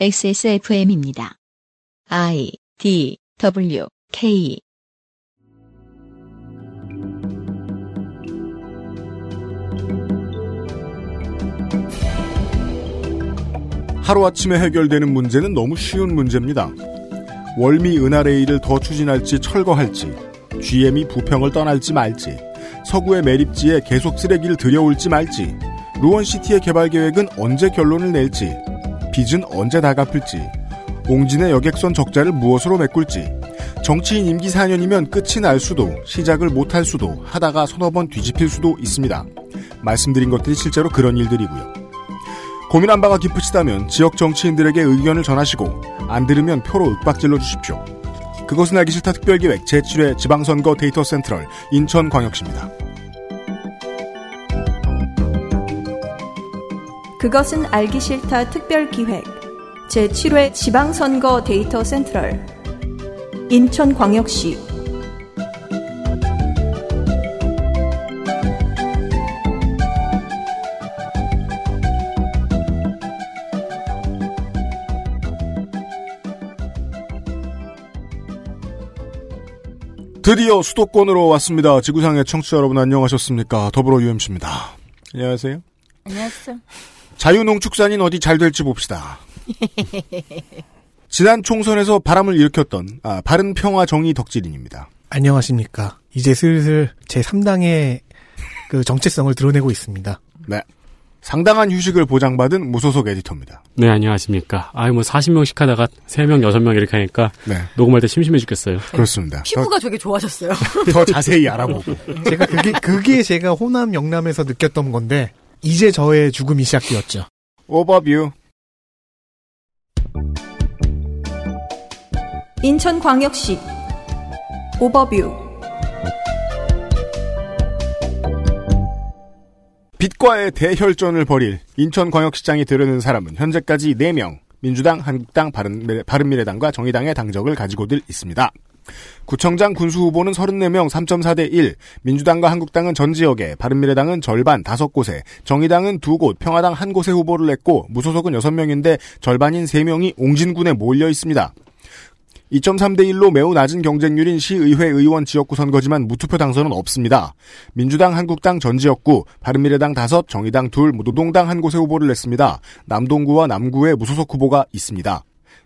XSFM입니다. I D W K 하루아침에 해결되는 문제는 너무 쉬운 문제입니다. 월미 은하레일을 더 추진할지 철거할지, GM이 부평을 떠날지 말지, 서구의 매립지에 계속 쓰레기를 들여올지 말지, 루원시티의 개발 계획은 언제 결론을 낼지, 빚은 언제 다 갚을지, 옹진의 여객선 적자를 무엇으로 메꿀지, 정치인 임기 4년이면 끝이 날 수도, 시작을 못할 수도, 하다가 서너 번 뒤집힐 수도 있습니다. 말씀드린 것들이 실제로 그런 일들이고요. 고민한 바가 깊으시다면 지역 정치인들에게 의견을 전하시고 안 들으면 표로 윽박질러 주십시오. 그것은 알기 싫다 특별기획 제7회 지방선거 데이터 센트럴 인천광역시입니다. 그것은 알기 싫다 특별기획 제7회 지방선거 데이터 센트럴 인천광역시 드디어 수도권으로 왔습니다. 지구상의 청취자 여러분 안녕하셨습니까? 더불어 UMC입니다. 안녕하세요. 안녕하세요. 자유농축산인 어디 잘 될지 봅시다. 지난 총선에서 바람을 일으켰던 아, 바른평화 정의 덕질인입니다. 안녕하십니까. 이제 슬슬 제 3당의 그 정체성을 드러내고 있습니다. 네. 상당한 휴식을 보장받은 무소속 에디터입니다. 네, 안녕하십니까. 아유, 뭐 40명씩 하다가 3명, 6명 이렇게 하니까 네. 녹음할 때 심심해 죽겠어요. 그렇습니다. 피부가 되게 좋아졌어요. 더, 더 자세히 알아보고. 제가 그게, 그게 제가 호남 영남에서 느꼈던 건데, 이제 저의 죽음이 시작되었죠. 오버뷰. 인천광역시 오버뷰 빛과의 대혈전을 벌일 인천광역시장이 되려는 사람은 현재까지 4명, 민주당, 한국당, 바른미래, 바른미래당과 정의당의 당적을 가지고들 있습니다. 구청장 군수 후보는 34명 3.4대 1, 민주당과 한국당은 전 지역에, 바른미래당은 절반 5곳에, 정의당은 2곳, 평화당 1곳에 후보를 냈고 무소속은 6명인데 절반인 3명이 옹진군에 몰려 있습니다. 2.3대 1로 매우 낮은 경쟁률인 시의회 의원 지역구 선거지만 무투표 당선은 없습니다. 민주당, 한국당 전 지역구, 바른미래당 5, 정의당 2, 노동당 한 곳에 후보를 냈습니다. 남동구와 남구에 무소속 후보가 있습니다.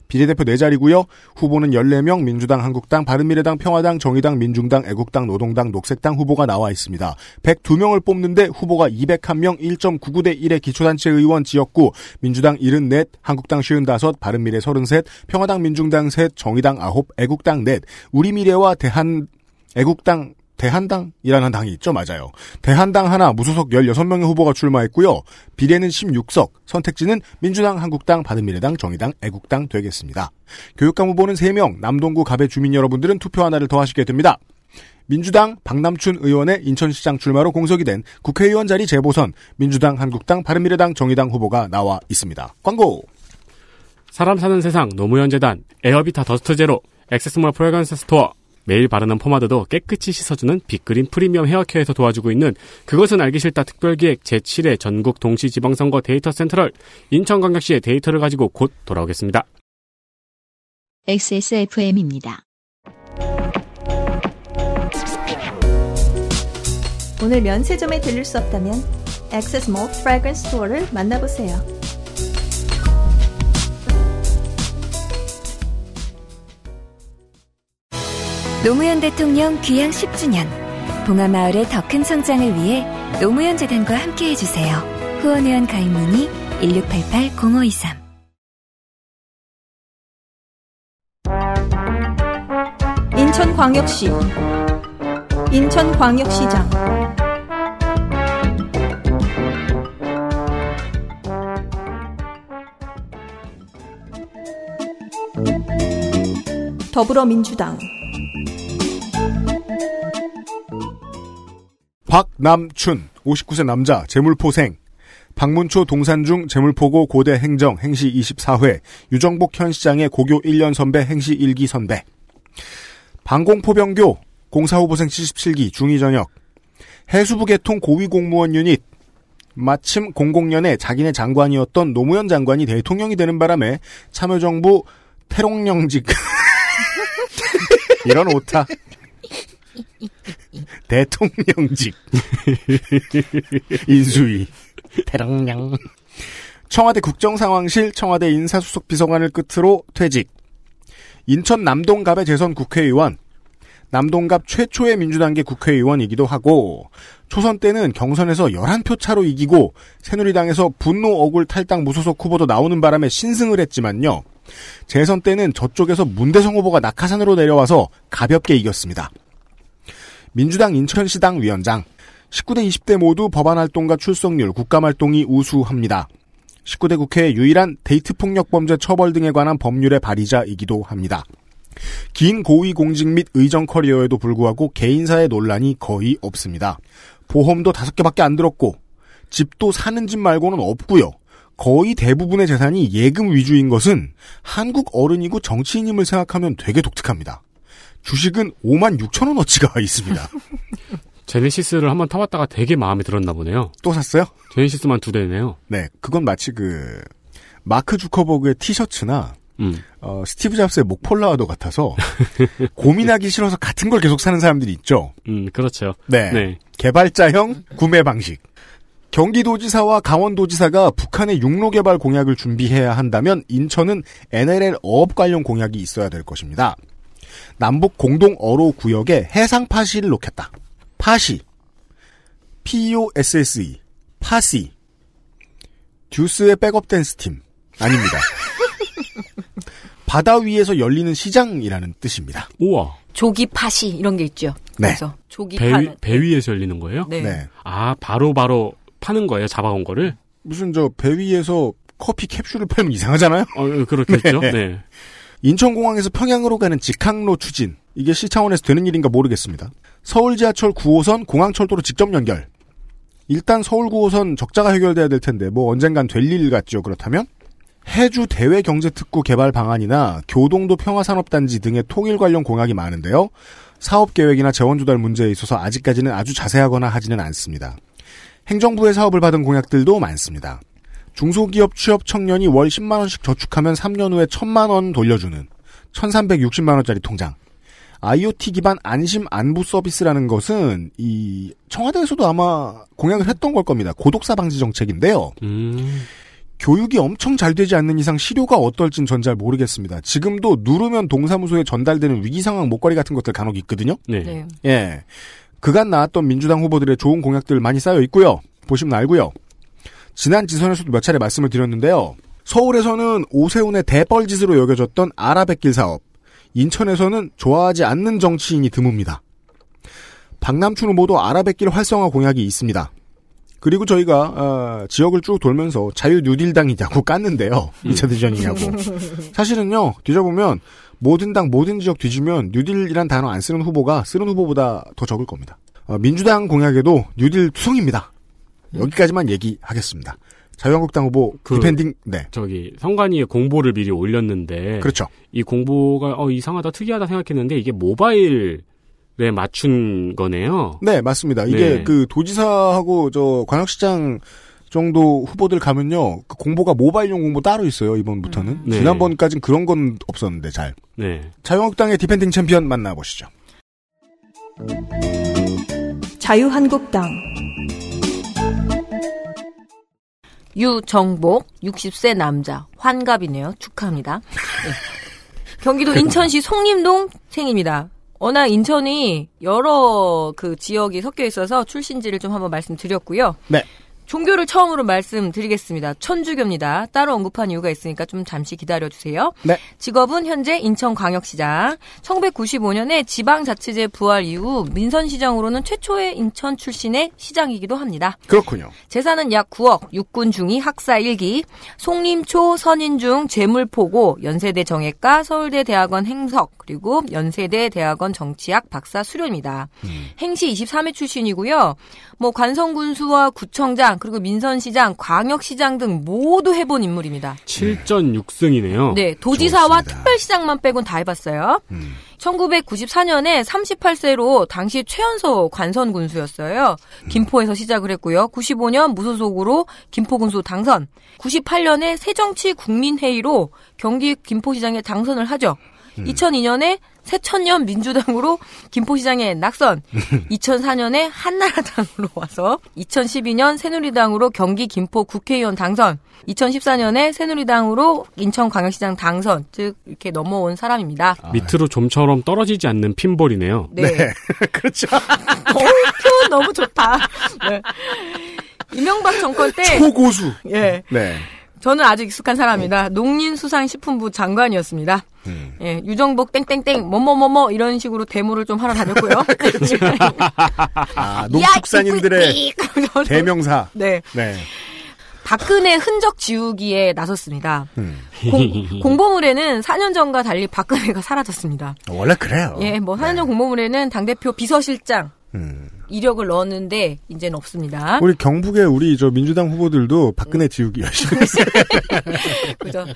비례대표 4자리고요. 후보는 14명 민주당, 한국당, 바른미래당, 평화당, 정의당, 민중당, 애국당, 노동당, 녹색당 후보가 나와 있습니다. 102명을 뽑는데 후보가 201명 1.99대 1의 기초단체 의원 지역구 민주당 74, 한국당 55, 바른미래 33, 평화당, 민중당 3, 정의당 9, 애국당 4, 우리미래와 대한 애국당 대한당이라는 당이 있죠, 맞아요. 대한당 하나 무소속 16명의 후보가 출마했고요. 비례는 16석, 선택지는 민주당, 한국당, 바른미래당, 정의당, 애국당 되겠습니다. 교육감 후보는 3명, 남동구 갑의 주민 여러분들은 투표 하나를 더 하시게 됩니다. 민주당 박남춘 의원의 인천시장 출마로 공석이 된 국회의원 자리 재보선, 민주당, 한국당, 바른미래당, 정의당 후보가 나와 있습니다. 광고! 사람 사는 세상 노무현 재단, 에어비타 더스트 제로, 액세스몰 프레그런스 스토어, 매일 바르는 포마드도 깨끗이 씻어주는 빅그린 프리미엄 헤어케어에서 도와주고 있는 그것은 알기 싫다 특별기획 제7회 전국 동시지방선거 데이터 센트럴 인천광역시의 데이터를 가지고 곧 돌아오겠습니다. XSFM입니다. 오늘 면세점에 들릴 수 없다면 액세스 몰 프래그런스 스토어를 만나보세요. 노무현 대통령 귀향 10주년. 봉하마을의 더 큰 성장을 위해 노무현 재단과 함께 해 주세요. 후원회원 가입 문의 1688-0523 인천광역시. 인천광역시장. 더불어민주당 박남춘, 59세 남자, 재물포생. 박문초 동산중 재물포고 고대 행정 행시 24회, 유정복 현 시장의 고교 1년 선배 행시 1기 선배. 방공포병교, 공사후보생 77기 중2 전역. 해수부 계통 고위공무원 유닛, 마침 00년에 자기네 장관이었던 노무현 장관이 대통령이 되는 바람에 참여정부 태롱령직 이런 오타 대통령직. 인수위. 태롱령 청와대 국정상황실 청와대 인사수석 비서관을 끝으로 퇴직. 인천 남동갑의 재선 국회의원. 남동갑 최초의 민주당계 국회의원이기도 하고 초선 때는 경선에서 11표 차로 이기고 새누리당에서 분노 억울 탈당 무소속 후보도 나오는 바람에 신승을 했지만요. 재선 때는 저쪽에서 문대성 후보가 낙하산으로 내려와서 가볍게 이겼습니다. 민주당 인천시당 위원장 19대 20대 모두 법안 활동가 출석률 국감 활동이 우수합니다. 19대 국회의 유일한 데이트 폭력 범죄 처벌 등에 관한 법률의 발의자이기도 합니다. 긴 고위 공직 및 의정 커리어에도 불구하고 개인사의 논란이 거의 없습니다. 보험도 다섯 개밖에 안 들었고 집도 사는 집 말고는 없고요. 거의 대부분의 재산이 예금 위주인 것은 한국 어른이고 정치인임을 생각하면 되게 독특합니다. 주식은 5만 6천 원어치가 있습니다. 제네시스를 한번 타봤다가 되게 마음에 들었나 보네요. 또 샀어요? 제네시스만 두 대네요. 네, 그건 마치 그 마크 주커버그의 티셔츠나 음. 어, 스티브 잡스의 목폴라와도 같아서 고민하기 싫어서 같은 걸 계속 사는 사람들이 있죠. 음, 그렇죠. 네. 네. 개발자형 구매 방식. 경기도지사와 강원도지사가 북한의 육로 개발 공약을 준비해야 한다면 인천은 NLL 어업 관련 공약이 있어야 될 것입니다. 남북 공동 어로 구역에 해상 파시를 놓겠다. posse. P-O-S-S-E. posse. 듀스의 백업 댄스 팀. 아닙니다. 바다 위에서 열리는 시장이라는 뜻입니다. 우와. 조기 파시 이런 게 있죠. 네. 그래서 조기 배, 파는 위, 배 위에서 열리는 거예요? 네. 네. 아, 바로 바로 파는 거예요, 잡아온 거를? 무슨 저 배 위에서 커피 캡슐을 팔면 이상하잖아요? 어, 그렇겠죠. 네. 네. 인천공항에서 평양으로 가는 직항로 추진. 이게 시 차원에서 되는 일인가 모르겠습니다. 서울 지하철 9호선 공항철도로 직접 연결. 일단 서울 9호선 적자가 해결돼야 될 텐데 뭐 언젠간 될 일 같죠. 그렇다면 해주 대외 경제 특구 개발 방안이나 교동도 평화산업단지 등의 통일 관련 공약이 많은데요. 사업 계획이나 재원 조달 문제에 있어서 아직까지는 아주 자세하거나 하지는 않습니다. 행정부의 사업을 받은 공약들도 많습니다. 중소기업 취업 청년이 월 10만 원씩 저축하면 3년 후에 1000만 원 돌려주는 1360만 원짜리 통장. IoT 기반 안심 안부 서비스라는 것은 이 청와대에서도 아마 공약을 했던 걸 겁니다. 고독사 방지 정책인데요. 음. 교육이 엄청 잘 되지 않는 이상 시료가 어떨진 전 잘 모르겠습니다. 지금도 누르면 동사무소에 전달되는 위기 상황 목걸이 같은 것들 간혹 있거든요. 네. 네. 예. 그간 나왔던 민주당 후보들의 좋은 공약들 많이 쌓여 있고요. 보시면 알고요. 지난 지선에서도 몇 차례 말씀을 드렸는데요. 서울에서는 오세훈의 대뻘짓으로 여겨졌던 아라뱃길 사업. 인천에서는 좋아하지 않는 정치인이 드뭅니다. 박남춘 후보도 아라뱃길 활성화 공약이 있습니다. 그리고 저희가 어, 지역을 쭉 돌면서 자유 뉴딜당이냐고 깠는데요. 2차 대전이냐고. 사실은요. 뒤져보면 모든 당 모든 지역 뒤지면 뉴딜이란 단어 안 쓰는 후보가 쓰는 후보보다 더 적을 겁니다. 어, 민주당 공약에도 뉴딜 투성입니다. 여기까지만 얘기하겠습니다. 자유한국당 후보 그- defending 네 저기 성관이의 공보를 미리 올렸는데 그렇죠. 이 공보가 어 이상하다 특이하다 생각했는데 이게 모바일에 맞춘 거네요. 네 맞습니다. 이게 네. 그 도지사하고 저 광역시장 정도 후보들 가면요 그 공보가 모바일용 공보 따로 있어요 이번부터는 네. 지난번까진 그런 건 없었는데 잘 네. 자유한국당의 defending 챔피언 만나보시죠. 자유한국당 유정복 60세 남자 환갑이네요. 축하합니다. 네. 경기도 인천시 송림동 생입니다. 워낙 인천이 여러 그 지역이 섞여 있어서 출신지를 좀 한번 말씀드렸고요. 네. 종교를 처음으로 말씀드리겠습니다. 천주교입니다. 따로 언급한 이유가 있으니까 좀 잠시 기다려주세요. 네. 직업은 현재 인천광역시장. 1995년에 지방자치제 부활 이후 민선시장으로는 최초의 인천 출신의 시장이기도 합니다. 그렇군요. 재산은 약 9억, 육군 중위 학사 1기, 송림초 선인중 재물포고, 연세대 정외과, 서울대 대학원 행석, 그리고 연세대 대학원 정치학 박사 수료입니다. 행시 23회 출신이고요. 뭐 관성군수와 구청장, 서울시장, 그리고 민선시장, 광역시장 등 모두 해본 인물입니다. 7전 6승이네요. 네, 도지사와 좋습니다. 특별시장만 빼곤 다 해봤어요. 음. 1994년에 38세로 당시 최연소 관선 군수였어요. 김포에서 시작을 했고요. 95년 무소속으로 김포 군수 당선. 98년에 새정치 국민회의로 경기 김포시장에 당선을 하죠. 2002년에 새천년 민주당으로 김포시장에 낙선. 2004년에 한나라당으로 와서 2012년 새누리당으로 경기 김포 국회의원 당선. 2014년에 새누리당으로 인천광역시장 당선. 즉 이렇게 넘어온 사람입니다. 밑으로 좀처럼 떨어지지 않는 핀볼이네요. 네. 그렇죠. 어, 표현 너무 좋다. 네. 이명박 정권 때, 초고수. 예, 네. 저는 아주 익숙한 사람이다. 농林수산식품부 장관이었습니다. 음. 예, 유정복 땡땡땡 뭐뭐뭐뭐 이런 식으로 데모를 좀 하러 다녔고요. 아, 농축산인들의 대명사. 네, 네. 박근혜 흔적 지우기에 나섰습니다. 음. 공, 공보물에는 4년 전과 달리 박근혜가 사라졌습니다. 원래 그래요. 예, 뭐 4년 전 공보물에는 당대표 비서실장 음. 이력을 넣었는데 이제는 없습니다. 우리 경북의 우리 저 민주당 후보들도 박근혜 지우기 열심히 했어요. 그죠.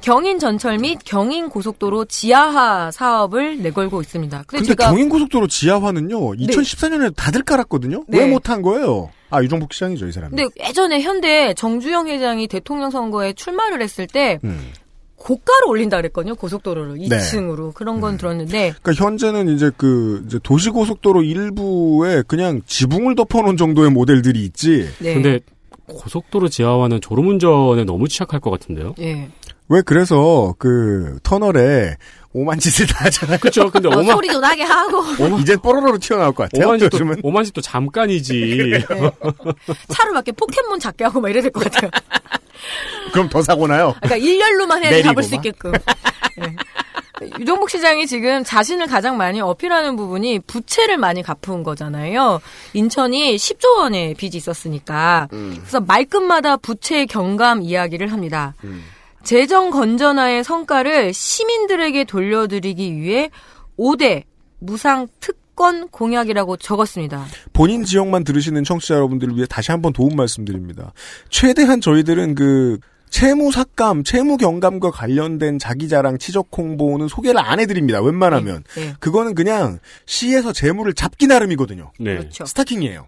경인 전철 및 경인 고속도로 지하화 사업을 내걸고 있습니다. 근데, 근데 제가 경인 고속도로 지하화는요, 2014년에 다들 깔았거든요? 네. 왜 못한 거예요? 아, 유정복 시장이죠, 이 사람이. 근데 예전에 현대 정주영 회장이 대통령 선거에 출마를 했을 때 음. 고가를 올린다 그랬거든요. 고속도로를 네. 2층으로 그런 건 들었는데 그러니까 현재는 이제 그 이제 도시 고속도로 일부에 그냥 지붕을 덮어놓은 정도의 모델들이 있지. 네. 근데 고속도로 지하화는 졸음운전에 너무 취약할 것 같은데요. 예. 왜 그래서 그 터널에 오만 짓을 다 하잖아요. 그렇죠. 근데 어, 오만 소리도 나게 하고 이제 뽀로로로 튀어나올 것 같아요. 오만 요즘은. 오만 집도 잠깐이지. 차를 막 이렇게 포켓몬 작게 하고 막 이래야 될 것 같아요. 그럼 더 사고 나요. 그러니까 일렬로만 해야지 잡을 수. 있게끔. 네. 유정복 시장이 지금 자신을 가장 많이 어필하는 부분이 부채를 많이 갚은 거잖아요. 인천이 10조 원의 빚이 있었으니까. 그래서 말끝마다 부채 경감 이야기를 합니다. 재정 건전화의 성과를 시민들에게 돌려드리기 위해 5대 무상 특권 공약이라고 적었습니다. 본인 지역만 들으시는 청취자 여러분들을 위해 다시 한번 도움 말씀드립니다. 최대한 저희들은 그 채무 삭감, 채무 경감과 관련된 자기 자랑 치적 홍보는 소개를 안 해드립니다. 웬만하면 네. 그거는 그냥 시에서 재무를 잡기 나름이거든요. 네. 그렇죠. 스타킹이에요.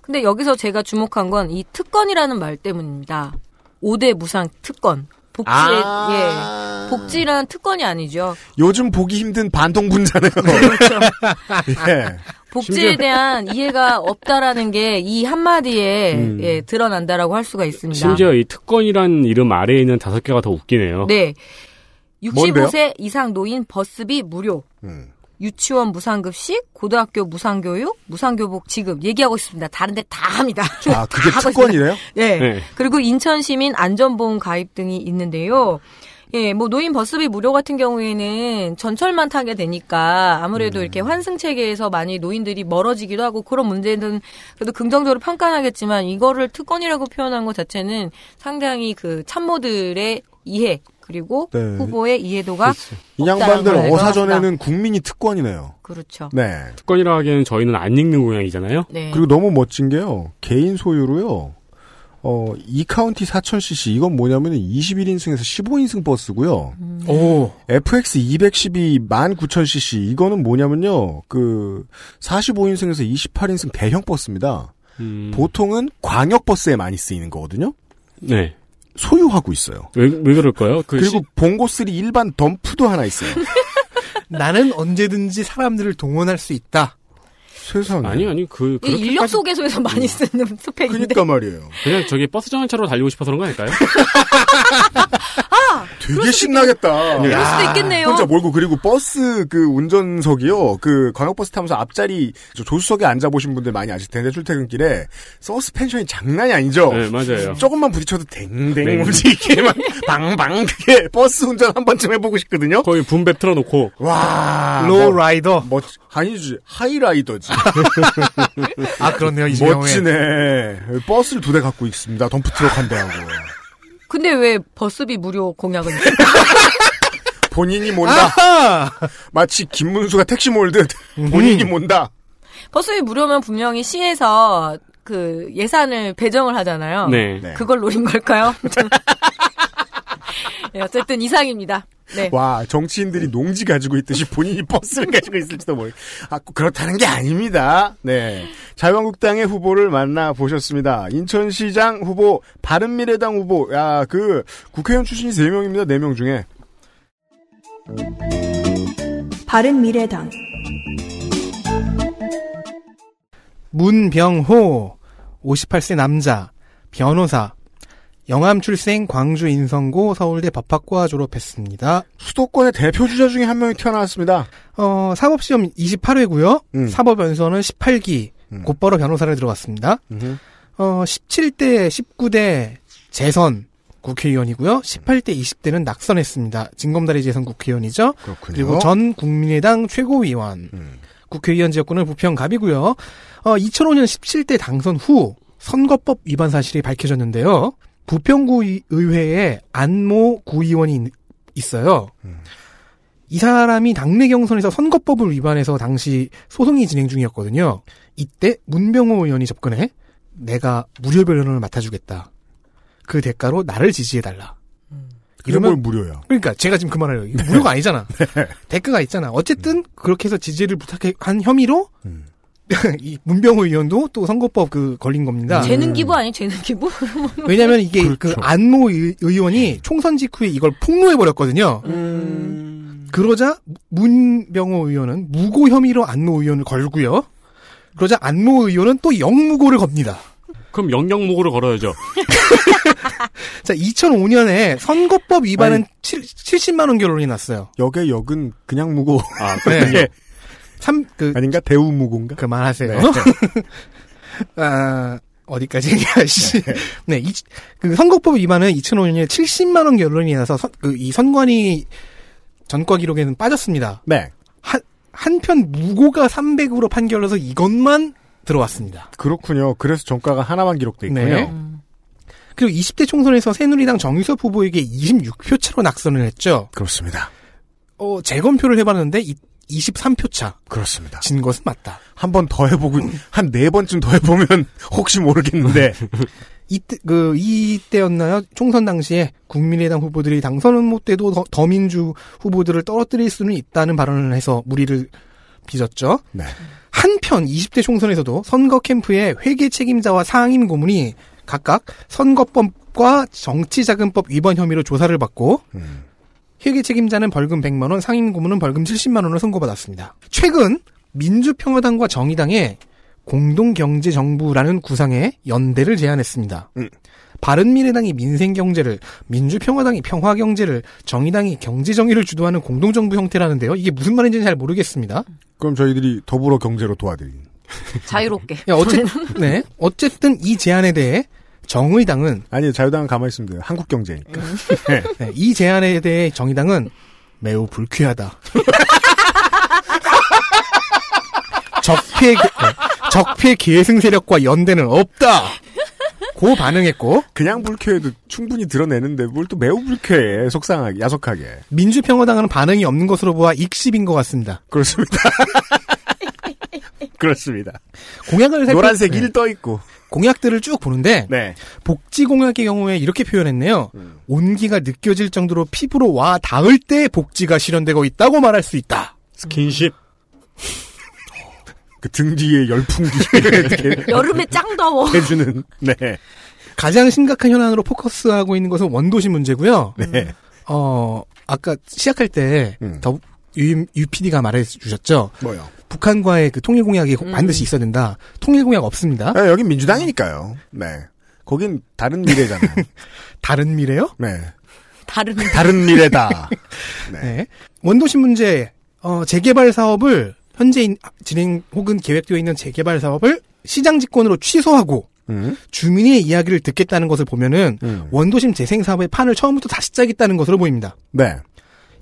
근데 여기서 제가 주목한 건 이 특권이라는 말 때문입니다. 5대 무상 특권. 복지에, 아. 예. 복지란 특권이 아니죠. 요즘 보기 힘든 반동 분자네요. 그렇죠. 예. 복지에 대한 이해가 없다라는 게 이 한마디에 음. 예, 드러난다라고 할 수가 있습니다. 심지어 이 특권이란 이름 아래에 있는 다섯 개가 더 웃기네요. 네. 뭔데요? 65세 이상 노인 버스비 무료. 음. 유치원 무상급식, 고등학교 무상교육, 무상교복 지급 얘기하고 있습니다. 다른데 다 합니다. 아, 그게 특권이래요? 네. 네. 그리고 인천시민 안전보험 가입 등이 있는데요. 예, 뭐 노인 버스비 무료 같은 경우에는 전철만 타게 되니까 아무래도 이렇게 환승 체계에서 많이 노인들이 멀어지기도 하고 그런 문제는 그래도 긍정적으로 평가하겠지만 이거를 특권이라고 표현한 것 자체는 상당히 그 참모들의 이해 그리고 네. 후보의 이해도가 이 양반들 걸 어사전에는 국민이 특권이네요. 그렇죠. 네. 특권이라 하기에는 저희는 안 읽는 공약이잖아요. 네. 그리고 너무 멋진 게요. 개인 소유로요. 어, 이 카운티 4000cc 이건 뭐냐면 21인승에서 15인승 버스고요. 오. FX 212 19000cc 이거는 뭐냐면요. 그 45인승에서 28인승 대형 버스입니다. 음, 보통은 광역 버스에 많이 쓰이는 거거든요. 네. 소유하고 있어요. 왜, 왜 그럴까요? 그 그리고 봉고3 일반 덤프도 하나 있어요. 나는 언제든지 사람들을 동원할 수 있다. 세상에. 아니 아니 그이 인력 그렇게까지 소개소에서 많이 쓰는 스펙인데. 그니까 말이에요. 그냥 저기 버스 정류차로 달리고 싶어서 그런 거 아닐까요? 되게 신나겠다. 그럴 수도 있겠네요. 혼자 몰고 그리고 버스 그 운전석이요. 그 광역버스 타면서 앞자리 저 조수석에 앉아 보신 분들 많이 아실 텐데 출퇴근길에 서스펜션이 장난이 아니죠. 네 맞아요. 조금만 부딪혀도 댕댕 네. 움직이게 막 방방 그게 버스 운전 한 번쯤 해보고 싶거든요. 거의 분배 틀어놓고 와. low 멋- 라이더. 멋 아니지 high rider지. 아 그렇네요 이재용의. 멋지네. 버스를 두 대 갖고 있습니다. 덤프트럭 한 대하고. 근데 왜 버스비 무료 공약은? 본인이 몬다. 아하! 마치 김문수가 택시 몰듯 본인이 몬다. 버스비 무료면 분명히 시에서 그 예산을 배정을 하잖아요. 네. 네. 그걸 노린 걸까요? 네, 어쨌든 이상입니다. 네. 와, 정치인들이 농지 가지고 있듯이 본인이 버스를 가지고 있을지도 모르. 아, 꼭 그렇다는 게 아닙니다. 네. 자유한국당의 후보를 만나 보셨습니다. 인천시장 후보, 바른미래당 후보, 야, 그, 국회의원 출신이 3 명입니다. 4명 중에. 바른 미래당 문병호 58세 남자 변호사 영암 출생 광주 인성고 서울대 법학과 졸업했습니다. 수도권의 대표 주자 중에 한 명이 태어났습니다. 어, 사법시험 28회고요. 음. 사법연수원은 18기 음. 곧바로 변호사를 들어갔습니다. 어, 17대 19대 재선 국회의원이고요. 18대 20대는 낙선했습니다. 진검다리 재선 국회의원이죠. 그렇군요. 그리고 전 국민의당 최고위원. 음. 국회의원 지역구는 부평갑이고요. 어, 2005년 17대 당선 후 선거법 위반 사실이 밝혀졌는데요. 부평구 의- 의회에 안모 구의원이 있- 있어요. 음. 이 사람이 당내 경선에서 선거법을 위반해서 당시 소송이 진행 중이었거든요. 이때 문병호 의원이 접근해 내가 무료 변론을 맡아주겠다. 그 대가로 나를 지지해달라. 이러면 무료야. 그러니까 제가 지금 그 말을 무료가 아니잖아. 대가가 있잖아. 어쨌든 그렇게 해서 지지를 부탁한 혐의로 음. 이 문병호 의원도 또 선거법 그 걸린 겁니다. 재능 기부 아니 재능 기부? 왜냐하면 이게 그 그렇죠. 안모 의- 의원이 총선 직후에 이걸 폭로해 버렸거든요. 음. 그러자 문병호 의원은 무고 혐의로 안모 의원을 걸고요. 그러자 안모 의원은 또 영무고를 겁니다. 그럼 영영목으로 걸어야죠. 자, 2005년에 선거법 위반은 아니. 칠 70만 원 결론이 났어요. 역의 역은 그냥 무고. 아, 네. 삼, 그, 아닌가? 대우 무고인가? 그만하세요. 네. 아, 어디까지 얘기하시. 네, 이, 그 선거법 위반은 2005년에 70만 원 결론이 나서 선, 그, 이 선관위 전과 기록에는 빠졌습니다. 네. 한, 한편 무고가 300으로 판결해서 이것만 들어왔습니다. 그렇군요. 그래서 정가가 하나만 기록돼 있군요. 네. 그리고 20대 총선에서 새누리당 정유섭 후보에게 26표 차로 낙선을 했죠. 그렇습니다. 어, 재검표를 해봤는데 이, 23표 차. 그렇습니다. 진 것은 맞다. 한 번 더 해보고 한 네 번쯤 더 해보면 혹시 모르겠는데 이때 그 이때였나요? 총선 당시에 국민의당 후보들이 당선은 못 돼도 더, 더민주 후보들을 떨어뜨릴 수는 있다는 발언을 해서 무리를 빚었죠. 네. 한편 20대 총선에서도 선거 캠프의 회계 책임자와 상임 고문이 각각 선거법과 정치자금법 위반 혐의로 조사를 받고 음. 회계 책임자는 벌금 100만 원, 상임 고문은 벌금 70만 원을 선고받았습니다. 최근 민주평화당과 정의당의 공동경제정부라는 구상의 연대를 제안했습니다. 음. 바른미래당이 민생경제를, 민주평화당이 평화경제를, 정의당이 경제정의를 주도하는 공동정부 형태라는데요. 이게 무슨 말인지는 잘 모르겠습니다. 그럼 저희들이 더불어 경제로 도와드린. 자유롭게. 야, 어쨌, 네. 어쨌든 이 제안에 대해 정의당은 아니 자유당은 가만히 있으면 돼요. 한국 경제니까. 네, 이 제안에 대해 정의당은 매우 불쾌하다. 적폐 네, 적폐 계승 세력과 연대는 없다. 고 반응했고 그냥 불쾌해도 충분히 드러내는데 뭘 또 매우 불쾌해. 속상하게, 야속하게. 민주평화당은 반응이 없는 것으로 보아 익십인 것 같습니다. 그렇습니다. 그렇습니다. 공약을 살펴 노란색 네, 일떠 있고. 공약들을 쭉 보는데 네. 복지 공약의 경우에 이렇게 표현했네요. 음. 온기가 느껴질 정도로 피부로 와 닿을 때 복지가 실현되고 있다고 말할 수 있다. 스킨십. 그 등 뒤에 열풍기 여름에 짱 더워. 해주는. 네. 가장 심각한 현안으로 포커스하고 있는 것은 원도시 문제고요. 네. 어, 아까 시작할 때, 음. 더, 유, UPD가 말해 주셨죠. 뭐요? 북한과의 그 통일 공약이 음. 반드시 있어야 된다. 통일 공약 없습니다. 아, 여긴 민주당이니까요. 네. 거긴 다른 미래잖아요. 다른 미래요? 네. 다른 다른 미래다. 네. 네. 원도시 문제, 어, 재개발 사업을, 현재 인- 진행 혹은 계획되어 있는 재개발 사업을 시장 집권으로 취소하고, 음. 주민의 이야기를 듣겠다는 것을 보면은, 음. 원도심 재생 사업의 판을 처음부터 다시 짜겠다는 것으로 보입니다. 네.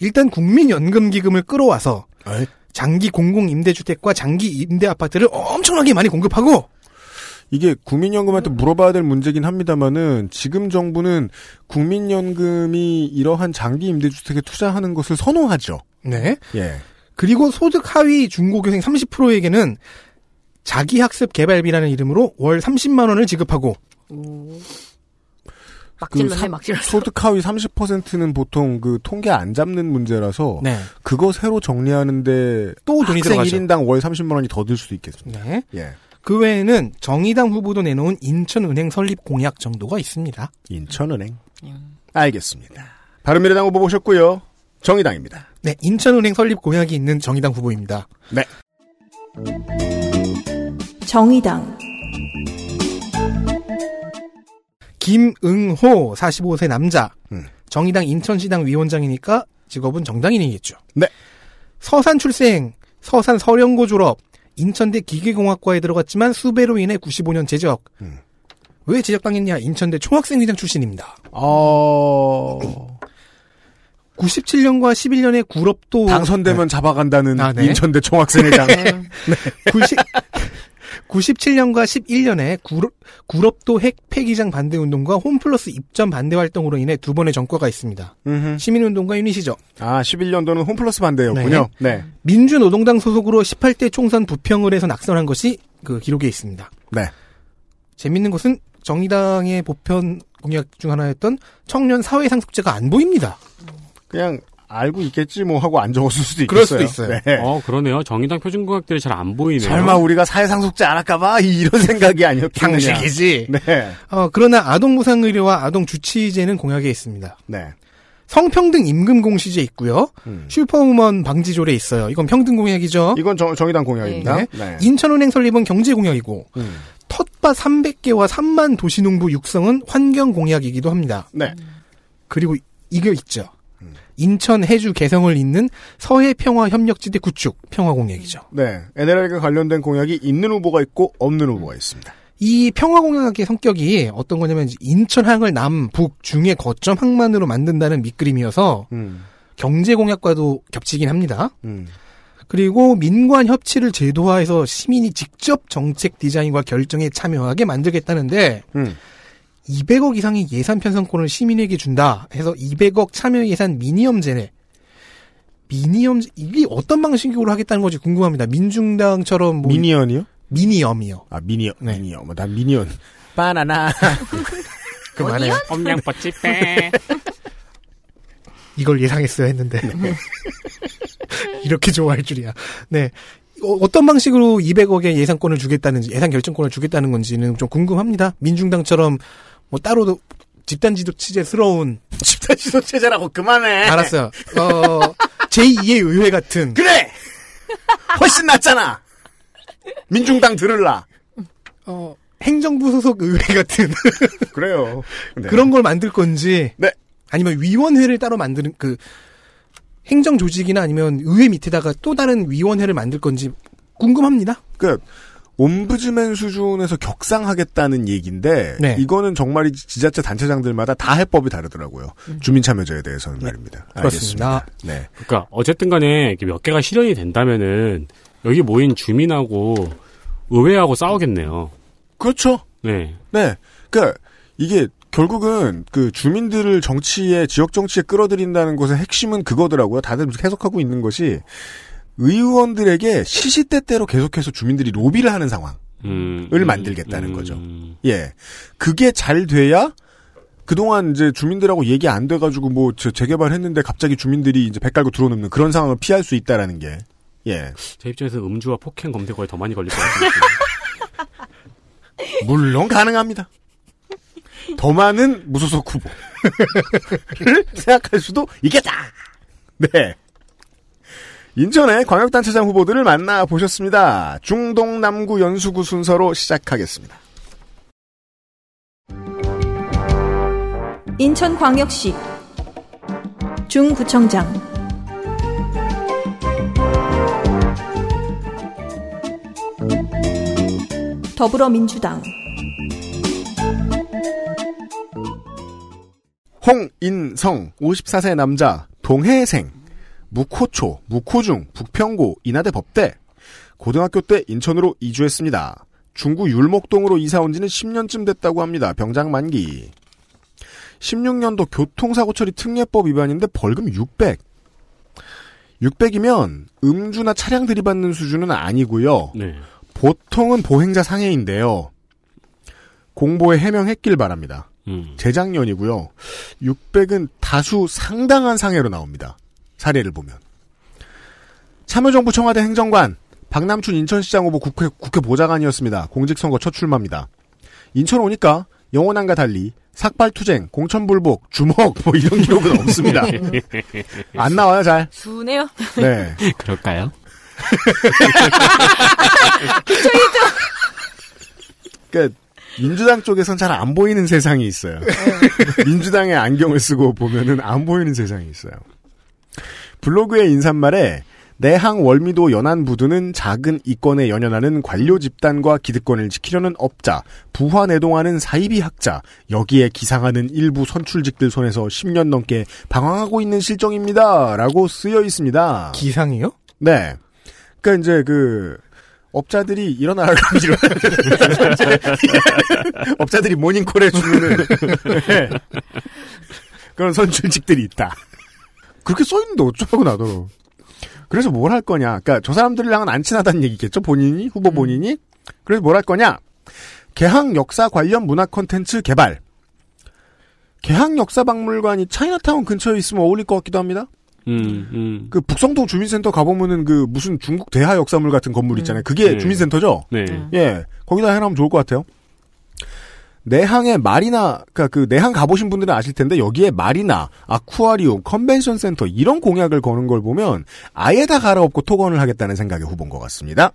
일단 국민연금기금을 끌어와서, 어이, 장기 공공 임대주택과 장기 임대 아파트를 엄청나게 많이 공급하고, 이게 국민연금한테 물어봐야 될 문제긴 합니다만은 지금 정부는 국민연금이 이러한 장기 임대주택에 투자하는 것을 선호하죠. 네. 예. 그리고 소득 하위 중고교생 30%에게는 자기 학습 개발비라는 이름으로 월 30만 원을 지급하고 막그 질러내 삼- 막 질러. 소득 하위 30%는 보통 그 통계 안 잡는 문제라서 네. 그거 새로 정리하는데 또 돈이 학생 들어가죠. 1인당 월 30만 원이 더 들 수도 있겠습니다. 네. 예. 그 외에는 정의당 후보도 내놓은 인천은행 설립 공약 정도가 있습니다. 인천은행. 알겠습니다. 바른미래당 후보 보셨고요. 정의당입니다. 네, 인천은행 설립 공약이 있는 정의당 후보입니다. 네. 정의당, 김응호 45세 남자. 음. 정의당 인천시당 위원장이니까 직업은 정당인이겠죠. 네. 서산 출생, 서산 서령고 졸업, 인천대 기계공학과에 들어갔지만 수배로 인해 95년 제적. 음. 왜 제적당했냐? 인천대 총학생회장 출신입니다. 어... 97년과 11년에 구럽도 당선되면 잡아간다는 아, 네. 인천대 총학생회장. 90, 97년과 11년에 구럽, 구럽도 핵 폐기장 반대 운동과 홈플러스 입점 반대 활동으로 인해 두 번의 전과가 있습니다. 음흠. 시민운동가 유닛이죠. 아, 11년도는 홈플러스 반대였군요. 네. 민주노동당 소속으로 18대 총선 부평을 해서 낙선한 것이 그 기록에 있습니다. 네. 재밌는 것은 정의당의 보편 공약 중 하나였던 청년 사회 상속제가 안 보입니다. 그냥 알고 있겠지 뭐 하고 안 적었을 수도 그럴 있겠어요. 수도 있어요. 네. 어, 그러네요. 정의당 표준공약들이 잘 안 보이네요. 설마 우리가 사회상속제 안 할까봐 이런 생각이 아니었겠느냐. 상식이지. 네. 어, 그러나 아동 무상 의료와 아동 주치의제는 공약에 있습니다. 네. 성평등 임금 공시제 있고요. 음. 슈퍼우먼 방지조례 있어요. 이건 평등 공약이죠. 이건 정, 정의당 공약입니다. 네. 네. 인천은행 설립은 경제 공약이고 음. 텃밭 300개와 3만 도시농부 육성은 환경 공약이기도 합니다. 네. 그리고 이게 있죠. 음. 인천 해주 개성을 잇는 서해 평화 협력지대 구축 평화 공약이죠. 네. NLL과 관련된 공약이 있는 후보가 있고 없는 후보가 있습니다. 이 평화 공약의 성격이 어떤 거냐면 이제 인천 항을 남, 북, 중의 거점 항만으로 만든다는 밑그림이어서 음. 경제 공약과도 겹치긴 합니다. 음. 그리고 민관 협치를 제도화해서 시민이 직접 정책 디자인과 결정에 참여하게 만들겠다는데 음. 200억 이상의 예산 편성권을 시민에게 준다 해서 200억 참여 예산 미니엄제네. 미니엄 이게 어떤 방식으로 하겠다는 건지 궁금합니다. 민중당처럼 뭐 미니언이요? 미니엄이요. 아, 미니언. 네. 미니언. 뭐, 난 미니언. 바나나. 그만해요. 엄냥뻗지 빼. 이걸 예상했어야 했는데. 이렇게 좋아할 줄이야. 네. 어, 떤 방식으로 200억의 예산권을 주겠다는지, 예산 결정권을 주겠다는 건지는 좀 궁금합니다. 민중당처럼 뭐 따로 집단 지도 취재스러운, 집단 지도 체제라고 그만해. 알았어요. 어, 제2의 의회 같은, 그래! 훨씬 낫잖아! 민중당 들을라. 어, 행정부 소속 의회 같은, 그래요. 네. 그런 걸 만들 건지, 네. 아니면 위원회를 따로 만드는 그, 행정 조직이나 아니면 의회 밑에다가 또 다른 위원회를 만들 건지 궁금합니다. 그, 옴부즈맨 수준에서 격상하겠다는 얘기인데, 네. 이거는 정말 이 지자체 단체장들마다 다 해법이 다르더라고요. 주민 참여제에 대해서는 말입니다. 음. 그렇습니다. 알겠습니다. 네. 그러니까 어쨌든 간에 이렇게 몇 개가 실현이 된다면은 여기 모인 주민하고 의회하고 싸우겠네요. 그렇죠. 네. 네. 그 이게 결국은 그 주민들을 정치에 지역 정치에 끌어들인다는 것의 핵심은 그거더라고요. 다들 해석하고 있는 것이 의원들에게 시시때때로 계속해서 주민들이 로비를 하는 상황. 음, 을 음, 만들겠다는 음, 거죠. 음. 예. 그게 잘 돼야 그동안 이제 주민들하고 얘기 안 돼가지고 뭐 저- 재개발했는데 갑자기 주민들이 이제 배 깔고 들어오는 그런 상황을 피할 수 있다라는 게 예. 제 입장에서 음주와 폭행 검색어에 더 많이 걸릴 것 같아요. 물론 가능합니다. 더 많은 무소속 후보를 생각할 수도 있겠다. 네. 인천의 광역단체장 후보들을 만나보셨습니다. 중동 남구 연수구 순서로 시작하겠습니다. 인천광역시 중구청장 더불어민주당 홍인성 54세 남자 동해생 무코초 무코중 북평고 인하대 법대 고등학교 때 인천으로 이주했습니다. 중구 율목동으로 이사 온 지는 10년쯤 됐다고 합니다. 병장 만기. 16년도 교통사고 처리 특례법 위반인데 벌금 600. 600이면 음주나 차량 들이받는 수준은 아니고요. 네. 보통은 보행자 상해인데요. 공보에 해명했길 바랍니다. 음. 재작년이고요. 600은 다수 상당한 상해로 나옵니다. 사례를 보면. 참여정부 청와대 행정관, 박남춘 인천시장 후보 국회, 국회 보좌관이었습니다. 공직선거 첫 출마입니다. 인천 오니까 영원한과 달리 삭발투쟁, 공천불복, 주먹 뭐 이런 기록은 없습니다. 안 나와요 잘. 순해요. 네. 그럴까요? 그러니까 민주당 쪽에선 잘 안 보이는 세상이 있어요. 민주당의 안경을 쓰고 보면은 안 보이는 세상이 있어요. 블로그의 인사말에 내항 월미도 연안 부두는 작은 이권에 연연하는 관료 집단과 기득권을 지키려는 업자, 부화 내동하는 사이비 학자, 여기에 기상하는 일부 선출직들 손에서 10년 넘게 방황하고 있는 실정입니다. 라고 쓰여 있습니다. 기상이요? 네. 그니까 이제 그, 업자들이 일어나라고 일어나 업자들이 모닝콜 해주는 네. 그런 선출직들이 있다. 그렇게 써있는데 어쩌라고 나더러. 그래서 뭘 할 거냐. 그러니까 저 사람들이랑은 안 친하다는 얘기겠죠. 본인이 후보 본인이. 그래서 뭘 할 거냐. 개항 역사 관련 문화 콘텐츠 개발. 개항 역사박물관이 차이나타운 근처에 있으면 어울릴 것 같기도 합니다. 음, 음. 그 북성동 주민센터 가보면은 그 무슨 중국 대하 역사물 같은 건물 있잖아요. 그게 네. 주민센터죠. 네. 예, 거기다 해놓으면 좋을 것 같아요. 내항의 마리나, 그니까 그 내항 가보신 분들은 아실 텐데 여기에 마리나, 아쿠아리움, 컨벤션 센터 이런 공약을 거는 걸 보면 아예 다 갈아엎고 토건을 하겠다는 생각의 후보인 것 같습니다.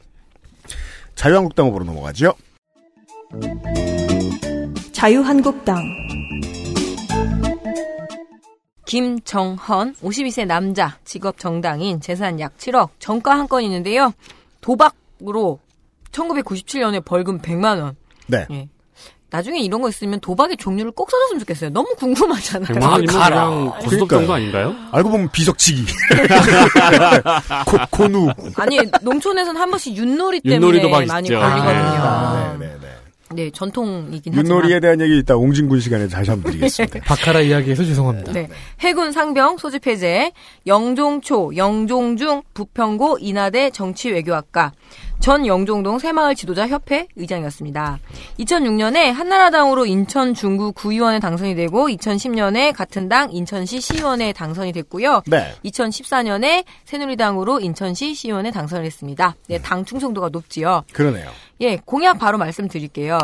자유한국당 후보로 넘어가죠. 자유한국당 김정헌 52세 남자 직업 정당인 재산 약 7억 정가 한 건 있는데요. 도박으로 1997년에 벌금 100만 원. 네. 예. 나중에 이런 거 있으면 도박의 종류를 꼭 써줬으면 좋겠어요. 너무 궁금하잖아요. 100만 원이면 가라. 그냥 고소득 정도. 아닌가요? 알고 보면 비석치기. 고, 고누. 아니 농촌에서는 한 번씩 윷놀이 때문에 많이 있죠. 걸리거든요. 아, 네, 네, 네. 네, 전통이긴 윷놀이에 하지만. 대한 얘기 이따 옹진군 시간에 다시 한번 드리겠습니다. 바카라 이야기해서 죄송합니다. 네. 해군 상병 소집 해제, 영종초, 영종중, 부평고 인하대 정치외교학과, 전 영종동 새마을 지도자 협회 의장이었습니다. 2006년에 한나라당으로 인천 중구 구의원에 당선이 되고 2010년에 같은 당 인천시 시의원에 당선이 됐고요. 네. 2014년에 새누리당으로 인천시 시의원에 당선을 했습니다. 네, 당 충성도가 높지요. 그러네요. 예, 공약 바로 말씀드릴게요.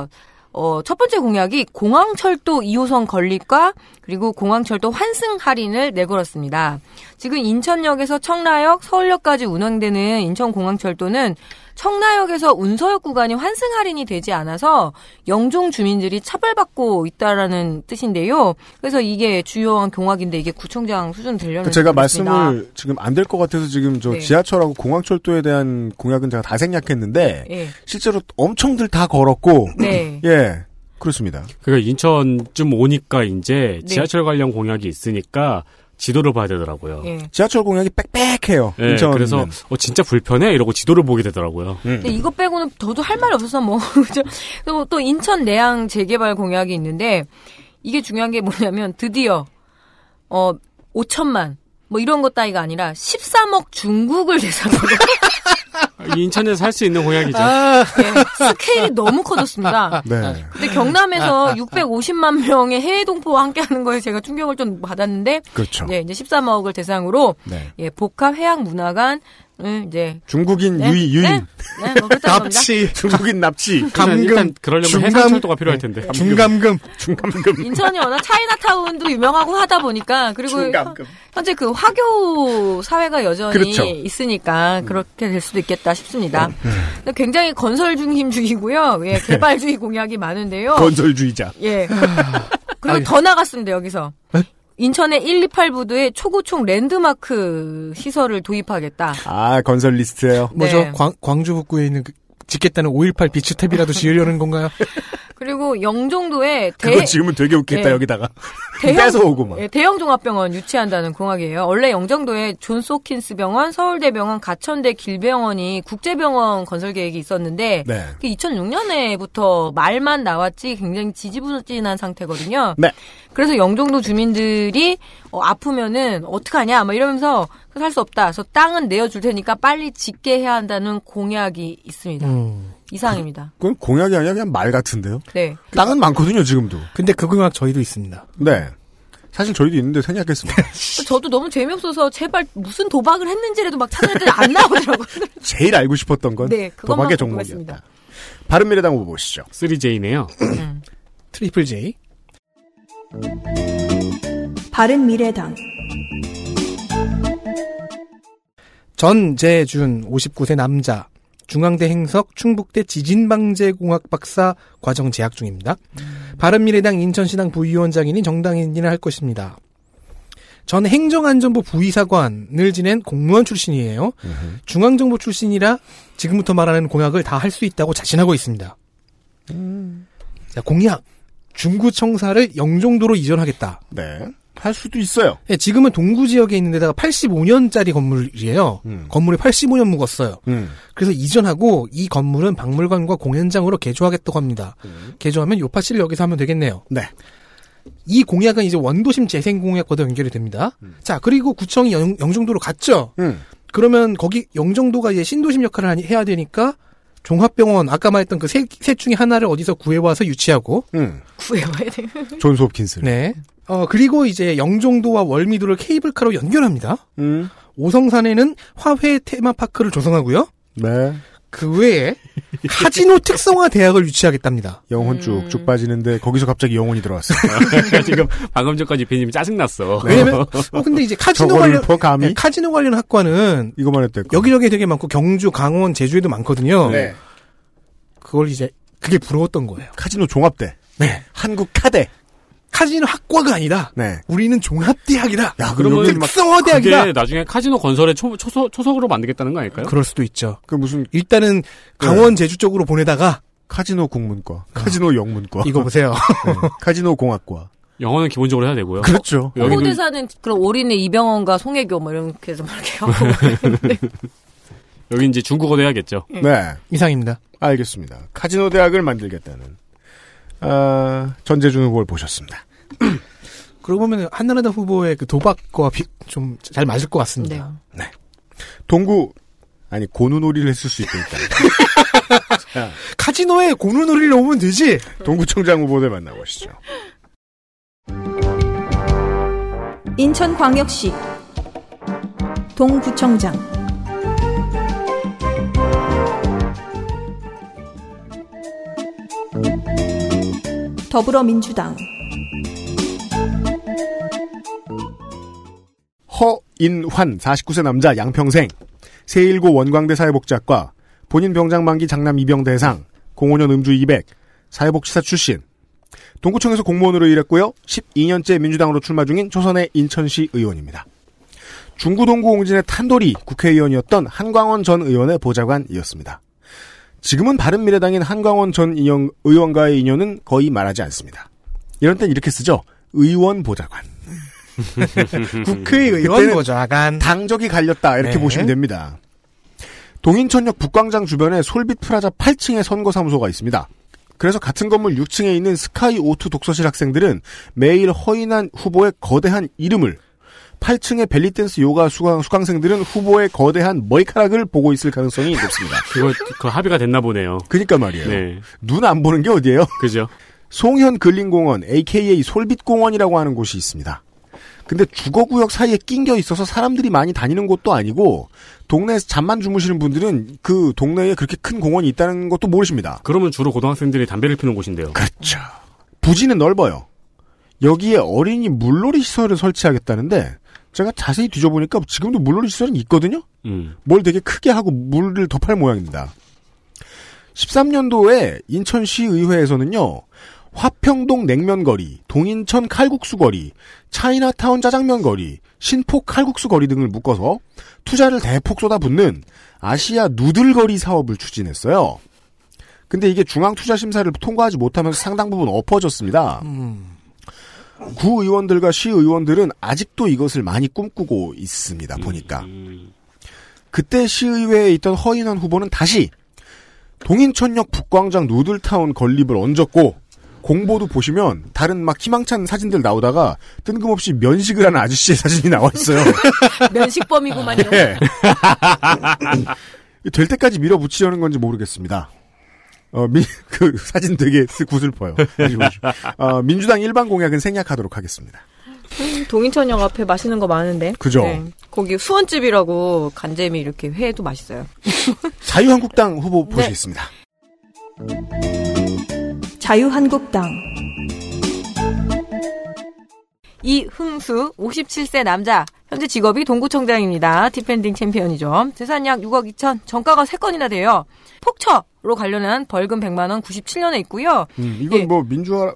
어, 첫 번째 공약이 공항철도 2호선 건립과 그리고 공항철도 환승 할인을 내걸었습니다. 지금 인천역에서 청라역, 서울역까지 운행되는 인천공항철도는 청라역에서 운서역 구간이 환승 할인이 되지 않아서 영종 주민들이 차별받고 있다라는 뜻인데요. 그래서 이게 주요한 공약인데 이게 구청장 수준 되려는 그 제가 거겠습니다. 말씀을 지금 안 될 것 같아서 지금 저 네. 지하철하고 공항철도에 대한 공약은 제가 다 생략했는데 예. 실제로 엄청들 다 걸었고 네. 예 그렇습니다. 그러니까 인천쯤 오니까 이제 네. 지하철 관련 공약이 있으니까 지도를 봐야 되더라고요. 예. 지하철 공약이 빽빽해요. 예, 인천 그래서 어, 진짜 불편해 이러고 지도를 보게 되더라고요. 근데 이거 빼고는 저도 할 말이 없어서 뭐 그죠? 그리고 또 인천 내양 재개발 공약이 있는데 이게 중요한 게 뭐냐면 드디어 어 5천만 뭐 이런 것 따위가 아니라 13억 중국을 대상으로 인천에서 할수 있는 공약이죠. 예, 스케일이 너무 커졌습니다. 네. 근데 경남에서 650만 명의 해외 동포와 함께하는 거에 제가 충격을 좀 받았는데, 그렇죠. 예, 이제 13억을 대상으로 네. 예, 복합 해양 문화관 을 이제 중국인 네? 유이 유인 네, 네, 뭐. 납치, 중국인 납치 감금, 일단 그러려면 중감- 해상철도가 필요할 텐데. 중감금. 중감금 인천이 워낙 차이나타운도 유명하고 하다 보니까 그리고 중감금 현재 그 화교 사회가 여전히 그렇죠. 있으니까 그렇게 될 수도 있겠다 싶습니다. 네. 근데 굉장히 건설 중심주의고요. 예, 개발주의 공약이 많은데요. 건설주의자. 예. 그리고 더 나갔습니다, 여기서. 인천의 128부두에 초고총 랜드마크 시설을 도입하겠다. 아 건설 리스트예요. 뭐죠? 네. 광, 광주 북구에 있는 그 짓겠다는 5.18 비추탭이라도 지으려는 건가요? 그리고 영종도에 대, 그거 지으면 되게 웃겠다 예. 여기다가 대형, 뺏어 오고 막. 예, 대형 종합병원 유치한다는 공약이에요. 원래 영종도에 존스 호킨스 병원, 서울대병원, 가천대 길병원이 국제병원 건설 계획이 있었는데 네. 그 2006년에부터 말만 나왔지 굉장히 지지부진한 상태거든요. 네. 그래서 영종도 주민들이 어, 아프면은 어떡하냐 막 이러면서 살 수 없다. 그래서 땅은 내어줄 테니까 빨리 짓게 해야 한다는 공약이 있습니다. 음. 이상입니다. 그건 공약이 아니라 그냥 말 같은데요. 네. 땅은 많거든요, 지금도. 근데 그 공약 저희도 있습니다. 네. 사실 저희도 있는데 생략했습니다. 저도 너무 재미없어서 제발 무슨 도박을 했는지라도 막 찾아냈더니 안 나오더라고요. 제일 알고 싶었던 건 네, 도박의. 종목이었다. 바른미래당 후보 보시죠. 3J네요. triple J. 바른 미래당 전재준 59세 남자 중앙대 행석 충북대 지진방재공학 박사 과정 재학 중입니다. 바른미래당 인천시당 부위원장이니 정당인을 할 것입니다. 전 행정안전부 부의사관을 지낸 공무원 출신이에요. 중앙정부 출신이라 지금부터 말하는 공약을 다 할 수 있다고 자신하고 있습니다. 자, 공약. 중구청사를 영종도로 이전하겠다. 네. 할 수도 있어요. 예, 지금은 동구 지역에 있는 데다가 85년짜리 건물이에요. 음. 건물이 85년 묵었어요. 음. 그래서 이전하고 이 건물은 박물관과 공연장으로 개조하겠다고 합니다. 개조하면 요파씨를 여기서 하면 되겠네요. 네. 이 공약은 이제 원도심 재생 공약과도 연결이 됩니다. 자, 그리고 구청이 영, 영종도로 갔죠. 음. 그러면 거기 영종도가 이제 신도심 역할을 해야 되니까 종합병원 아까 말했던 그셋 중에 하나를 어디서 구해와서 유치하고 음. 구해와야 돼요. 존스 홉킨스. 네. 어 그리고 이제 영종도와 월미도를 케이블카로 연결합니다. 음. 오성산에는 화훼 테마파크를 조성하고요. 네. 그 외에 카지노 특성화 대학을 유치하겠답니다. 영혼 쭉쭉 빠지는데 거기서 갑자기 영혼이 들어왔어요. 지금 방금 전까지 비님이 짜증났어. 왜냐면 어 근데 이제 카지노 관련 네, 카지노 관련 학과는 이거만 했대. 여기저기 되게 많고 경주, 강원, 제주에도 많거든요. 네. 그걸 이제 그게 부러웠던 거예요. 카지노 종합대. 네. 한국 카대. 카지노 학과가 아니다. 네. 우리는 종합대학이다. 야, 그러면 여기 막, 특성화 대학이다. 그게 나중에 카지노 건설의 초, 초소, 초석으로 만들겠다는 거 아닐까요? 그럴 수도 있죠. 그 무슨 일단은 강원 제주 쪽으로 보내다가 카지노 국문과, 카지노 영문과, 이거 보세요. 네. 카지노 공학과. 영어는 기본적으로 해야 되고요. 그렇죠. 여기도 홍보대사는 그럼 올인의 이병헌과 송혜교 뭐 이렇게 해서 막 이렇게 하고 여기 이제 중국어도 해야겠죠. 네. 이상입니다. 알겠습니다. 카지노 대학을 만들겠다는, 아, 전재준 후보를 보셨습니다. 그러고 보면 한나라당 후보의 그 도박과 좀 잘 맞을 것 같습니다. 네. 동구, 아니, 고누놀이를 했을 수 있다니까. 카지노에 고누놀이를 오면 되지. 동구청장 후보들 만나보시죠. 인천광역시 동구청장 더불어민주당. 허인환 49세 남자 양평생. 세일고 원광대 사회복지학과 본인 병장 만기 장남 이병 대상 05년 음주 200 사회복지사 출신. 동구청에서 공무원으로 일했고요. 12년째 민주당으로 출마 중인 초선의 인천시 의원입니다. 중구동구 옹진의 탄돌이 국회의원이었던 한광원 전 의원의 보좌관이었습니다 지금은 바른미래당인 한광원 전 의원, 의원과의 인연은 거의 말하지 않습니다 이런 땐 이렇게 쓰죠 의원 보좌관 국회의원 보좌관. 당적이 갈렸다 이렇게 네. 보시면 됩니다. 동인천역 북광장 주변에 솔빛 프라자 8층에 선거사무소가 있습니다. 그래서 같은 건물 6층에 있는 스카이 오투 독서실 학생들은 매일 허인한 후보의 거대한 이름을 8층의 벨리댄스 요가 수강, 수강생들은 후보의 거대한 머리카락을 보고 있을 가능성이 높습니다. 그거, 그 합의가 됐나 보네요. 그니까 말이에요. 네. 눈안 보는 게 어디예요? 그죠? 송현 근린공원 AKA 솔빛공원이라고 하는 곳이 있습니다. 근데 주거구역 사이에 낑겨 있어서 사람들이 많이 다니는 곳도 아니고 동네에서 잠만 주무시는 분들은 그 동네에 그렇게 큰 공원이 있다는 것도 모르십니다. 그러면 주로 고등학생들이 담배를 피는 곳인데요. 그렇죠. 부지는 넓어요. 여기에 어린이 물놀이 시설을 설치하겠다는데 제가 자세히 뒤져보니까 지금도 물놀이 시설은 있거든요. 음. 뭘 되게 크게 하고 물을 더팔 모양입니다. 13년도에 인천시 의회에서는요. 화평동 냉면거리, 동인천 칼국수거리, 차이나타운 짜장면거리, 신포 칼국수거리 등을 묶어서 투자를 대폭 쏟아붓는 아시아 누들거리 사업을 추진했어요. 근데 이게 중앙투자심사를 통과하지 못하면서 상당 부분 엎어졌습니다. 구 의원들과 시 의원들은 아직도 이것을 많이 꿈꾸고 있습니다. 보니까. 음. 그때 시의회에 있던 허인원 후보는 다시 동인천역 북광장 누들타운 건립을 얹었고 공보도 보시면 다른 막 희망찬 사진들 나오다가 뜬금없이 면식을 하는 아저씨의 사진이 나와 있어요. 면식범이구만요. 예. 될 때까지 밀어붙이려는 건지 모르겠습니다. 어, 민, 그 사진 되게 구슬퍼요. 어, 민주당 일반 공약은 생략하도록 하겠습니다. 동인천역 앞에 맛있는 거 많은데. 그죠? 네. 거기 수원집이라고 간재미 이렇게 회도 맛있어요. 자유한국당 후보 네. 보시겠습니다. 자유한국당 이흥수 57세 남자 현재 직업이 동구청장입니다. defending champion이죠. 재산 약 6억 2천 전과가 3건이나 돼요. 폭처법 관련한 벌금 100만 원 97년에 있고요. 음, 이건 예. 뭐 민주화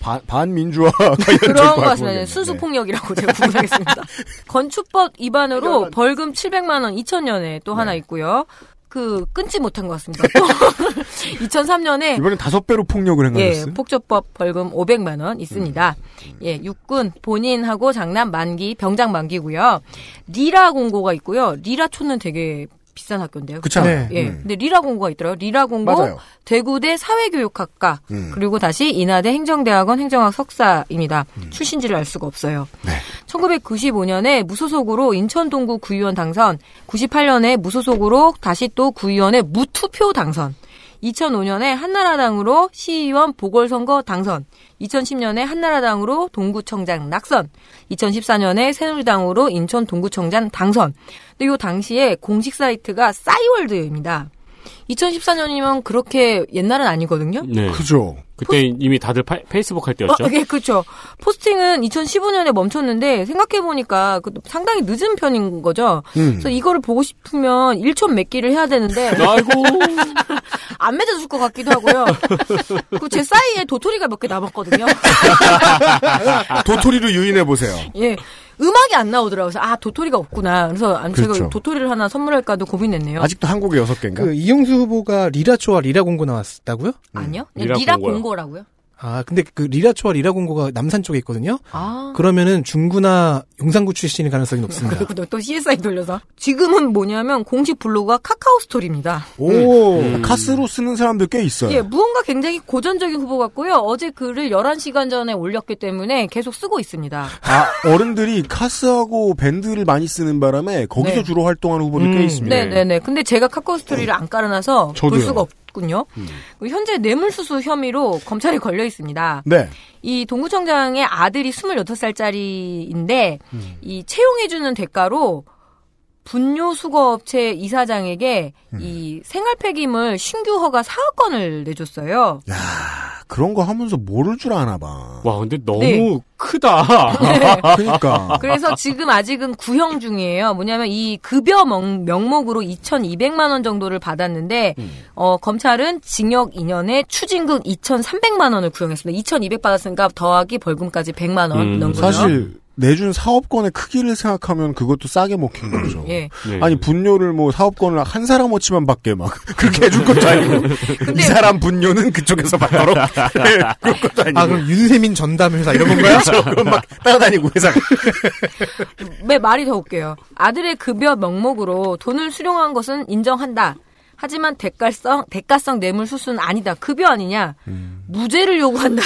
반, 반민주화 관련된 그런 것것 같습니다. 순수 네. 폭력이라고 제가 구분하겠습니다. 건축법 위반으로 벌금 700만 원 2000년에 또 하나 있고요. 그 끊지 못한 것 같습니다. 또 2003년에 이번엔 다섯 배로 폭력을 예, 행하셨어요. 폭처법 벌금 500만 원 있습니다. 음. 예, 육군 본인하고 장남 만기 병장 만기고요. 리라 공고가 있고요. 리라촌은 되게 비싼 학교인데요. 그렇잖아요. 네. 예. 음. 근데 리라 공고가 있더라고요. 리라 공고 맞아요. 대구대 사회교육학과 음. 그리고 다시 인하대 행정대학원 행정학 석사입니다. 출신지를 알 수가 없어요. 네. 1995년에 무소속으로 인천 동구 구의원 당선, 98년에 무소속으로 다시 또 구의원에 무투표 당선, 2005년에 한나라당으로 시의원 보궐선거 당선, 2010년에 한나라당으로 동구청장 낙선, 2014년에 새누리당으로 인천 동구청장 당선. 근데 이 당시에 공식 사이트가 싸이월드입니다. 2014년이면 그렇게 옛날은 아니거든요. 네. 그죠. 그때 이미 다들 파- 페이스북 할 때였죠. 어, 예, 그렇죠. 포스팅은 2015년에 멈췄는데 생각해 보니까 상당히 늦은 편인 거죠. 음. 그래서 이거를 보고 싶으면 1촌 맺기를 해야 되는데 아이고. 안 맺어줄 것 같기도 하고요. 그리고 제 사이에 도토리가 몇 개 남았거든요. 도토리로 유인해 보세요. 예. 음악이 안 나오더라고요. 그래서 아 도토리가 없구나. 그래서 안 제가 그렇죠. 도토리를 하나 선물할까도 고민했네요. 아직도 한국에 여섯 개인가? 그 이흥수 후보가 리라초와 리라공고 나왔다고요? 아니요? 리라 리라 공고요. 공고라고요. 아 근데 그 리라초와 리라공고가 남산 쪽에 있거든요. 아. 그러면은 중구나 용산구 출신일 가능성이 높습니다. 그리고 또 CSI 돌려서 지금은 뭐냐면 공식 블로그가 카카오 스토리입니다. 오, 음. 카스로 쓰는 사람들 꽤 있어요. 예, 무언가 굉장히 고전적인 후보 같고요. 어제 글을 11시간 전에 올렸기 때문에 계속 쓰고 있습니다. 아, 어른들이 카스하고 밴드를 많이 쓰는 바람에 거기서 네. 주로 활동하는 후보들 꽤 음. 있습니다. 네, 네, 네. 근데 제가 카카오 스토리를 안 깔아놔서 볼 저도요. 수가 없 군요. 그리고 현재 뇌물수수 혐의로 검찰에 걸려 있습니다. 네. 이 동구청장의 아들이 26살짜리인데 이 채용해주는 대가로 분뇨 수거업체 이사장에게 이 생활 폐기물 신규 허가 사업권을 내줬어요. 야, 그런 거 하면서 모를 줄 아나 봐. 와, 근데 너무 네. 크다. 그러니까. 그래서 지금 아직은 구형 중이에요. 뭐냐면 이 급여 명, 명목으로 2,200만 원 정도를 받았는데 어, 검찰은 징역 2년에 추징금 2,300만 원을 구형했습니다. 2,200 받았으니까 더하기 벌금까지 100만 원 음, 넣은 거죠. 사실 내준 사업권의 크기를 생각하면 그것도 싸게 먹힌 거죠. 예. 네. 아니 분뇨를 뭐 사업권을 한 사람 어치만 받게 막 그렇게 해줄 것도 아니고 이 사람 분뇨는 그쪽에서 받도록 네, 그런 것도 아니고 아 그럼 윤세민 전담 회사 이런 건가요? 그럼 막 따라다니고 회사 왜 말이 더 웃겨요. 아들의 급여 명목으로 돈을 수령한 것은 인정한다. 하지만 대가성 대가성 뇌물 수수는 아니다. 급여 아니냐? 무죄를 요구한다.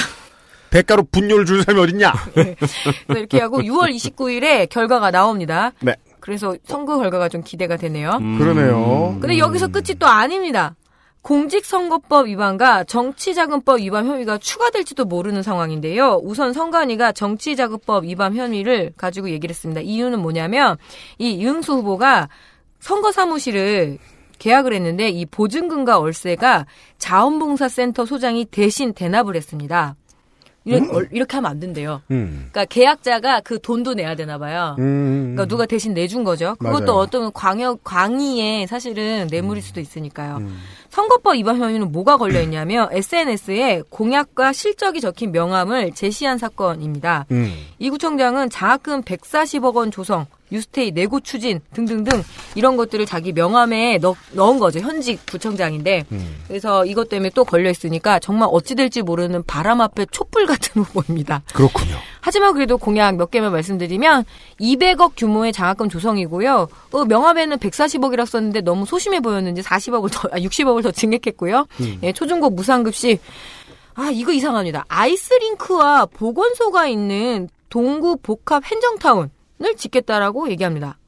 대가로 분뇨를 주는 사람이 어딨냐? 그래서 이렇게 하고 6월 29일에 결과가 나옵니다. 네. 그래서 선거 결과가 좀 기대가 되네요. 음. 그러네요. 근데 여기서 끝이 또 아닙니다. 공직선거법 위반과 정치자금법 위반 혐의가 추가될지도 모르는 상황인데요. 우선 선관위가 정치자금법 위반 혐의를 가지고 얘기를 했습니다. 이유는 뭐냐면 이 이응수 후보가 선거 사무실을 계약을 했는데 이 보증금과 월세가 자원봉사센터 소장이 대신 대납을 했습니다. 이렇게, 이렇게 하면 안 된대요. 음. 그러니까 계약자가 그 돈도 내야 되나 봐요. 음. 그러니까 누가 대신 내준 거죠. 그것도 맞아요. 어떤 광역 광의의 사실은 뇌물일 수도 있으니까요. 음. 선거법 위반 혐의는 뭐가 걸려 있냐면 SNS에 공약과 실적이 적힌 명함을 제시한 사건입니다. 음. 이 구청장은 장학금 140억 원 조성, 유스테이 내고 추진 등등등 이런 것들을 자기 명함에 넣, 넣은 거죠. 현직 구청장인데. 음. 그래서 이것 때문에 또 걸려 있으니까 정말 어찌 될지 모르는 바람 앞에 촛불 같은 후보입니다. 그렇군요. 하지만 그래도 공약 몇 개만 말씀드리면 200억 규모의 장학금 조성이고요. 어, 명함에는 140억이라고 썼는데 너무 소심해 보였는지 40억을 더, 아, 60억을 더 증액했고요. 예, 초중고 무상급식. 아, 이거 이상합니다. 아이스링크와 보건소가 있는 동구 복합 행정타운을 짓겠다라고 얘기합니다.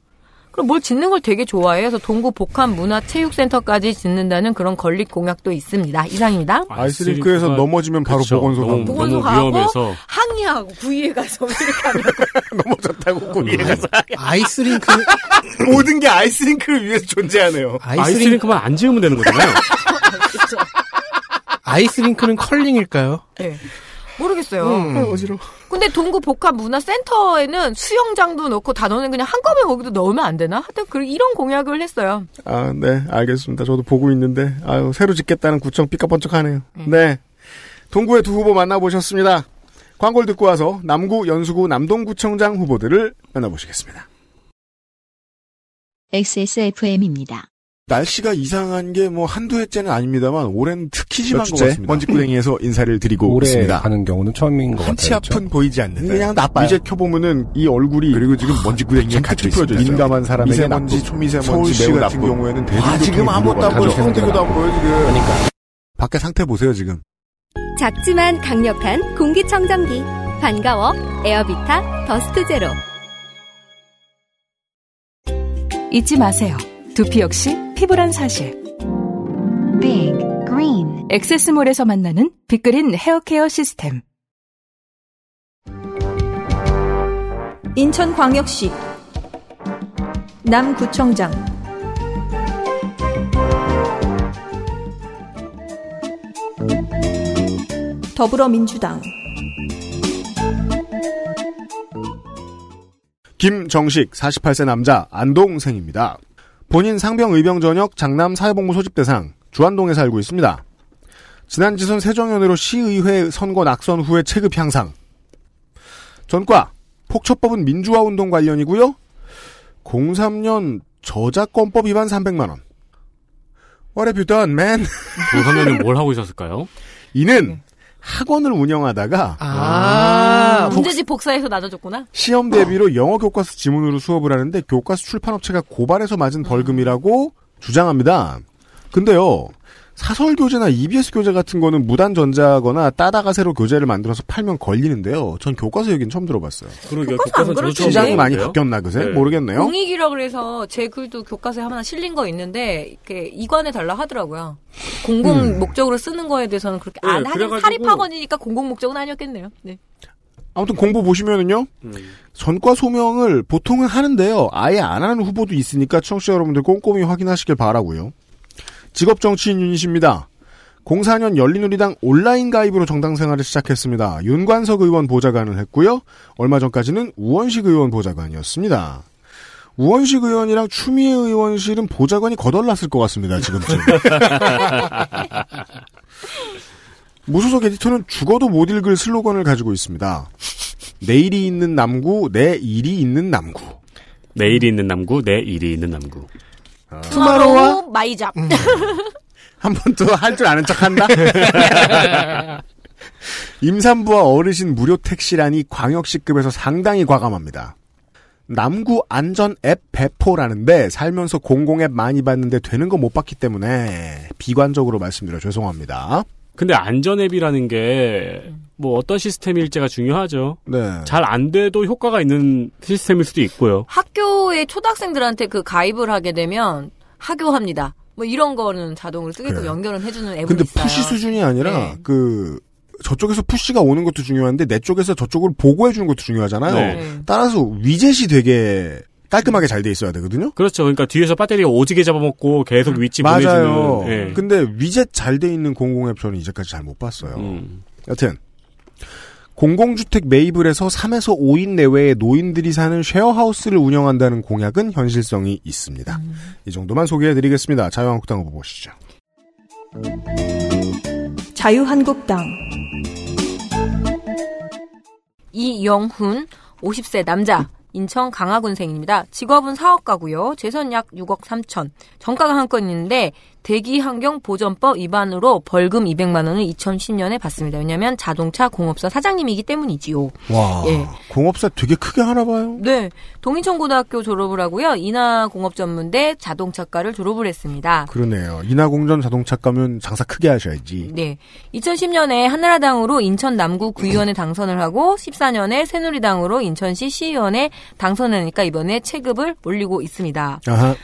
그리고 뭘 짓는 걸 되게 좋아해요. 그래서 동구 복합 문화 체육센터까지 짓는다는 그런 건립 공약도 있습니다. 이상입니다. 아이스링크에서 아이스링크가- 넘어지면 바로 그쵸. 보건소 너무, 가고 보건소 너무 가고 위험해서 항의하고 구의회에 가서 이렇게 하면 넘어졌다고 고리에 가서 아이스링크 모든 게 아이스링크를 위해서 존재하네요. 아이스링크 아이스링크만 안 지으면 되는 거잖아요. 아이스링크는 컬링일까요? 네. 모르겠어요. 음. 어지러워. 근데 동구 복합 문화센터에는 수영장도 넣고 다 넣는 그냥 한꺼번에 거기도 넣으면 안 되나? 하여튼 그 이런 공약을 했어요. 아, 네, 알겠습니다. 저도 보고 있는데, 아유, 새로 짓겠다는 구청 삐까번쩍하네요. 네. 동구의 두 후보 만나보셨습니다. 광고를 듣고 와서 남구, 연수구, 남동구청장 후보들을 만나보시겠습니다. XSFM입니다. 날씨가 이상한 게 뭐 한두 해째는 아닙니다만 올해는 특히 심한 것 같습니다. 먼지구덩이에서 인사를 드리고 오래 있습니다. 가는 경우는 처음인 것 한치 같아요. 앞은 보이지 않는 그냥 나빠요. 이제 켜보면은 이 얼굴이 그리고 지금 먼지구덩이에 갇혀 있어요. 민감한 사람에게 미세먼지, 초미세먼지 서울시 매우 같은 나쁘고. 경우에는 아, 지금 아무것도 안 보여. 손 들고도 안 보여 지금. 그러니까 밖에 상태 보세요 지금. 작지만 강력한 공기청정기 반가워 에어비타 더스트 제로 잊지 마세요. 두피 역시 피부란 사실. Big Green 엑세스몰에서 만나는 빅그린 헤어케어 시스템. 인천광역시 남구청장 더불어민주당 김정식 48세 남자 안동생입니다. 본인 상병 의병 전역 장남 사회복무 소집 대상 주안동에 살고 있습니다. 지난 지선 세정연으로 시의회 선거 낙선 후에 체급 향상. 전과 폭처법은 민주화 운동 관련이고요. 03년 저작권법 위반 300만 원. What have you done, man? 조선현은 뭘 하고 있었을까요? 이는 학원을 운영하다가 아, 복- 문제집 복사해서 낮아졌구나. 시험 대비로 영어 교과서 지문으로 수업을 하는데 교과서 출판업체가 고발해서 맞은 벌금이라고 주장합니다. 근데요. 사설 교재나 EBS 교재 같은 거는 무단 전자거나 따다가 새로 교재를 만들어서 팔면 걸리는데요. 전 교과서 얘기는 처음 들어봤어요. 그러게요. 교과서 저도 그렇죠. 시장이 많이 들어봤는데요. 바뀌었나 그새? 네. 모르겠네요. 공익이라 그래서 제 글도 교과서에 하나 실린 거 있는데 이렇게 이관해 달라 하더라고요. 공공 음. 목적으로 쓰는 거에 대해서는 그렇게 네, 안 하긴 사립학원이니까 공공 목적은 아니었겠네요. 네. 아무튼 공부 보시면은요. 음. 전과 소명을 보통은 하는데요. 아예 안 하는 후보도 있으니까 청취자 여러분들 꼼꼼히 확인하시길 바라고요. 직업 정치인 유닛입니다. 04년 열린우리당 온라인 가입으로 정당 생활을 시작했습니다. 윤관석 의원 보좌관을 했고요. 얼마 전까지는 우원식 의원 보좌관이었습니다. 우원식 의원이랑 추미애 의원실은 보좌관이 거덜났을 것 같습니다. 지금쯤. 무소속 에디터는 죽어도 못 읽을 슬로건을 가지고 있습니다. 내일이 있는 남구, 내 일이 있는 남구. 내일이 있는 남구, 내 일이 있는 남구. 투마로와 마이잡. 한번더할줄 아는 척 한다? 임산부와 어르신 무료 택시라니 광역시급에서 상당히 과감합니다. 남구 안전 앱 배포라는데 살면서 공공앱 많이 봤는데 되는 거 못 봤기 때문에 비관적으로 말씀드려 죄송합니다. 근데 안전앱이라는 게 뭐 어떤 시스템일지가 중요하죠. 네. 잘 안 돼도 효과가 있는 시스템일 수도 있고요. 학교에 초등학생들한테 그 가입을 하게 되면 학교합니다. 뭐 이런 거는 자동으로 쓰게끔 그래요. 연결은 해주는 앱이 근데 있어요. 푸시 수준이 아니라 네. 그 저쪽에서 푸시가 오는 것도 중요한데 내 쪽에서 저쪽으로 보고해 주는 것도 중요하잖아요. 네. 따라서 위젯이 되게 깔끔하게 잘 돼 있어야 되거든요. 그렇죠. 그러니까 뒤에서 배터리가 오지게 잡아먹고 계속 위치 맞아요. 보내주는. 예. 근데 위젯 잘 돼 있는 공공앱 저는 이제까지 잘 못 봤어요. 음. 여튼 공공주택 매입을 해서 3에서 5인 내외의 노인들이 사는 쉐어하우스를 운영한다는 공약은 현실성이 있습니다. 이 정도만 소개해드리겠습니다. 자유한국당 후보 보시죠. 자유한국당 이영훈 50세 남자 인천 강화군생입니다. 직업은 사업가고요. 재산 약 6억 3천. 정가가 한 건 있는데 대기환경보전법 위반으로 벌금 200만 원을 2010년에 받습니다. 왜냐하면 자동차 공업사 사장님이기 때문이지요. 와, 예. 공업사 되게 크게 하나 봐요. 네, 동인천고등학교 졸업을 하고요. 인하공업전문대 자동차과를 졸업을 했습니다. 그러네요. 인하공전 자동차 가면 장사 크게 하셔야지. 네. 2010년에 한나라당으로 인천 남구 구의원에 당선을 하고 14년에 새누리당으로 인천시 시의원에 당선하니까 이번에 체급을 올리고 있습니다. 아하.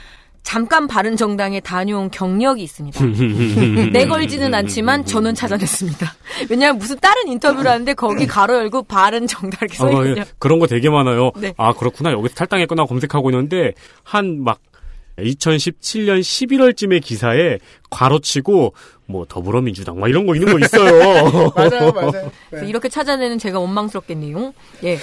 잠깐 바른 정당에 다녀온 경력이 있습니다. 내걸지는 않지만 저는 찾아냈습니다. 왜냐하면 무슨 다른 인터뷰를 하는데 거기 가로 열고 바른 정당 이렇게 아, 써있거든요. 그런 거 되게 많아요. 네. 아 그렇구나 여기서 탈당했구나 검색하고 있는데 한 막 2017년 11월쯤에 기사에 괄호치고 뭐 더불어민주당 막 이런 거 있는 거 있어요. 맞아요, 맞아요. 그래서 이렇게 찾아내는 제가 원망스럽겠네요. 예.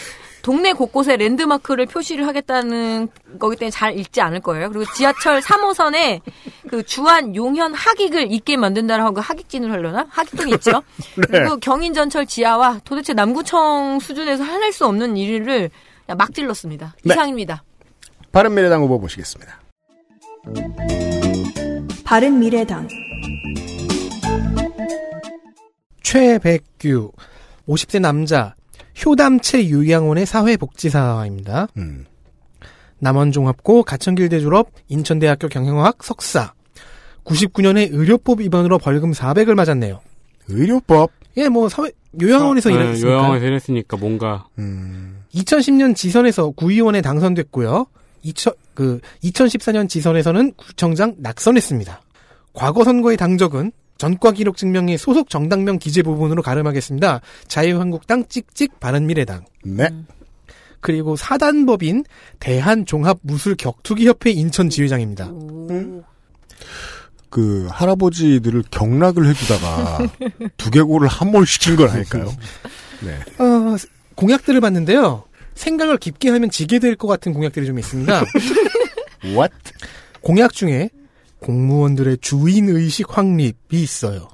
동네 곳곳에 랜드마크를 표시를 하겠다는 거기 때문에 잘 읽지 않을 거예요. 그리고 지하철 3호선에 그 주한 용현 하객을 있게 만든다라고 하객진을 하려나? 하객동이 있죠. 그리고 경인전철 지하와 도대체 남구청 수준에서 해낼 수 없는 일을 막 질렀습니다. 네. 이상입니다. 바른미래당 후보 보시겠습니다. 바른 미래당 최백규 50세 남자 효담체 요양원의 사회복지사입니다. 음. 남원종합고 가천길대 졸업 인천대학교 경영학 석사 99년에 의료법 위반으로 벌금 400을 맞았네요. 의료법. 예, 뭐 사회 요양원에서 네, 일했으니까. 요양원에서 일했으니까 뭔가 음. 2010년 지선에서 구의원에 당선됐고요. 2000, 그 2014년 지선에서는 구청장 낙선했습니다. 과거 선거의 당적은 전과 기록 증명의 소속 정당명 기재 부분으로 가름하겠습니다. 자유한국당 찍찍 바른미래당. 네. 그리고 사단법인 대한종합무술격투기협회 인천 지회장입니다. 그 할아버지들을 경락을 해주다가 두개골을 함몰 시킨 건 아닐까요? 네. 어, 공약들을 봤는데요. 생각을 깊게 하면 지게 될 것 같은 공약들이 좀 있습니다. What? 공약 중에 공무원들의 주인 의식 확립이 있어요.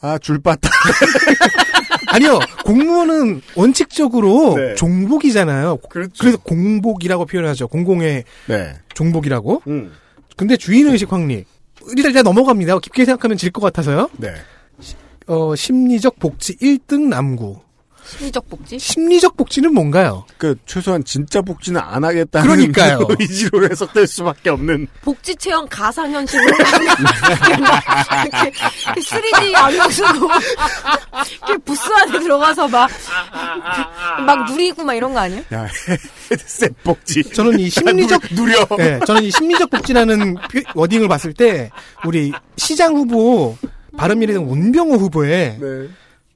아 줄바다. 아니요, 공무원은 원칙적으로 네. 종복이잖아요. 그렇죠. 그래서 공복이라고 표현하죠. 공공의 네. 종복이라고. 음. 근데 주인 의식 확립. 일단 일단 넘어갑니다. 깊게 생각하면 질 것 같아서요. 네. 어, 심리적 복지 1등 남구. 심리적 복지? 심리적 복지는 뭔가요? 그 최소한 진짜 복지는 안 하겠다는 그러니까요. 의지로 해석될 수밖에 없는. 복지 체험 가상 현실로 이렇게 3D 안경 쓰고 이렇게 부스 안에 들어가서 막막 누리고 막 이런 거 아니에요? 야 헤드셋 복지. 저는 이 심리적 누려. 네, 저는 이 심리적 복지라는 표- wording을 봤을 때 우리 시장 후보 바른미래당 문병호 후보의 네.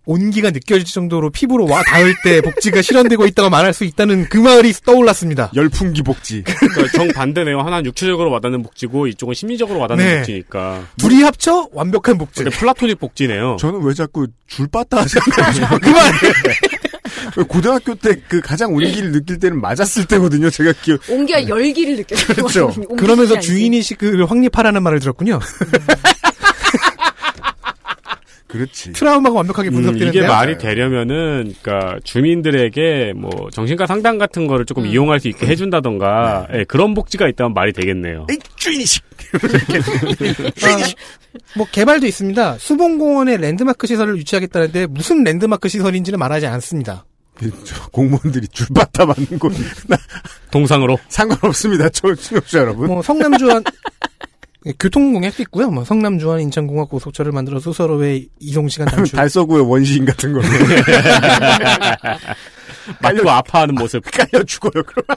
온기가 느껴질 정도로 피부로 와 닿을 때 복지가 실현되고 있다고 말할 수 있다는 그 말이 떠올랐습니다. 열풍기 복지. 그러니까 정 반대네요. 하나는 육체적으로 와닿는 복지고 이쪽은 심리적으로 와닿는 네. 복지니까. 둘이 합쳐 완벽한 복지. 플라토닉 복지네요. 저는 왜 자꾸 줄바다 하잖아요. 그만. 고등학교 때 그 가장 온기를 느낄 때는 맞았을 때거든요. 제가 기억. 온기와 열기를 느껴요. 그렇죠. 그러면서 아니지. 주인의식을 확립하라는 말을 들었군요. 그렇지. 트라우마가 완벽하게 음, 분석되는데요. 이게 말이 되려면은, 그니까, 주민들에게, 뭐, 정신과 상담 같은 거를 조금 이용할 수 있게 해준다던가, 예, 그런 복지가 있다면 말이 되겠네요. 에이, 주인이식. 아, 뭐 개발도 있습니다. 수봉공원에 랜드마크 시설을 유치하겠다는데 무슨 랜드마크 시설인지는 말하지 않습니다. 저 공무원들이 줄바다 맞는 곳. 나 동상으로. 상관없습니다. 저 청취자 여러분. 뭐 성남주한 예, 교통공약도 있고요. 뭐 성남주한 인천공학 고속철을 만들어서 서로의 이동 시간 단축. 달서구의 원시인 같은 거. 맞고 아파하는 모습. 깔려 죽어요, 그럼.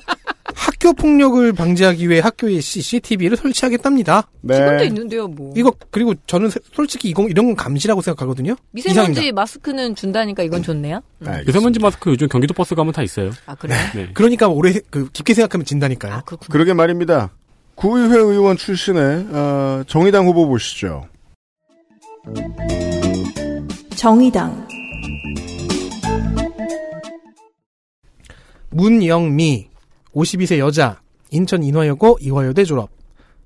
학교 폭력을 방지하기 위해 학교에 CCTV를 설치하겠답니다. 그것도 네. 있는데요, 뭐. 이거 그리고 저는 세- 솔직히 이건 이런 건 감시라고 생각하거든요. 미세먼지 이상입니다. 마스크는 준다니까 이건 좋네요. 알겠습니다. 미세먼지 마스크 요즘 경기도 버스 가면 다 있어요. 아, 그래요? 네. 그러니까 오래 그 깊게 생각하면 진다니까요. 아. 그러게 말입니다. 구의회 의원 출신의 어, 정의당 후보 보시죠. 정의당 문영미 52세 여자 인천 인화여고 이화여대 졸업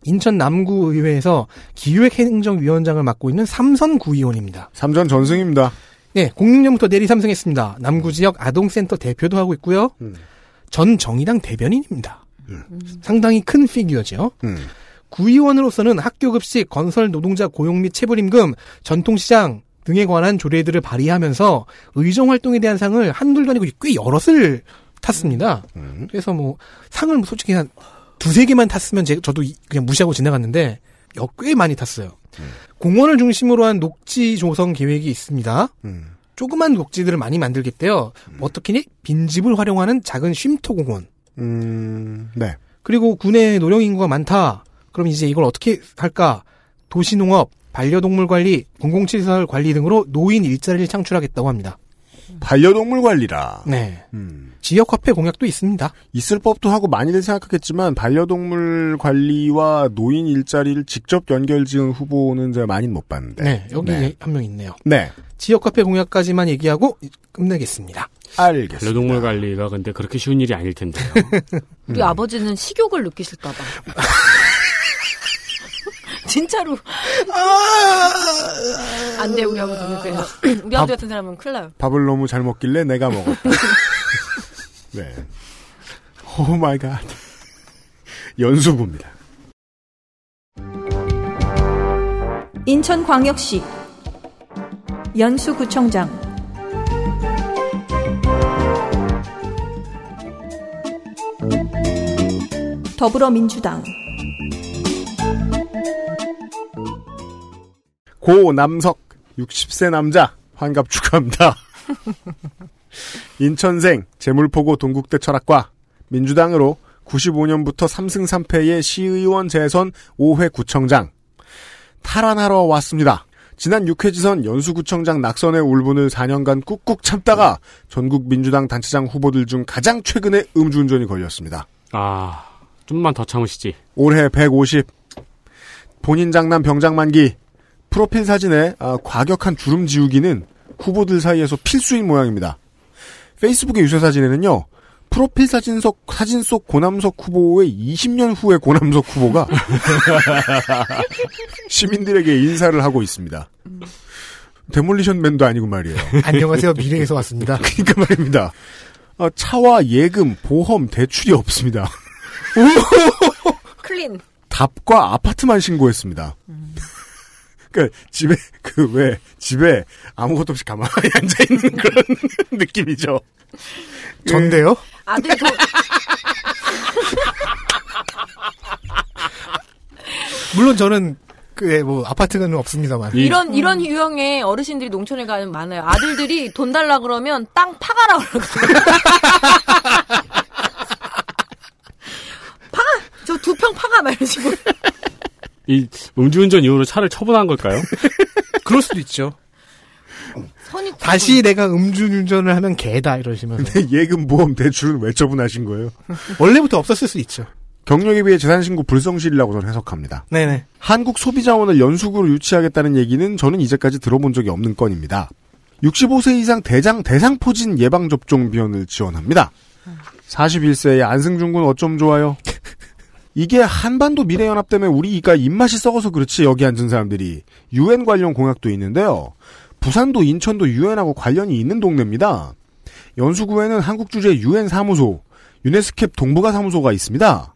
인천 남구의회에서 기획행정위원장을 맡고 있는 삼선 구의원입니다. 삼전 전승입니다. 네, 06년부터 내리 삼승했습니다. 남구 지역 아동센터 대표도 하고 있고요. 음. 전 정의당 대변인입니다. 상당히 큰 피규어죠. 음. 구의원으로서는 학교 급식, 건설 노동자 고용 및 체불임금, 전통시장 등에 관한 조례들을 발의하면서 의정 활동에 대한 상을 한둘도 아니고 꽤 여럿을 탔습니다. 음. 그래서 뭐 상을 뭐 솔직히 한 두세 개만 탔으면 제, 저도 이- 그냥 무시하고 지나갔는데 여- 꽤 많이 탔어요. 공원을 중심으로 한 녹지 조성 계획이 있습니다. 음. 조그만 녹지들을 많이 만들겠대요. 어떻게니? 빈집을 활용하는 작은 쉼터 공원. 음, 네. 그리고 군의 노령 인구가 많다. 그럼 이제 이걸 어떻게 할까? 도시농업, 반려동물 관리, 공공시설 관리 등으로 노인 일자리를 창출하겠다고 합니다. 반려동물 관리라. 네. 음. 지역 화폐 공약도 있습니다. 있을 법도 하고 많이들 생각하겠지만 반려동물 관리와 노인 일자리를 직접 연결지은 후보는 제가 많이 못 봤는데. 네, 여기 네. 한명 있네요. 네. 지역 화폐 공약까지만 얘기하고 끝내겠습니다. 알겠습니다. 반려동물 관리가 근데 그렇게 쉬운 일이 아닐 텐데요. 우리 아버지는 식욕을 느끼실까봐. 진짜로. 안 돼, 우리 아버지는. 그래서. 우리 아버지 같은 사람은 큰일 나요. 밥을 너무 잘 먹길래 내가 먹었다. 네. Oh my god. 연수구입니다. 인천광역시 연수구청장 더불어민주당 고 남석 60세 남자 환갑 축하합니다. 인천생 재물포고 동국대 철학과 민주당으로 95년부터 3승 3패의 시의원 재선 5회 구청장 탈환하러 왔습니다. 지난 6회 지선 연수구청장 낙선의 울분을 4년간 꾹꾹 참다가 전국 민주당 단체장 후보들 중 가장 최근에 음주운전이 걸렸습니다. 아, 좀만 더 참으시지. 올해 150. 본인 장남 병장 만기. 프로필 사진에 아, 과격한 주름 지우기는 후보들 사이에서 필수인 모양입니다. 페이스북의 유세 사진에는요. 프로필 사진 속 사진 속 고남석 후보의 20년 후의 고남석 후보가 시민들에게 인사를 하고 있습니다. 데몰리션 맨도 아니고 말이에요. 안녕하세요. 미래에서 왔습니다. 그러니까 말입니다. 아, 차와 예금, 보험, 대출이 없습니다. 클린. 답과 아파트만 신고했습니다. 그러니까 집에 그 왜 집에 아무것도 없이 가만히 앉아 있는 그런 느낌이죠. 전데요? 아들 돈. 물론 저는 그뭐 아파트는 없습니다만. 이런 이런 유형의 어르신들이 농촌에 가면 많아요. 아들들이 돈 달라 그러면 땅 파가라 그러거든요. 파가 저 두 평 파가 식으로. 이 음주운전 이후로 차를 처분한 걸까요? 그럴 수도 있죠. 선이 다시 내가 음주운전을 하면 개다 이러시면서 근데 예금, 보험, 대출은 왜 처분하신 거예요? 원래부터 없었을 수 있죠. 경력에 비해 재산신고 불성실이라고 저는 해석합니다. 네네. 한국 소비자원을 연수구로 유치하겠다는 얘기는 저는 이제까지 들어본 적이 없는 건입니다. 65세 이상 대장 대상포진 예방접종 비원을 지원합니다. 41세의 안승준 군 어쩜 좋아요? 이게 한반도 미래연합 때문에 우리가 입맛이 썩어서 그렇지 여기 앉은 사람들이 유엔 관련 공약도 있는데요. 부산도 인천도 유엔하고 관련이 있는 동네입니다. 연수구에는 한국 주재 유엔 사무소, 유네스캡 동북아 사무소가 있습니다.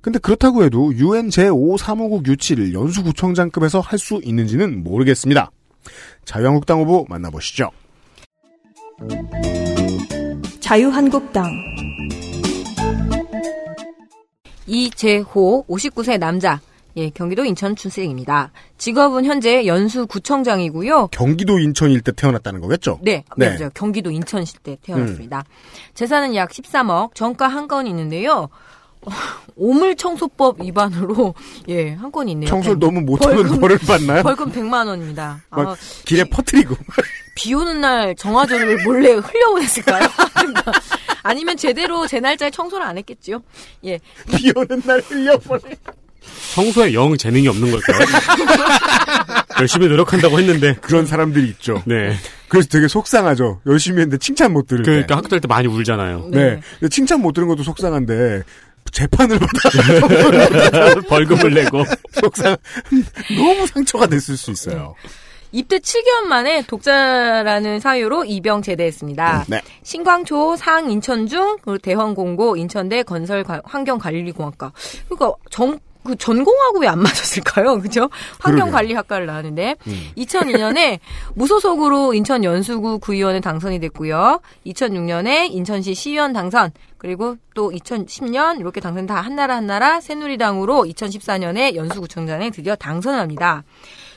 근데 그렇다고 해도 유엔 제5 사무국 유치를 연수구청장급에서 할 수 있는지는 모르겠습니다. 자유한국당 후보 만나보시죠. 자유한국당 이재호 59세 남자. 예, 경기도 인천 출생입니다. 직업은 현재 연수구청장이고요. 경기도 인천일 때 태어났다는 거겠죠? 네, 네. 네. 맞아요. 경기도 인천시 때 태어났습니다. 재산은 약 13억, 정가 한 건 있는데요. 어, 오물 청소법 위반으로 예, 한건 있네요. 청소를 벌금. 너무 못하면 벌금- 벌을 받나요? 벌금 100만 원입니다. 아, 막 길에 퍼뜨리고. 비 오는 날 정화조를 몰래 흘려보냈을까요? 아니면 제대로 제 날짜에 청소를 안 했겠지요? 예. 비 오는 날 흘려보내. 청소에 영 재능이 없는 걸까요? 열심히 노력한다고 했는데. 그런 사람들이 있죠. 네. 그래서 되게 속상하죠. 열심히 했는데 칭찬 못 들을 그러니까 때. 학교 다닐 때 많이 울잖아요. 네. 근데 칭찬 못 들은 것도 속상한데 재판을 받아 벌금을 내고. 속상 너무 상처가 됐을 수 있어요. 입대 7개월 만에 독자라는 사유로 입영 제대했습니다. 네. 신광초 상 인천중 대헌공고 인천대 건설 관- 환경관리공학과. 그러니까 정 그 전공하고 왜 안 맞았을까요? 그죠? 환경관리학과를 나왔는데 음. 2002년에 무소속으로 인천 연수구 구의원에 당선이 됐고요. 2006년에 인천시 시의원 당선 그리고 또 2010년 이렇게 당선 다 한나라 한나라 새누리당으로 2014년에 연수구청장에 드디어 당선을 합니다.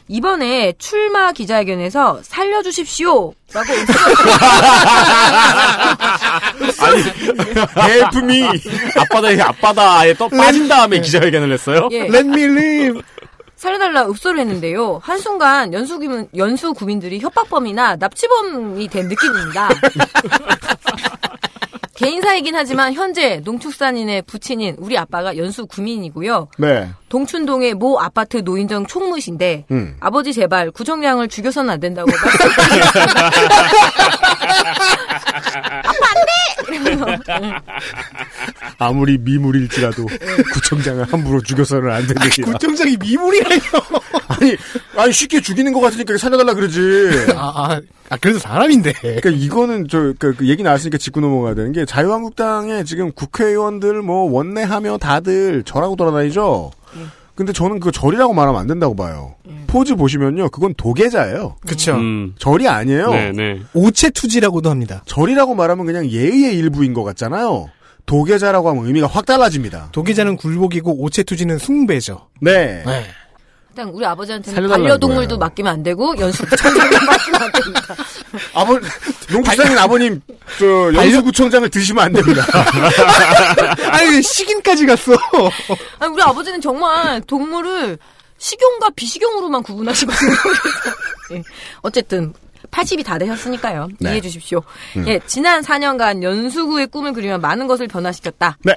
이번에 출마 기자회견에서 살려주십시오라고 헬프미 앞바다에 앞바다에 또 빠진 다음에 기자회견을 했어요. 예. Let me live. 살려달라 읍소를 했는데요. 한순간 연수 구민, 연수 구민들이 협박범이나 납치범이 된 느낌입니다. 개인사이긴 하지만 현재 농축산인의 부친인 우리 아빠가 연수 구민이고요. 네. 동춘동의 모 아파트 노인정 총무신데 음. 아버지 제발 구청장을 죽여서는 안 된다고 아 무리 미물일지라도 구청장을 함부로 죽여서는 안 되는 일이야. 구청장이 미물이라뇨. 아니, 아니 쉽게 죽이는 것 같으니까 살려달라 그러지. 아, 아, 아, 그래도 사람인데. 그러니까 이거는 저 그, 그 얘기 나왔으니까 짚고 넘어가야 되는 게 자유한국당에 지금 국회의원들 뭐 원내하며 다들 절하고 돌아다니죠. 근데 저는 그거 절이라고 말하면 안 된다고 봐요. 포즈 보시면요, 그건 도계자예요. 그쵸. 음. 절이 아니에요. 네네. 오체투지라고도 합니다. 절이라고 말하면 그냥 예의의 일부인 것 같잖아요. 도계자라고 하면 의미가 확 달라집니다. 도계자는 굴복이고 오체투지는 숭배죠. 네. 네. 일단 우리 아버지한테는 반려동물도 거예요. 맡기면 안 되고 연수구청장도 맡기면 안 됩니다. 아버, 농축산인 아버님, 저, 연수구청장을 드시면 안 됩니다. 아니, 식인까지 갔어. 아니, 우리 아버지는 정말 동물을 식용과 비식용으로만 구분하시거든요. 그래서, 예. 어쨌든 80이 다 되셨으니까요. 네. 이해해 주십시오. 음. 예, 지난 4년간 연수구의 꿈을 그리며 많은 것을 변화시켰다. 네.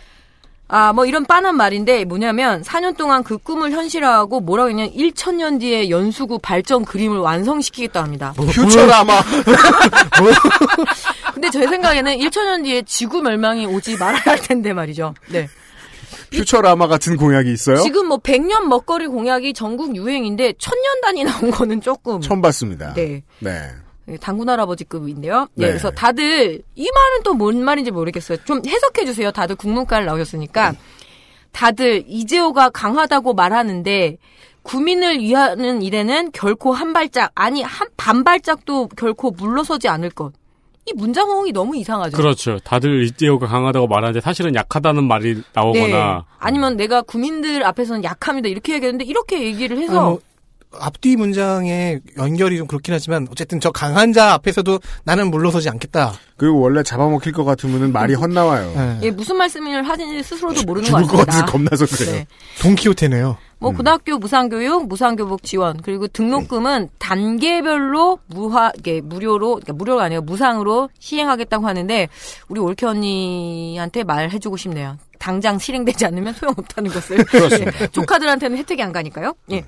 아, 뭐 이런 빤한 말인데 뭐냐면 4년 동안 그 꿈을 현실화하고 뭐라고 했냐면 1천년 뒤에 연수구 발전 그림을 완성시키겠다 합니다. 퓨처라마. 근데 제 생각에는 1천년 뒤에 지구 멸망이 오지 말아야 할 텐데 말이죠. 네. 퓨처라마 같은 공약이 있어요? 지금 뭐 100년 먹거리 공약이 전국 유행인데 천년 단위 나온 거는 조금 처음 봤습니다. 네. 네. 예, 당군 할아버지급인데요. 예, 네. 그래서 다들 이 말은 또 뭔 말인지 모르겠어요. 좀 해석해 주세요. 다들 국문과를 나오셨으니까 다들 이재호가 강하다고 말하는데 구민을 위하는 일에는 결코 한 발짝 아니 한 반 발짝도 결코 물러서지 않을 것. 이 문장홍이 너무 이상하죠. 그렇죠. 다들 이재호가 강하다고 말하는데 사실은 약하다는 말이 네. 나오거나 아니면 내가 구민들 앞에서는 약합니다. 이렇게 얘기하는데 이렇게 얘기를 해서 아니, 뭐, 앞뒤 문장의 연결이 좀 그렇긴 하지만 어쨌든 저 강한 자 앞에서도 나는 물러서지 않겠다. 그리고 원래 잡아먹힐 것 같으면은 말이 헛나와요. 네. 예, 무슨 말씀을 하는지 스스로도 모르는 것 죽을 것 같습니다. 같아서 겁나서 그래요. 네. 돈키호테네요. 뭐 고등학교 무상교육, 무상교복 지원 그리고 등록금은 단계별로 무화 이게 무료로 그러니까 무료가 아니라 무상으로 시행하겠다고 하는데 우리 올케 언니한테 말해주고 싶네요. 당장 실행되지 않으면 소용없다는 것을 그렇습니다. 예, 조카들한테는 혜택이 안 가니까요. 예.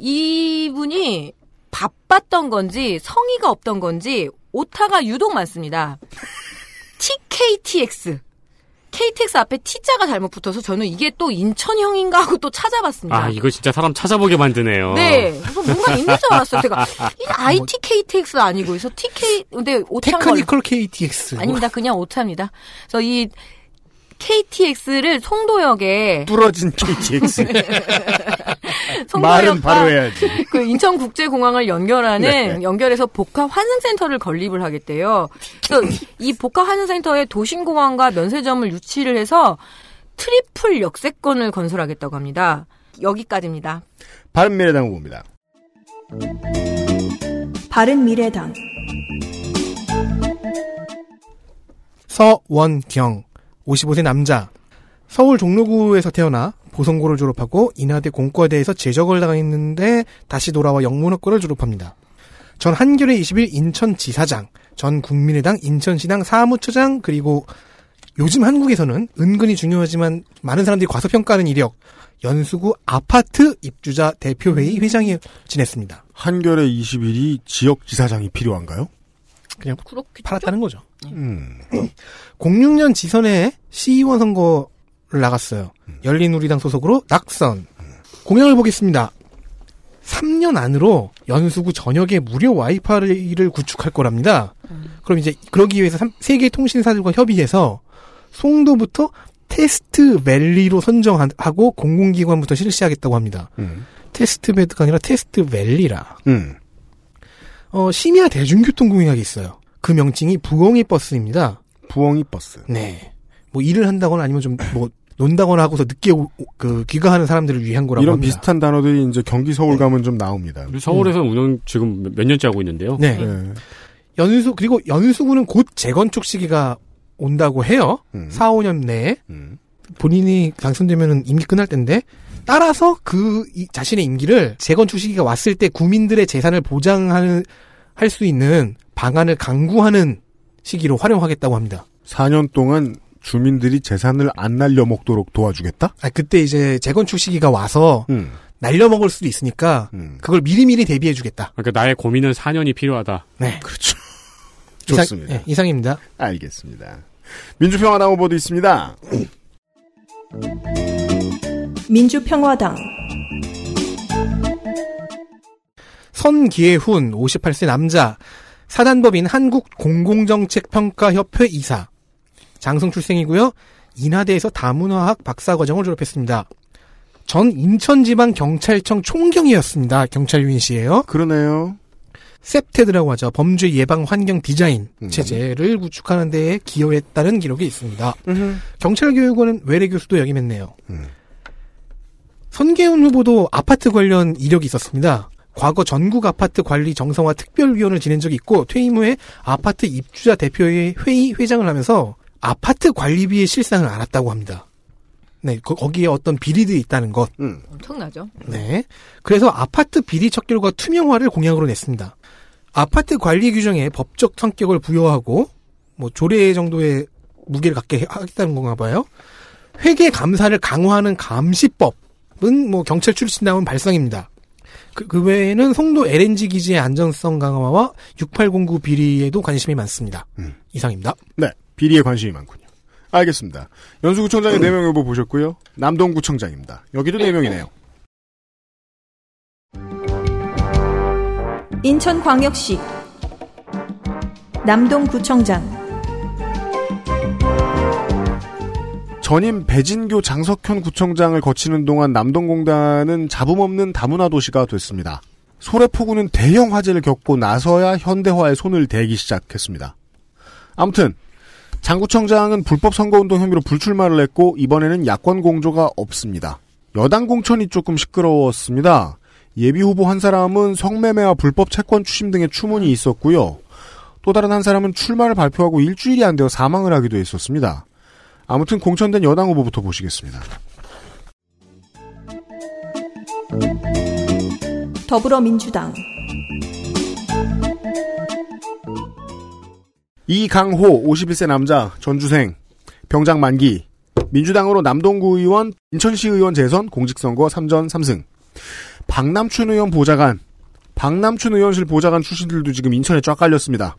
이분이 바빴던 건지 성의가 없던 건지 오타가 유독 많습니다. TKTX. KTX 앞에 T자가 잘못 붙어서 저는 이게 또 인천형인가 하고 또 찾아봤습니다. 아 이거 진짜 사람 찾아보게 만드네요. 네. 그래서 뭔가 있는 줄 알았어요. 제가 이 IT KTX 아니고 그래서 TK 근데 걸 테크니컬 KTX. 아닙니다. 그냥 오차입니다. 그래서 이 KTX를 송도역에 부러진 KTX. 말은 바로 해야지. 그 인천국제공항을 연결하는 네. 연결해서 복합 환승센터를 건립을 하겠대요. 그래서 이 복합 환승센터에 도심공항과 면세점을 유치를 해서 triple 역세권을 건설하겠다고 합니다. 여기까지입니다. 바른미래당 후보입니다. 바른 미래당 서원경 55세 남자 서울 종로구에서 태어나 보성고를 졸업하고 인하대 공과대에서 제적을 당했는데 다시 돌아와 영문학과를 졸업합니다. 전 한겨레 20일 인천지사장, 전 국민의당 인천시당 사무처장 그리고 요즘 한국에서는 은근히 중요하지만 많은 사람들이 과소평가하는 이력 연수구 아파트 입주자 대표회의 회장이 지냈습니다. 한겨레 21이 지역지사장이 필요한가요? 그냥 그렇게 팔았다는 거죠. 음. 06년 지선에 시의원 선거를 나갔어요. 열린우리당 소속으로 낙선. 공약을 보겠습니다. 3년 안으로 연수구 전역에 무료 와이파이를 구축할 거랍니다. 그럼 이제 그러기 위해서 세계 통신사들과 협의해서 송도부터 test valley로 선정하고 공공기관부터 실시하겠다고 합니다. 음. test bed가 아니라 test valley라. 음. 어, 심야 대중교통 공약이 있어요. 그 명칭이 부엉이 버스입니다. 부엉이 버스. 네. 뭐 일을 한다거나 아니면 좀 뭐 논다거나 하고서 늦게 오- 오- 그 귀가하는 사람들을 위한 거라고 이런 합니다. 비슷한 단어들이 이제 경기 서울 가면 좀 나옵니다. 서울에서 운영 지금 몇- 몇 년째 하고 있는데요. 네. 네. 연수 그리고 연수구는 곧 재건축 시기가 온다고 해요. 음. 4, 5년 내에 음. 본인이 당선되면은 임기 끝날 텐데 따라서 그 이- 자신의 임기를 재건축 시기가 왔을 때 국민들의 재산을 보장하는 할 수 있는 방안을 강구하는 시기로 활용하겠다고 합니다. 4년 동안 주민들이 재산을 안 날려먹도록 도와주겠다? 아 그때 이제 재건축 시기가 와서 음. 날려먹을 수도 있으니까 음. 그걸 미리미리 대비해주겠다. 그러니까 나의 고민은 4년이 필요하다. 네. 그렇죠. 이상- 좋습니다. 네, 이상입니다. 알겠습니다. 민주평화당 후보도 있습니다. 민주평화당 선기회훈 58세 남자 사단법인 한국공공정책평가협회 이사 장성 출생이고요. 인하대에서 다문화학 박사과정을 졸업했습니다. 전 인천지방경찰청 총경이었습니다. 경찰 유닛이에요. 그러네요. 셉테드라고 하죠. 범죄 예방 환경 디자인 음. 체제를 구축하는 데에 기여했다는 기록이 있습니다. 경찰교육원은 외래 교수도 역임했네요. 음. 선계훈 후보도 아파트 관련 이력이 있었습니다. 과거 전국 아파트 관리 정성화 특별위원을 지낸 적이 있고 퇴임 후에 아파트 입주자 대표의 회의 회장을 하면서 아파트 관리비의 실상을 알았다고 합니다. 네, 거, 기에 어떤 비리들이 있다는 것. 음. 엄청나죠. 네. 그래서 아파트 비리 척결과 투명화를 공약으로 냈습니다. 아파트 관리 규정에 법적 성격을 부여하고 뭐 조례 정도의 무게를 갖게 하겠다는 건가 봐요. 회계 감사를 강화하는 감시법은 뭐 경찰 출신다운 발상입니다. 그, 그 외에는 송도 LNG 기지의 안전성 강화와 6809 비리에도 관심이 많습니다. 음. 이상입니다. 네. 비리에 관심이 많군요. 알겠습니다. 연수구청장의 4명 후보 보셨고요. 남동구청장입니다. 여기도 4명이네요. 인천광역시 남동구청장 전임 배진교 장석현 구청장을 거치는 동안 남동공단은 잡음 없는 다문화 도시가 됐습니다. 소래포구는 대형 화재를 겪고 나서야 현대화에 손을 대기 시작했습니다. 아무튼 장구청장은 불법 선거운동 혐의로 불출마를 했고 이번에는 야권 공조가 없습니다. 여당 공천이 조금 시끄러웠습니다. 예비 후보 한 사람은 성매매와 불법 채권 추심 등의 추문이 있었고요. 또 다른 한 사람은 출마를 발표하고 일주일이 안 되어 사망을 하기도 했었습니다. 아무튼 공천된 여당 후보부터 보시겠습니다. 더불어민주당. 이강호 51세 남자 전주생. 병장 만기. 민주당으로 남동구 의원 인천시 의원 재선 공직선거 3전 3승. 박남춘 의원 보좌관. 박남춘 의원실 보좌관 출신들도 지금 인천에 쫙 깔렸습니다.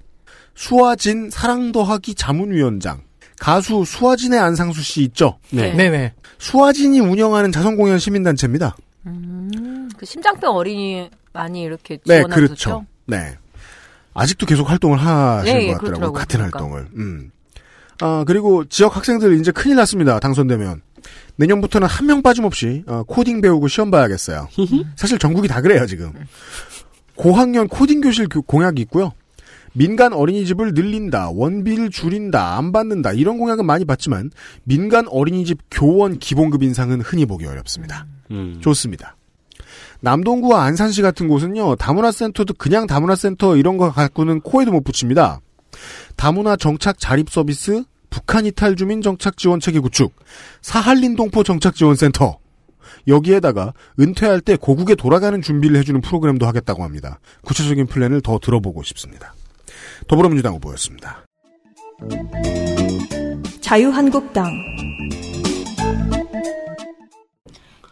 수아진 사랑 더하기 자문위원장 가수 수아진의 안상수 씨 있죠? 네. 네네. 수아진이 운영하는 자선공연 시민단체입니다. 음, 그 심장병 어린이 많이 이렇게 네, 지원하셨죠? 그렇죠. 네. 아직도 계속 활동을 하시는 네, 것 같더라고요. 그렇더라고요. 같은 그러니까. 활동을. 음. 아, 그리고 지역 학생들 이제 큰일 났습니다. 당선되면. 내년부터는 한 명 빠짐없이 어, 코딩 배우고 시험 봐야겠어요. 사실 전국이 다 그래요, 지금. 고학년 코딩 교실 교- 공약이 있고요. 민간 어린이집을 늘린다, 원비를 줄인다, 안 받는다 이런 공약은 많이 봤지만 민간 어린이집 교원 기본급 인상은 흔히 보기 어렵습니다. 음. 좋습니다. 남동구와 안산시 같은 곳은요, 다문화센터도 그냥 다문화센터 이런 거 갖고는 코에도 못 붙입니다. 다문화 정착 자립 서비스, 북한 이탈 주민 정착 지원 체계 구축, 사할린 동포 정착 지원 센터. 여기에다가 은퇴할 때 고국에 돌아가는 준비를 해주는 프로그램도 하겠다고 합니다. 구체적인 플랜을 더 들어보고 싶습니다. 더불어민주당 후보였습니다. 자유한국당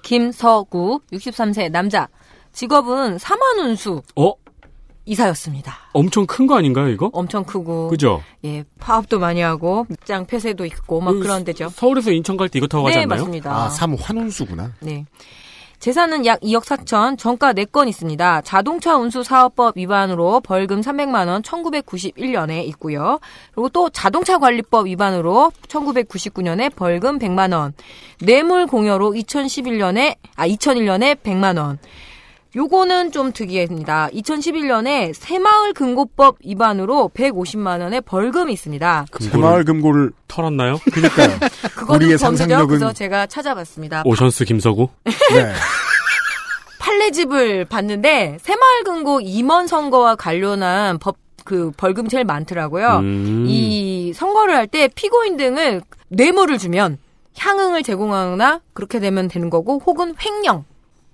김서구 63세 남자 직업은 사만운수 어? 이사였습니다. 엄청 큰 거 아닌가요, 이거? 엄청 크고 그죠? 예 파업도 많이 하고 직장 폐쇄도 있고 막그 그런 데죠. 서울에서 인천 갈 때 이거 타고 가지 네 않나요? 맞습니다. 아, 삼 환운수구나. 네. 재산은 약 2억 4천, 정가 4건 있습니다. 자동차 운수 사업법 위반으로 벌금 300만 원 1991년에 있고요. 그리고 또 자동차 관리법 위반으로 1999년에 벌금 100만 원. 뇌물 공여로 2011년에 아 2001년에 100만 원. 요거는 좀 특이합니다. 2011년에 새마을 금고법 위반으로 150만 원의 벌금이 있습니다. 새마을 금고를 털었나요? 그러니까요. 그거는 우리의 범죄죠. 상상력은 그래서 제가 찾아봤습니다. 오션스 김서구? 네. 판례집을 봤는데 새마을 금고 임원 선거와 관련한 법 그 벌금 제일 많더라고요. 음. 이 선거를 할 때 피고인 등을 뇌물을 주면 향응을 제공하거나 그렇게 되면 되는 거고 혹은 횡령.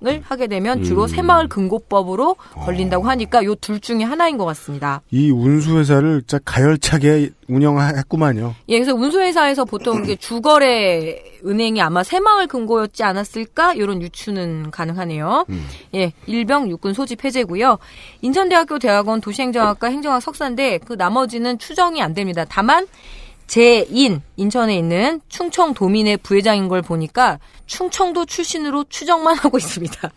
을 하게 되면 주로 음. 새마을 금고법으로 걸린다고 하니까 요 둘 중에 하나인 것 같습니다. 이 운수회사를 진짜 가열차게 운영했구만요. 예, 그래서 운수회사에서 보통 이게 주거래 은행이 아마 새마을 금고였지 않았을까? 이런 유추는 가능하네요. 음. 예, 일병 육군 소집 해제고요. 인천대학교 대학원 도시행정학과 행정학 석사인데 그 나머지는 추정이 안 됩니다. 다만 재인 인천에 있는 충청도민의 부회장인 걸 보니까 충청도 출신으로 추정만 하고 있습니다.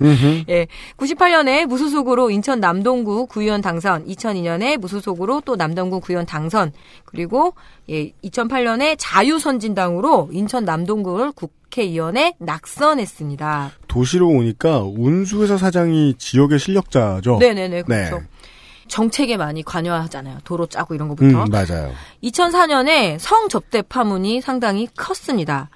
예, 98년에 무소속으로 인천 남동구 구의원 당선, 2002년에 무소속으로 또 남동구 구의원 당선, 그리고 예, 2008년에 자유선진당으로 인천 남동구를 국회의원에 낙선했습니다. 도시로 오니까 운수회사 사장이 지역의 실력자죠. 네네네, 그렇죠. 네. 정책에 많이 관여하잖아요. 도로 짜고 이런 거부터. 음, 맞아요. 2004년에 성접대 파문이 상당히 컸습니다.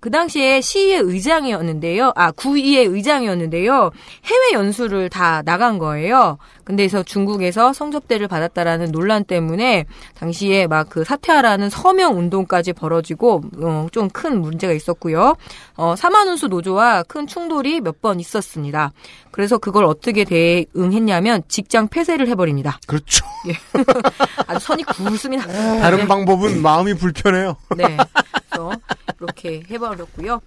그 당시에 시의회 의장이었는데요. 아, 구의회 의장이었는데요. 해외 연수를 다 나간 거예요. 근데서 중국에서 성접대를 받았다라는 논란 때문에 당시에 막 그 사퇴하라는 서명 운동까지 벌어지고 어, 좀 큰 문제가 있었고요. 어, 사만운수 노조와 큰 충돌이 몇 번 있었습니다. 그래서 그걸 어떻게 대응했냐면 직장 폐쇄를 해버립니다. 그렇죠. 아주 선이 굵습니다. 다른 네. 방법은 마음이 불편해요. 네. 그래서 이렇게 해버렸고요.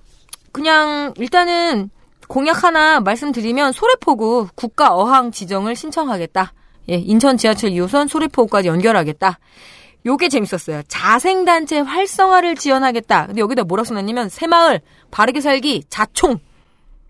그냥 일단은 공약 하나 말씀드리면 소래포구 국가 어항 지정을 신청하겠다. 예, 인천 지하철 2호선 소래포구까지 연결하겠다. 요게 재밌었어요. 자생단체 활성화를 지원하겠다. 근데 여기다 뭐라고 써놨냐면 새마을 바르게 살기 자총.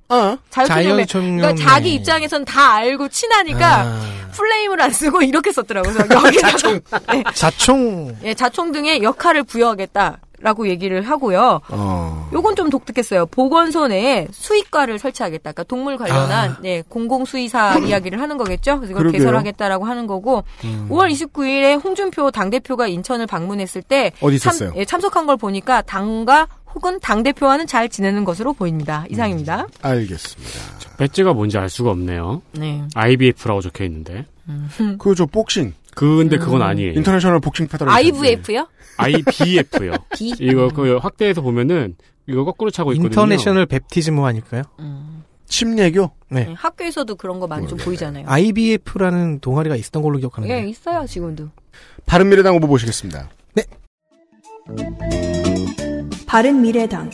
어? 자유총연맹. 자유총연맹. 그러니까 자기 입장에선 다 알고 친하니까 아. 플레임을 안 쓰고 이렇게 썼더라고요. 여기다가 네, 자총 예, 자총 등의 역할을 부여하겠다 라고 얘기를 하고요. 어. 요건 좀 독특했어요. 보건소 내에 수의과를 설치하겠다. 그러니까 동물 관련한 아. 네, 공공수의사 이야기를 하는 거겠죠. 그래서 이걸 그러게요. 개설하겠다라고 하는 거고 5월 29일에 홍준표 당대표가 인천을 방문했을 때 어디 있었어요? 예, 참석한 걸 보니까 당과 혹은 당대표와는 잘 지내는 것으로 보입니다. 이상입니다. 알겠습니다. 배지가 뭔지 알 수가 없네요. 네. IBF라고 적혀 있는데. 그저 복싱 근데 그건 아니에요. International Boxing Federation. IVF요? IBF요. B? 이거 그 확대해서 보면은 이거 거꾸로 차고 있거든요. International Baptism 뭐 아닐까요? 침례교. 네. 네, 학교에서도 그런 거 많이 좀 보이잖아요. IBF라는 동아리가 있었던 걸로 기억하는데. 예, 있어요, 지금도. 바른미래당 후보 보시겠습니다. 바른미래당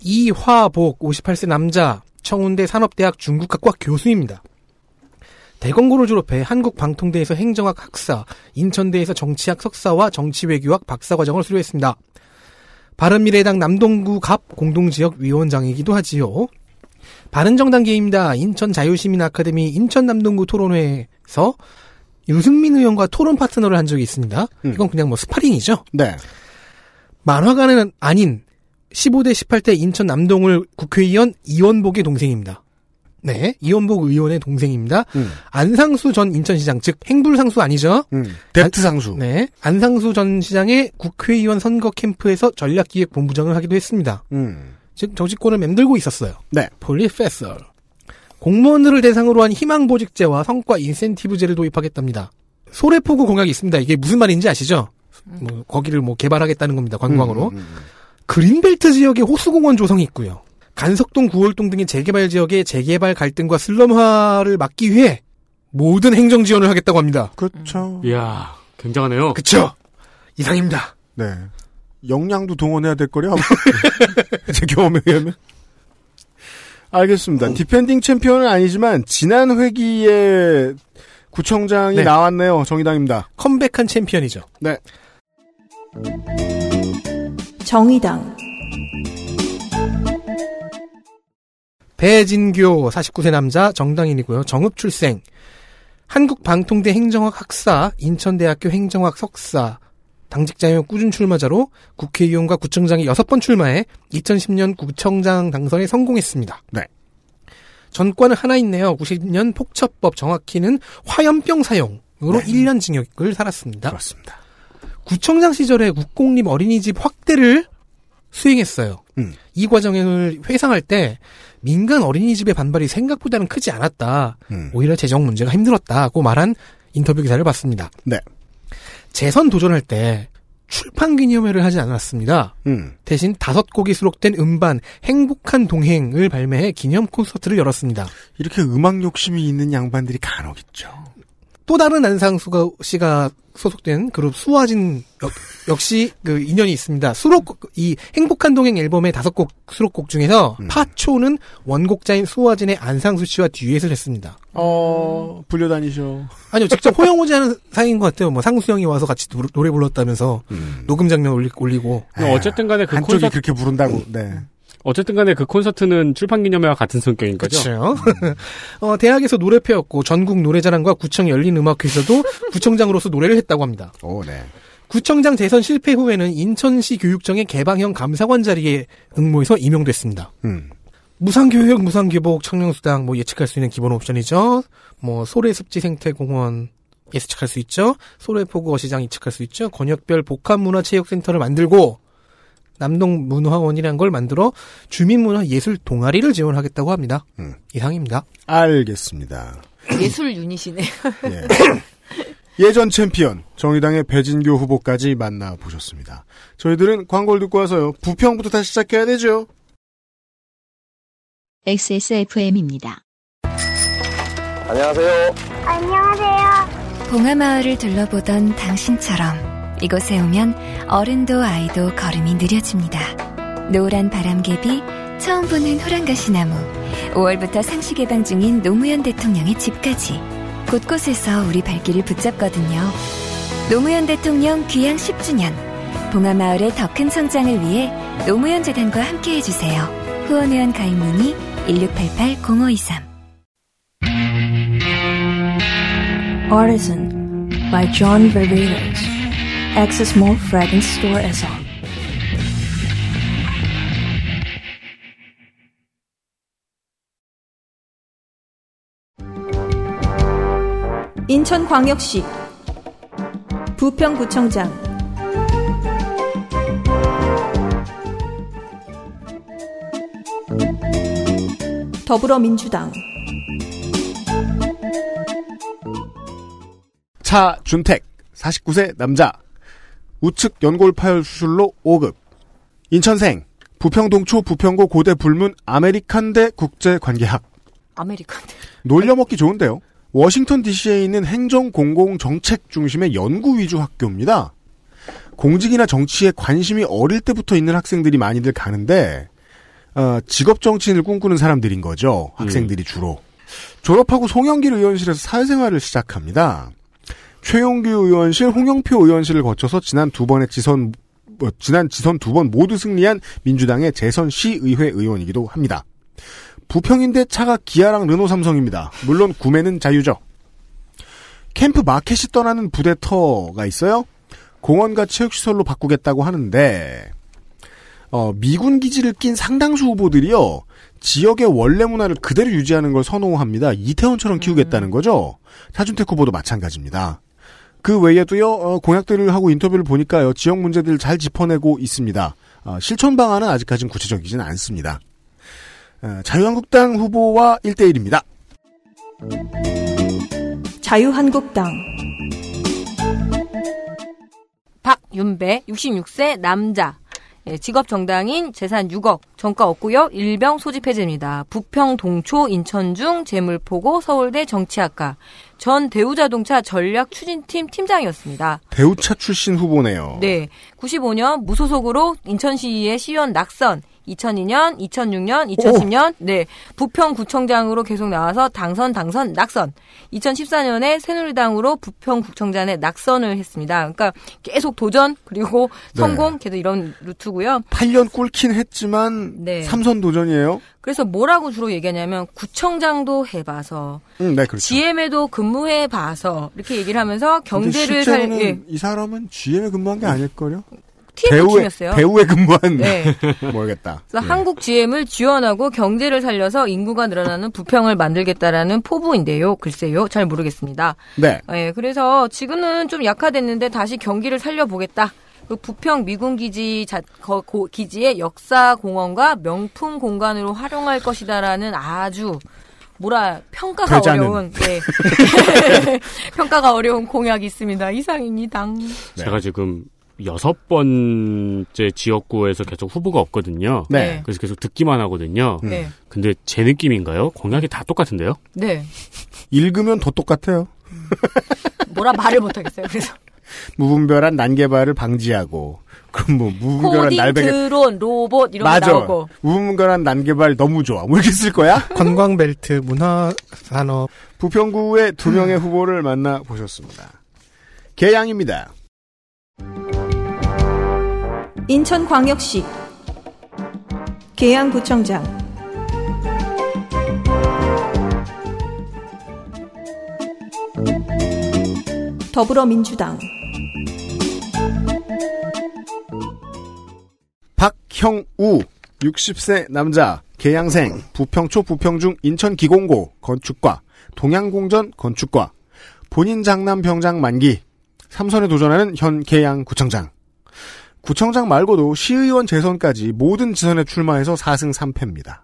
이화복 58세 남자 청운대 산업대학 중국학과 교수입니다. 대건고를 졸업해 한국방통대에서 행정학 학사, 인천대에서 정치학 석사와 정치외교학 박사과정을 수료했습니다. 바른미래당 남동구 갑 공동지역 위원장이기도 하지요. 바른정당계입니다. 인천 자유시민 아카데미 인천 남동구 토론회에서 유승민 의원과 토론 파트너를 한 적이 있습니다. 음. 이건 그냥 뭐 스파링이죠. 네. 만화가는 아닌 15대 18대 인천 남동을 국회의원 이원복의 동생입니다. 네, 이원복 의원의 동생입니다. 음. 안상수 전 인천시장, 즉 행불상수 아니죠? 음. 뎁트 상수. 네, 안상수 전 시장의 국회의원 선거 캠프에서 전략기획본부장을 하기도 했습니다. 음. 즉 정치권을 맴돌고 있었어요. 네. 폴리페서. 공무원들을 대상으로 한 희망보직제와 성과 인센티브제를 도입하겠답니다. 소래포구 공약이 있습니다. 이게 무슨 말인지 아시죠? 뭐 거기를 뭐 개발하겠다는 겁니다. 관광으로. 음, 음, 음. 그린벨트 지역에 호수공원 조성이 있고요. 간석동, 구월동 등의 재개발 지역의 재개발 갈등과 슬럼화를 막기 위해 모든 행정 지원을 하겠다고 합니다. 그렇죠. 이야, 굉장하네요. 그쵸? 이상입니다. 네. 역량도 동원해야 될 거려. 아마. 제 경험에 의하면. 알겠습니다. 디펜딩 챔피언은 아니지만 지난 회기에 구청장이 네. 나왔네요. 정의당입니다. 컴백한 챔피언이죠. 네. 정의당 배진교 49세 남자 정당인이고요. 정읍 출생. 한국방통대 행정학 학사, 인천대학교 행정학 석사, 당직자용 꾸준 출마자로 국회의원과 구청장이 6번 출마해 2010년 구청장 당선에 성공했습니다. 네. 전과는 하나 있네요. 90년 폭처법 정확히는 화염병 사용으로 네. 1년 징역을 살았습니다. 그렇습니다. 구청장 시절에 국공립 어린이집 확대를 수행했어요. 음. 이 과정을 회상할 때 민간 어린이집의 반발이 생각보다는 크지 않았다. 음. 오히려 재정 문제가 힘들었다고 말한 인터뷰 기사를 봤습니다. 네. 재선 도전할 때 출판 기념회를 하지 않았습니다. 음. 대신 다섯 곡이 수록된 음반 행복한 동행을 발매해 기념 콘서트를 열었습니다. 이렇게 음악 욕심이 있는 양반들이 간혹 있죠. 또 다른 안상수가 씨가 소속된 그룹 수와진 역, 시그 인연이 있습니다. 수록곡 이 행복한 동행 앨범의 다섯 곡 수록곡 중에서 음. 파초는 원곡자인 수와진의 안상수 씨와 듀엣을 했습니다. 어, 불려 다니셔. 아니요, 직접 호형호제 하는 사이인 것 같아요. 뭐 상수 형이 와서 같이 노, 노래 불렀다면서 음. 녹음 장면 올리, 올리고 근데 어쨌든 간에 그 한쪽이 콘서트, 그렇게 부른다고. 네. 어쨌든 간에 그 콘서트는 출판 기념회와 같은 성격인 거죠. 그렇죠. 어, 대학에서 노래패였고 전국 노래자랑과 구청 열린 음악회에서도 구청장으로서 노래를 했다고 합니다. 오, 네. 구청장 대선 실패 후에는 인천시 교육청의 개방형 감사관 자리에 응모해서 임용됐습니다. 음. 무상교육, 무상교복, 청년수당 뭐 예측할 수 있는 기본 옵션이죠. 뭐 소래습지 생태공원 예측할 수 있죠. 소래포구 어시장 예측할 수 있죠. 권역별 복합문화체육센터를 만들고 남동문화원이라는 걸 만들어 주민문화 예술 동아리를 지원하겠다고 합니다. 음. 이상입니다. 알겠습니다. 예술 유닛이네. 예. 예전 챔피언 정의당의 배진교 후보까지 만나보셨습니다. 저희들은 광고를 듣고 와서요. 부평부터 다시 시작해야 되죠. XSFM입니다. 안녕하세요. 봉하마을을 둘러보던 당신처럼 이곳에 오면 어른도 아이도 걸음이 느려집니다. 노란 바람개비, 처음 보는 호랑가시나무, 5월부터 상시 개방 중인 노무현 대통령의 집까지 곳곳에서 우리 발길을 붙잡거든요. 노무현 대통령 귀향 10주년, 봉하마을의 더 큰 성장을 위해 노무현 재단과 함께 해주세요. 후원회원 가입 문의 1688-0523 Artisan by John Varvatos. Access Mall Fragrance Store as on. 인천광역시 부평구청장 더불어민주당 차준택 49세 남자 우측 연골 파열 수술로 5급 인천생 부평동초 부평고 고대 불문 아메리칸대 국제관계학 아메리칸. 놀려먹기 좋은데요. 워싱턴 DC에 있는 행정공공정책 중심의 연구 위주 학교입니다. 공직이나 정치에 관심이 어릴 때부터 있는 학생들이 많이들 가는데 어, 직업 정치인을 꿈꾸는 사람들인 거죠. 학생들이 주로. 졸업하고 송영길 의원실에서 사회생활을 시작합니다. 최용규 의원실, 홍영표 의원실을 거쳐서 지난 두 번의 지선 뭐, 지난 지선 두 번 모두 승리한 민주당의 재선 시의회 의원이기도 합니다. 부평인데 차가 기아랑 르노 삼성입니다. 물론 구매는 자유죠. 캠프 마켓이 떠나는 부대터가 있어요. 공원과 체육시설로 바꾸겠다고 하는데 어, 미군 기지를 낀 상당수 후보들이요. 지역의 원래 문화를 그대로 유지하는 걸 선호합니다. 이태원처럼 키우겠다는 거죠. 차준택 후보도 마찬가지입니다. 그 외에도요. 어, 공약들을 하고 인터뷰를 보니까요. 지역 문제들을 잘 짚어내고 있습니다. 어, 실천 방안은 아직까지는 구체적이지는 않습니다. 어, 자유한국당 후보와 1대1입니다. 자유한국당 박윤배 66세 남자. 예, 직업 정당인 재산 6억, 정가 없고요. 일병 소집 해제입니다. 부평 동초 인천중 재물포고 서울대 정치학과 전 대우자동차 전략 추진팀 팀장이었습니다. 대우차 출신 후보네요. 네. 95년 무소속으로 인천시의 시의원 낙선, 2002년, 2006년, 2010년, 네. 부평구청장으로 계속 나와서 당선, 당선, 낙선. 2014년에 새누리당으로 부평구청장에 낙선을 했습니다. 그러니까 계속 도전, 그리고 네. 성공, 계속 이런 루트고요. 8년 꿇긴 했지만 네. 삼선 도전이에요. 그래서 뭐라고 주로 얘기하냐면 구청장도 해봐서 음, 네, 그렇죠. GM에도 근무해봐서 이렇게 얘기를 하면서 경제를 살 예, 이 사람은 GM에 근무한 게 아닐걸요? TF 팀이었어요. 배우에 근무한 네. 모르겠다. 그래서 예. 한국 GM을 지원하고 경제를 살려서 인구가 늘어나는 부평을 만들겠다라는 포부인데요. 글쎄요, 잘 모르겠습니다. 네. 예, 그래서 지금은 좀 약화됐는데 다시 경기를 살려보겠다. 그 부평 미군 기지 자, 거- 고- 기지의 역사 공원과 명품 공간으로 활용할 것이다라는 아주 뭐라 평가가 않은. 어려운 네. 평가가 어려운 공약이 있습니다. 이상입니다. 네. 제가 지금 여섯 번째 지역구에서 계속 후보가 없거든요. 네. 그래서 계속 듣기만 하거든요. 네. 근데 제 느낌인가요? 공약이 다 똑같은데요? 네. 읽으면 더 똑같아요. 뭐라 말을 못하겠어요. 그래서 무분별한 난개발을 방지하고 그럼 뭐 무분별한 날베개 드론, 로봇 이런 맞아. 거 나오고 무분별한 난개발 너무 좋아. 뭐 이렇게 쓸 거야? 관광벨트, 문화산업. 부평구의 두 명의 후보를 만나 보셨습니다. 개양입니다. 인천광역시 계양구청장. 더불어민주당. 박형우 60세 남자 개양생 부평초 부평중 인천기공고 건축과 동양공전 건축과 본인 장남 병장 만기 삼선에 도전하는 현 계양구청장 구청장 말고도 시의원 재선까지 모든 지선에 출마해서 4승 3패입니다.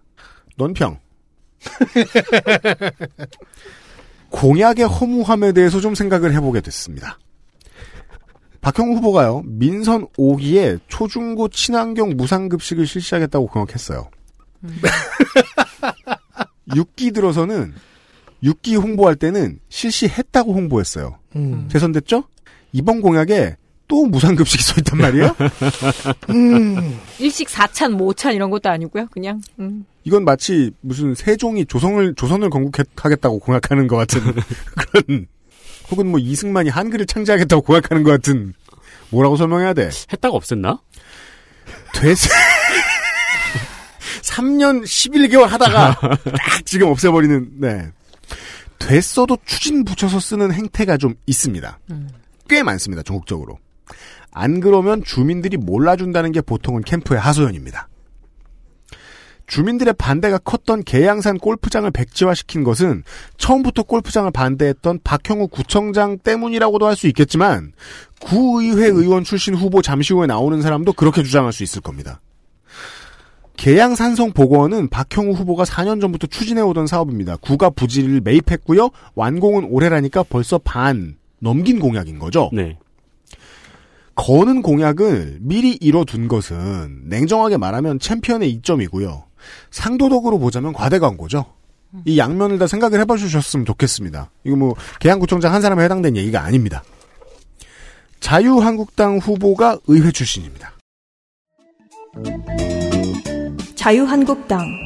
논평 공약의 허무함에 대해서 좀 생각을 해보게 됐습니다. 박형우 후보가요, 민선 5기에 초중고 친환경 무상급식을 실시하겠다고 공약했어요. 6기 들어서는 6기 홍보할 때는 실시했다고 홍보했어요. 음. 재선됐죠? 이번 공약에 또 무상급식이 써 있단 말이에요? 음. 일식 4찬, 모찬 이런 것도 아니고요. 그냥 음. 이건 마치 무슨 세종이 조선을, 조선을 건국하겠다고 공약하는 것 같은 그런, 혹은 뭐 이승만이 한글을 창제하겠다고 공약하는 것 같은, 뭐라고 설명해야 돼? 했다가 없앴나? 됐 3년 11개월 하다가 딱 지금 없애버리는 네. 됐어도 추진 붙여서 쓰는 행태가 좀 있습니다. 꽤 많습니다. 전국적으로. 안 그러면 주민들이 몰라준다는 게 보통은 캠프의 하소연입니다. 주민들의 반대가 컸던 계양산 골프장을 백지화시킨 것은 처음부터 골프장을 반대했던 박형우 구청장 때문이라고도 할 수 있겠지만 구의회 의원 출신 후보 잠시 후에 나오는 사람도 그렇게 주장할 수 있을 겁니다. 계양산성 보건은 박형우 후보가 4년 전부터 추진해오던 사업입니다. 구가 부지를 매입했고요. 완공은 올해라니까 벌써 반 넘긴 공약인 거죠. 네. 거는 공약을 미리 이뤄둔 것은 냉정하게 말하면 챔피언의 이점이고요. 상도덕으로 보자면 과대 광고죠. 이 양면을 다 생각을 해봐 주셨으면 좋겠습니다. 이거 뭐 계양구청장 한 사람에 해당된 얘기가 아닙니다. 자유한국당 후보가 의회 출신입니다. 자유한국당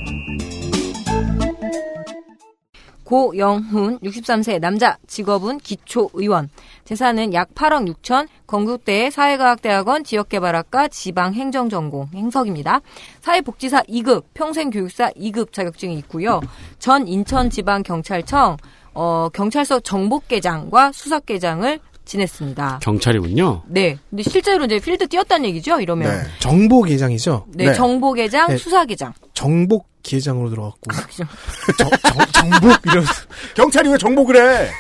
고영훈 63세 남자 직업은 기초의원 재산은 약 8억 6천 건국대 사회과학대학원 지역개발학과 지방행정전공 행석입니다. 사회복지사 2급 평생교육사 2급 자격증이 있고요. 전 인천지방경찰청 어, 경찰서 정복계장과 수석계장을 지냈습니다. 경찰이군요. 네. 근데 실제로 이제 필드 뛰었다는 얘기죠, 이러면. 네. 정보 계장이죠. 네, 네. 정보 계장, 네. 수사 계장. 정복 계장으로 들어갔고. 그죠. 정, 정, 정복 이러면서. 경찰이 왜 정복을 해?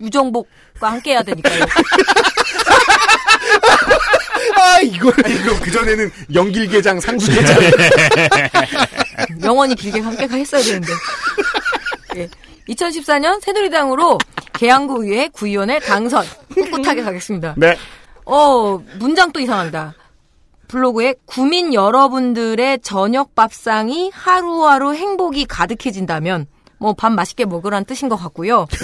유정복과 함께 해야 되니까요. 아, 이걸. 그럼 그전에는 영길계장, 상수계장. 영원히 길게 함께 했어야 되는데. 예. 2014년 새누리당으로 계양구 의회 구의원에 당선. 꿋꿋하게 가겠습니다. 네. 어, 문장 또 이상합니다. 블로그에 구민 여러분들의 저녁 밥상이 하루하루 행복이 가득해진다면 뭐 밥 맛있게 먹으란 뜻인 것 같고요.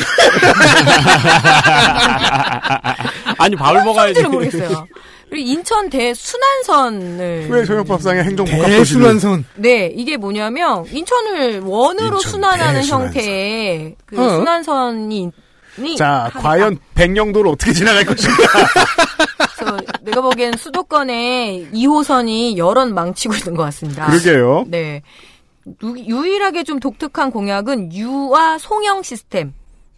아니 밥을 먹어야지. 모르겠어요. 그리고 인천 대순환선을 왜 저녁밥상에 행정복합 대순환선. 네, 이게 뭐냐면 인천을 원으로 인천 순환하는 대순환선. 형태의 그 어. 순환선이 이 자, 하겠다. 과연 백령도를 어떻게 지나갈 것인가? 그래서 내가 보기엔 수도권에 2호선이 여러 망치고 있는 것 같습니다. 그러게요. 네. 유- 유일하게 좀 독특한 공약은 유아 송영 시스템.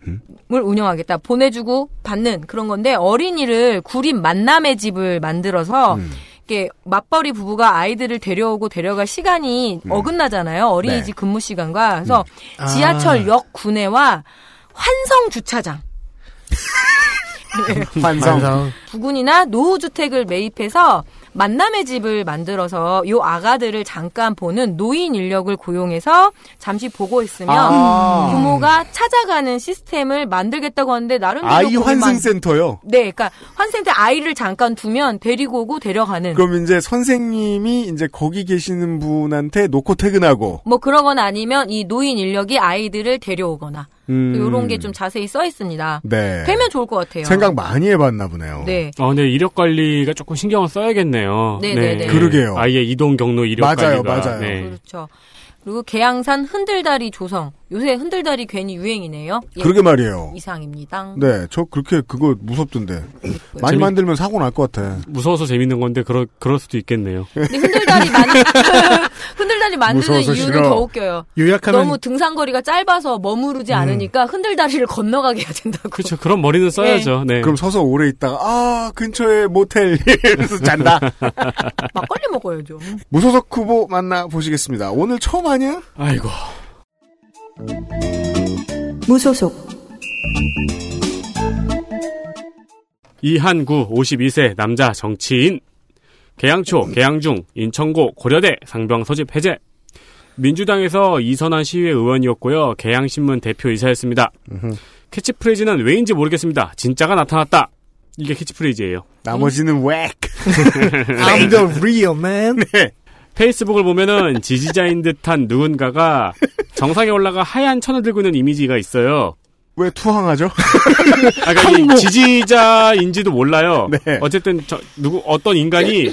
을 운영하겠다. 보내주고 받는 그런 건데 어린이를 구린 만남의 집을 만들어서 음. 이게 맞벌이 부부가 아이들을 데려오고 데려갈 시간이 어긋나잖아요. 어린이집 네. 근무 시간과 그래서 아. 지하철역 구내와 환성 주차장 환성. 부근이나 노후 주택을 매입해서 만남의 집을 만들어서 요 아가들을 잠깐 보는 노인 인력을 고용해서 잠시 보고 있으면 아. 부모가 찾아가는 시스템을 만들겠다고 하는데 나름대로 아이 환승센터요. 네, 그러니까 환생때 아이를 잠깐 두면 데리고 오고 데려가는 그럼 이제 선생님이 이제 거기 계시는 분한테 놓고 퇴근하고. 뭐 그러거나 아니면 이 노인 인력이 아이들을 데려오거나 음. 요런 게 좀 자세히 써 있습니다. 네. 되면 좋을 것 같아요. 생각 많이 해봤나 보네요. 네. 아, 근데 이력 관리가 조금 신경을 써야겠네요. 네, 네, 네. 그러게요. 아예 이동 경로 이력 맞아요, 관리가. 맞아요. 네. 그렇죠. 그리고 계양산 흔들다리 조성. 요새 흔들다리 괜히 유행이네요. 예, 그러게 말이에요. 이상입니다. 네, 저 그렇게 그거 무섭던데. 많이 재미- 만들면 사고 날 것 같아. 무서워서 재밌는 건데 그럴 그럴 수도 있겠네요. 근데 흔들다리 만 흔들다리 만드는 이유는 싫어. 더 웃겨요. 요약하면 너무 등산거리가 짧아서 머무르지 않으니까 흔들다리를 건너가게 해야 된다고. 그렇죠. 그런 머리는 써야죠. 네. 그럼 서서 오래 있다가 아 근처에 모텔 이러면서 잔다. 막걸리 먹어야죠. 무소속 후보 만나 보시겠습니다. 오늘 처음 아니야? 아이고. 무소속 이한구 52세 남자 정치인. 개양초, 개양중, 인천고, 고려대 상병 소집 해제. 민주당에서 이선환 시의회 의원이었고요. 개양신문 대표이사였습니다. 캐치프레이즈는 왜인지 모르겠습니다. 진짜가 나타났다. 이게 캐치프레이즈예요. 나머지는 웩. I'm the real man. 페이스북을 보면은 지지자인 듯한 누군가가 정상에 올라가 하얀 천을 들고 있는 이미지가 있어요. 왜 투항하죠? 아까 이 지지자인지도 몰라요. 네. 어쨌든 저, 누구 어떤 인간이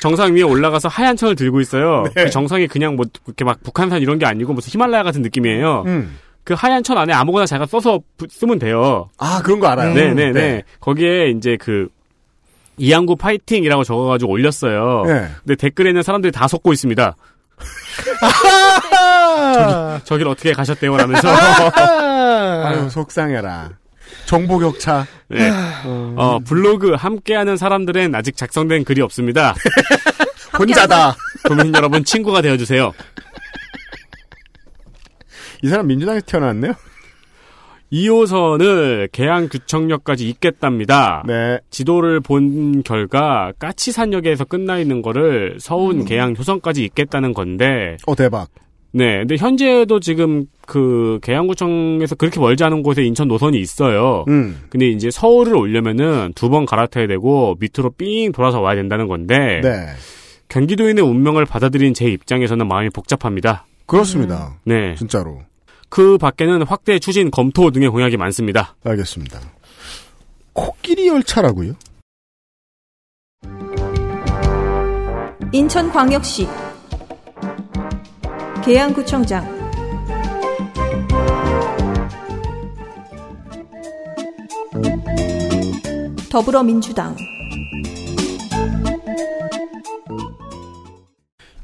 정상 위에 올라가서 하얀 천을 들고 있어요. 네. 그 정상이 그냥 뭐 이렇게 막 북한산 이런 게 아니고 무슨 히말라야 같은 느낌이에요. 음. 그 하얀 천 안에 아무거나 자기가 써서 부- 쓰면 돼요. 아 그런 거 알아요. 네네네. 네. 거기에 이제 그 이양구 파이팅이라고 적어가지고 올렸어요. 네. 근데 댓글에는 사람들이 다 속고 있습니다. 저길 어떻게 가셨대요? 라면서. 아유 속상해라. 정보 격차. 네. 어, 블로그 함께하는 사람들은 아직 작성된 글이 없습니다. 혼자다. 국민 여러분 친구가 되어주세요. 이 사람 민주당에서 태어났네요. 2호선을 계양규청역까지 잇겠답니다. 네. 지도를 본 결과 까치산역에서 끝나 있는 거를 서운 계양 효선까지 잇겠다는 건데, 어 대박. 네. 근데 현재도 지금 그 계양구청에서 그렇게 멀지 않은 곳에 인천 노선이 있어요. 음. 근데 이제 서울을 오려면은 두 번 갈아타야 되고 밑으로 삥 돌아서 와야 된다는 건데, 네. 경기도인의 운명을 받아들인 제 입장에서는 마음이 복잡합니다. 그렇습니다. 네. 진짜로. 그 밖에는 확대 추진 검토 등의 공약이 많습니다. 알겠습니다. 코끼리 열차라고요? 인천광역시 계양구청장 더불어민주당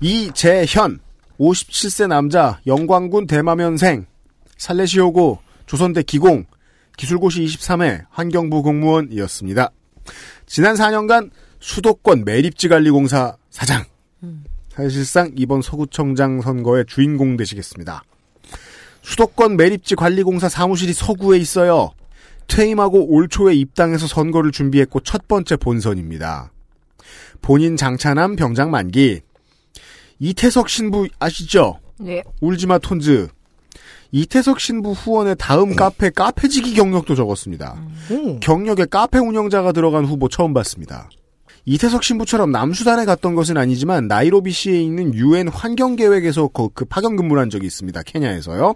이재현 57세 남자 영광군 대마면생 살레시오고 조선대 기공 기술고시 23회 환경부 공무원이었습니다. 지난 4년간 수도권 매립지관리공사 사장 사실상 이번 서구청장 선거의 주인공 되시겠습니다. 수도권 매립지 관리공사 사무실이 서구에 있어요. 퇴임하고 올 초에 입당해서 선거를 준비했고 첫 번째 본선입니다. 본인 장차남 병장 만기. 이태석 신부 아시죠? 네. 울지마 톤즈. 이태석 신부 후원의 다음 카페 카페지기 경력도 적었습니다. 음. 경력에 카페 운영자가 들어간 후보 처음 봤습니다. 이태석 신부처럼 남수단에 갔던 것은 아니지만 나이로비 시에 있는 유엔 환경 계획에서 그, 그 파견 근무를 한 적이 있습니다. 케냐에서요.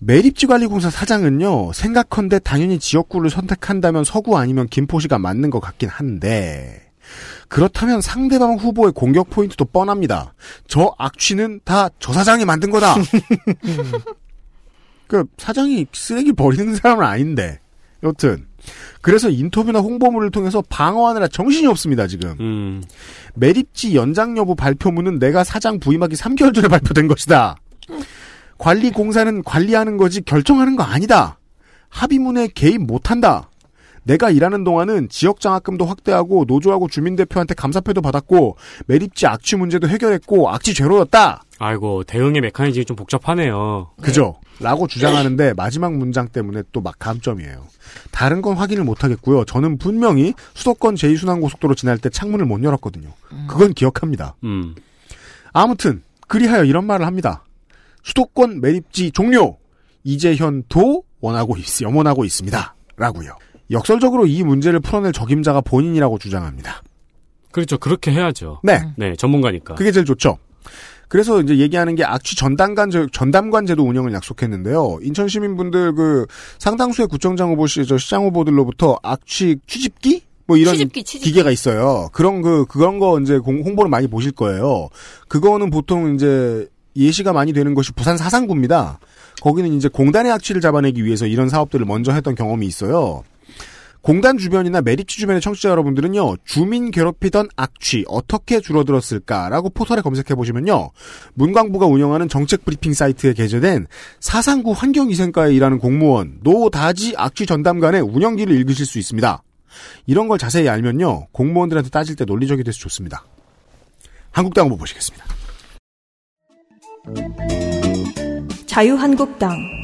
매립지관리공사 사장은요. 생각컨대 당연히 지역구를 선택한다면 서구 아니면 김포시가 맞는 것 같긴 한데 그렇다면 상대방 후보의 공격 포인트도 뻔합니다. 저 악취는 다 저 사장이 만든 거다. 그 사장이 쓰레기 버리는 사람은 아닌데. 여튼 그래서 인터뷰나 홍보물을 통해서 방어하느라 정신이 없습니다, 지금. 음. 매립지 연장 여부 발표문은 내가 사장 부임하기 3개월 전에 발표된 것이다. 관리 공사는 관리하는 거지 결정하는 거 아니다. 합의문에 개입 못한다. 내가 일하는 동안은 지역 장학금도 확대하고 노조하고 주민 대표한테 감사패도 받았고 매립지 악취 문제도 해결했고 악취 제로였다. 아이고 대응의 메커니즘이 좀 복잡하네요. 그죠? 라고 주장하는데 마지막 문장 때문에 또 막 감점이에요. 다른 건 확인을 못 하겠고요. 저는 분명히 수도권 제2순환고속도로 지날 때 창문을 못 열었거든요. 그건 기억합니다. 음. 아무튼 그리하여 이런 말을 합니다. 수도권 매립지 종료. 이재현도 원하고 있, 염원하고 있습니다. 라고요. 역설적으로 이 문제를 풀어낼 적임자가 본인이라고 주장합니다. 그렇죠. 그렇게 해야죠. 네. 네, 전문가니까. 그게 제일 좋죠. 그래서 이제 얘기하는 게 악취 전담관 제- 전담관 제도 운영을 약속했는데요. 인천 시민분들 그 상당수의 구청장 후보 시, 저 시장 후보들로부터 악취 취집기 뭐 이런 취집기, 취집기. 기계가 있어요. 그런 그 그런 거 이제 공- 홍보를 많이 보실 거예요. 그거는 보통 이제 예시가 많이 되는 것이 부산 사상구입니다. 거기는 이제 공단의 악취를 잡아내기 위해서 이런 사업들을 먼저 했던 경험이 있어요. 공단 주변이나 매립지 주변의 청취자 여러분들은요, 주민 괴롭히던 악취 어떻게 줄어들었을까라고 포털에 검색해 보시면요, 문광부가 운영하는 정책 브리핑 사이트에 게재된 사상구 환경위생과에 일하는 공무원 노다지 악취 전담관의 운영기를 읽으실 수 있습니다. 이런 걸 자세히 알면요, 공무원들한테 따질 때 논리적이 돼서 좋습니다. 한국당 후보 보시겠습니다. 자유한국당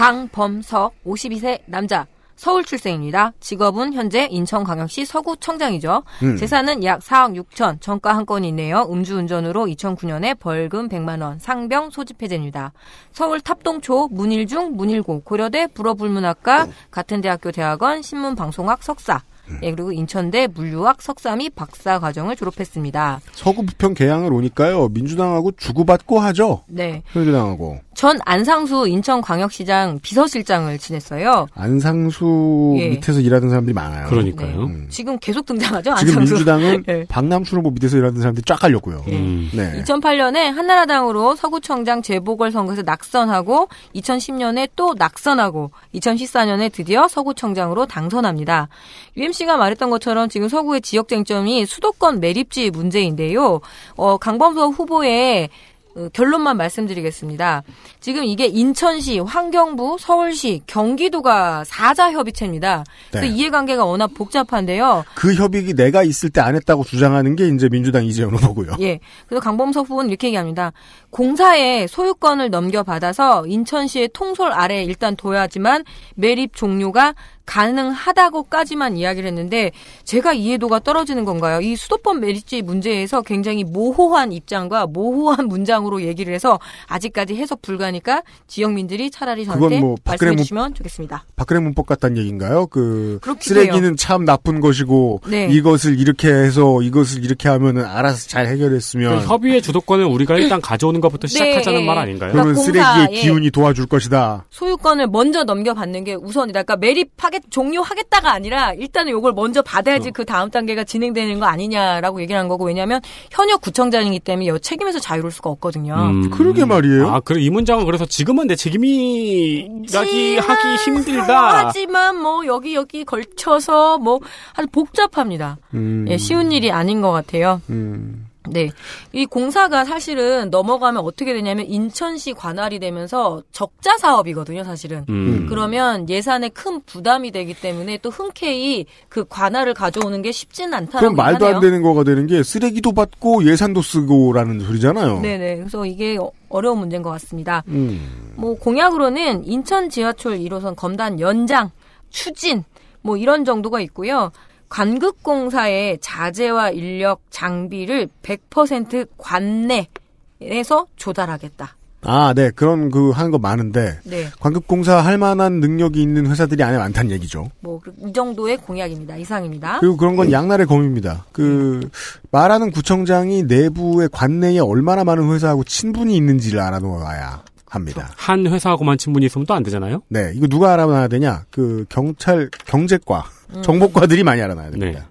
강범석 52세 남자 서울 출생입니다. 직업은 현재 인천광역시 서구청장이죠. 음. 재산은 약 4억 6천, 정가 한 건이 있네요. 음주운전으로 2009년에 벌금 100만 원, 상병 소집 해제입니다. 서울 탑동초, 문일중, 문일고, 고려대 불어불문학과, 같은 대학교 대학원, 신문방송학 석사, 예, 그리고 인천대 물류학 석사 및 박사 과정을 졸업했습니다. 서구 부평 개항을 오니까요, 민주당하고 주고받고 하죠. 네. 민주당하고. 전 안상수 인천광역시장 비서실장을 지냈어요. 안상수 예. 밑에서 일하던 사람들이 많아요. 그러니까요. 음. 지금 계속 등장하죠, 지금 안상수. 민주당은 네. 박남춘 후보 밑에서 일하던 사람들이 쫙 깔렸고요. 음. 네. 2008년에 한나라당으로 서구청장 재보궐선거에서 낙선하고 2010년에 또 낙선하고 2014년에 드디어 서구청장으로 당선합니다. UMC 가 말했던 것처럼 지금 서구의 지역 쟁점이 수도권 매립지 문제인데요. 어, 강범석 후보의 어, 결론만 말씀드리겠습니다. 지금 이게 인천시, 환경부, 서울시, 경기도가 사자 협의체입니다. 그래서 네. 이해관계가 워낙 복잡한데요. 그 협의가 내가 있을 때 안 했다고 주장하는 게 이제 민주당 이재현 후보고요. 예. 그래서 강범석 후보는 이렇게 얘기합니다. 공사에 소유권을 넘겨받아서 인천시의 통솔 아래에 일단 둬야지만 매립 종료가 가능하다고까지만 이야기를 했는데 제가 이해도가 떨어지는 건가요? 이 수도권 매립지 문제에서 굉장히 모호한 입장과 모호한 문장으로 얘기를 해서 아직까지 해석 불가니까 지역민들이 차라리 저한테 그건 뭐 박근혜 말씀해 문- 주시면 좋겠습니다. 박근혜 문법 같다는 얘기인가요? 그 쓰레기는 참 나쁜 것이고 네. 이것을 이렇게 해서 이것을 이렇게 하면은 알아서 잘 해결했으면 그 협의의 주도권을 우리가 일단 가져오는 것부터 시작하자는 네. 말 아닌가요? 그러면 그러니까 쓰레기의 공사에- 기운이 도와줄 것이다. 소유권을 먼저 넘겨받는 게 우선이다. 그러니까 매립하 겠 종료하겠다가 아니라 일단은 이걸 먼저 받아야지 그 다음 단계가 진행되는 거 아니냐라고 얘기를 한 거고 왜냐하면 현역 구청장이기 때문에 이 책임에서 자유로울 수가 없거든요. 음. 그러게 말이에요. 아, 그래 이 문장은 그래서 지금은 내 책임이라기 하기 힘들다. 하지만 뭐 여기 여기 걸쳐서 뭐 아주 복잡합니다. 음, 예, 쉬운 일이 아닌 것 같아요. 음. 네. 이 공사가 사실은 넘어가면 어떻게 되냐면 인천시 관할이 되면서 적자 사업이거든요, 사실은. 음. 그러면 예산에 큰 부담이 되기 때문에 또 흔쾌히 그 관할을 가져오는 게 쉽지는 않다라고 그럼 말도 하네요. 안 되는 거가 되는 게 쓰레기도 받고 예산도 쓰고라는 소리잖아요. 네네. 그래서 이게 어- 어려운 문제인 것 같습니다. 음. 뭐 공약으로는 인천 지하철 1호선 검단 연장, 추진 뭐 이런 정도가 있고요. 관극공사의 자재와 인력, 장비를 100% 관내에서 조달하겠다. 아, 네. 그런 그 하는 거 많은데 네. 관급공사 할 만한 능력이 있는 회사들이 안에 많다는 얘기죠. 뭐 이 정도의 공약입니다. 이상입니다. 그리고 그런 건 양날의 검입니다. 그 말하는 구청장이 내부의 관내에 얼마나 많은 회사하고 친분이 있는지를 알아놓아야 합니다. 한 회사하고만 친분이 있으면 또 안 되잖아요. 네, 이거 누가 알아놔야 되냐? 그 경찰 경제과 음. 정보과들이 많이 알아놔야 됩니다.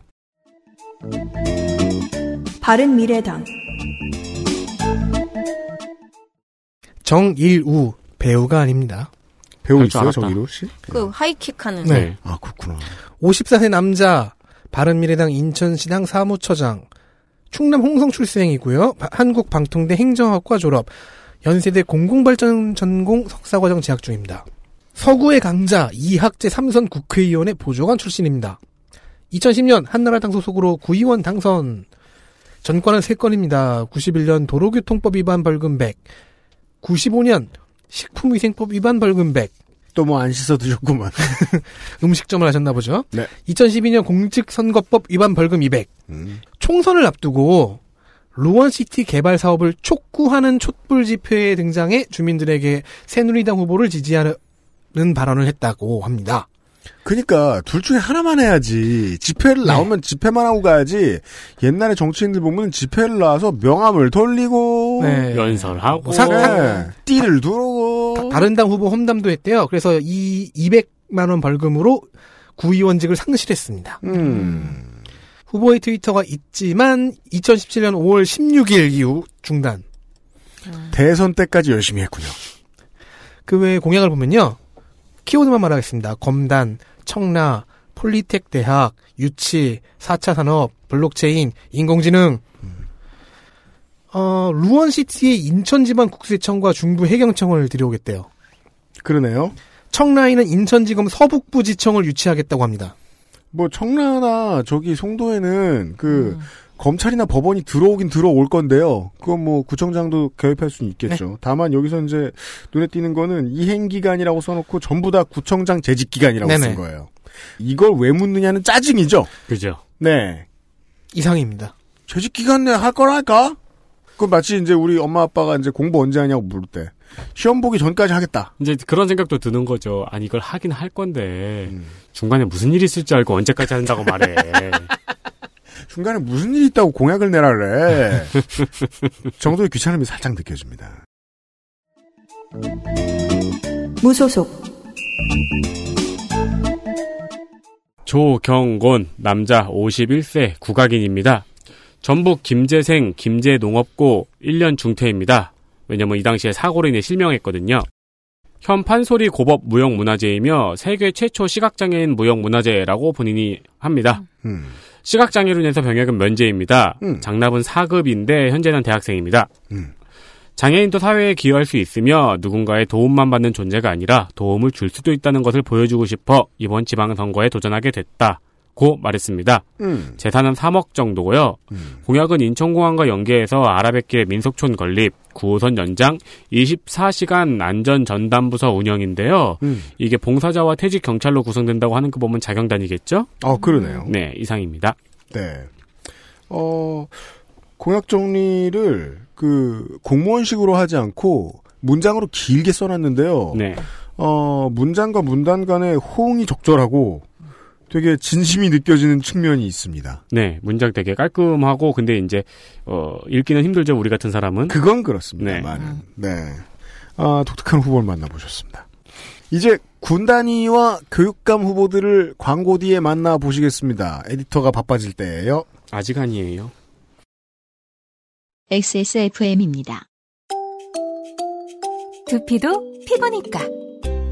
바른 미래당 정일우 배우가 아닙니다. 배우 있어요. 정의로 씨? 그 하이킥 하는. 네. 아, 그렇구나. 54세 남자, 바른미래당 인천시당 사무처장, 충남 홍성 출생이고요. 바- 한국방통대 행정학과 졸업, 연세대 공공발전 전공 석사과정 재학 중입니다. 서구의 강자, 이학재 삼선 국회의원의 보좌관 출신입니다. 2010년 한나라당 소속으로 구의원 당선. 전과는 3건입니다. 91년 도로교통법 위반 벌금 100, 95년 식품위생법 위반 벌금 100, 또 뭐 안 씻어 드셨구만. 음식점을 하셨나 보죠. 네. 2012년 공직선거법 위반 벌금 200. 음. 총선을 앞두고 루원시티 개발 사업을 촉구하는 촛불 집회에 등장해 주민들에게 새누리당 후보를 지지하는 발언을 했다고 합니다. 그니까 둘 중에 하나만 해야지. 집회를 네. 나오면 집회만 하고 가야지. 옛날에 정치인들 보면 집회를 나와서 명함을 돌리고 네. 연설하고 뭐 사- 네. 띠를 두르고 바른당 후보 험담도 했대요. 그래서 이 200만 원 벌금으로 구의원직을 상실했습니다. 음. 후보의 트위터가 있지만 2017년 5월 16일 이후 중단. 대선 때까지 열심히 했군요. 그 외에 공약을 보면요. 키워드만 말하겠습니다. 검단, 청라, 폴리텍 대학, 유치, 4차 산업, 블록체인, 인공지능. 어, 루원시티의 인천지방 국세청과 중부 해경청을 들여오겠대요. 그러네요. 청라에는 인천지검 서북부지청을 유치하겠다고 합니다. 뭐 청라나 저기 송도에는 그 음. 검찰이나 법원이 들어오긴 들어올 건데요. 그건 뭐 구청장도 개입할 수는 있겠죠. 네. 다만 여기서 이제 눈에 띄는 거는 이행 기간이라고 써놓고 전부 다 구청장 재직 기간이라고 네네. 쓴 거예요. 이걸 왜 묻느냐는 짜증이죠. 그죠. 네. 이상입니다. 재직 기간 내에 할 거랄까? 그 마치 이제 우리 엄마 아빠가 이제 공부 언제 하냐고 물을 때 시험 보기 전까지 하겠다. 이제 그런 생각도 드는 거죠. 아니 이걸 하긴 할 건데 음. 중간에 무슨 일이 있을 줄 알고 언제까지 한다고 말해. 중간에 무슨 일이 있다고 공약을 내라 그래. 정도의 귀찮음이 살짝 느껴집니다. 무소속 조경곤 남자 51세 국악인입니다. 전북 김제생 김제농업고 1년 중퇴입니다. 왜냐면 이 당시에 사고로 인해 실명했거든요. 현 판소리 고법 무형 문화재이며 세계 최초 시각장애인 무형 문화재라고 본인이 합니다. 음. 시각장애로 인해서 병역은 면제입니다. 음. 장납은 4급인데 현재는 대학생입니다. 음. 장애인도 사회에 기여할 수 있으며 누군가의 도움만 받는 존재가 아니라 도움을 줄 수도 있다는 것을 보여주고 싶어 이번 지방선거에 도전하게 됐다 고 말했습니다. 음. 재산은 3억 정도고요. 음. 공약은 인천공항과 연계해서 아라뱃길 민속촌 건립, 9호선 연장, 24시간 안전 전담부서 운영인데요. 음. 이게 봉사자와 퇴직 경찰로 구성된다고 하는 거 보면 자경단이겠죠? 어, 그러네요. 네, 이상입니다. 네. 어, 공약 정리를 그 공무원식으로 하지 않고 문장으로 길게 써놨는데요. 네. 어, 문장과 문단 간의 호응이 적절하고 되게 진심이 느껴지는 측면이 있습니다. 네, 문장 되게 깔끔하고 근데 이제 어 읽기는 힘들죠 우리 같은 사람은. 그건 그렇습니다. 네. 많은. 네. 아, 독특한 후보를 만나보셨습니다. 이제 군 단위와 교육감 후보들을 광고 뒤에 만나 보시겠습니다. 에디터가 바빠질 때예요. 아직 아니에요. XSFM입니다. 두피도 피부니까.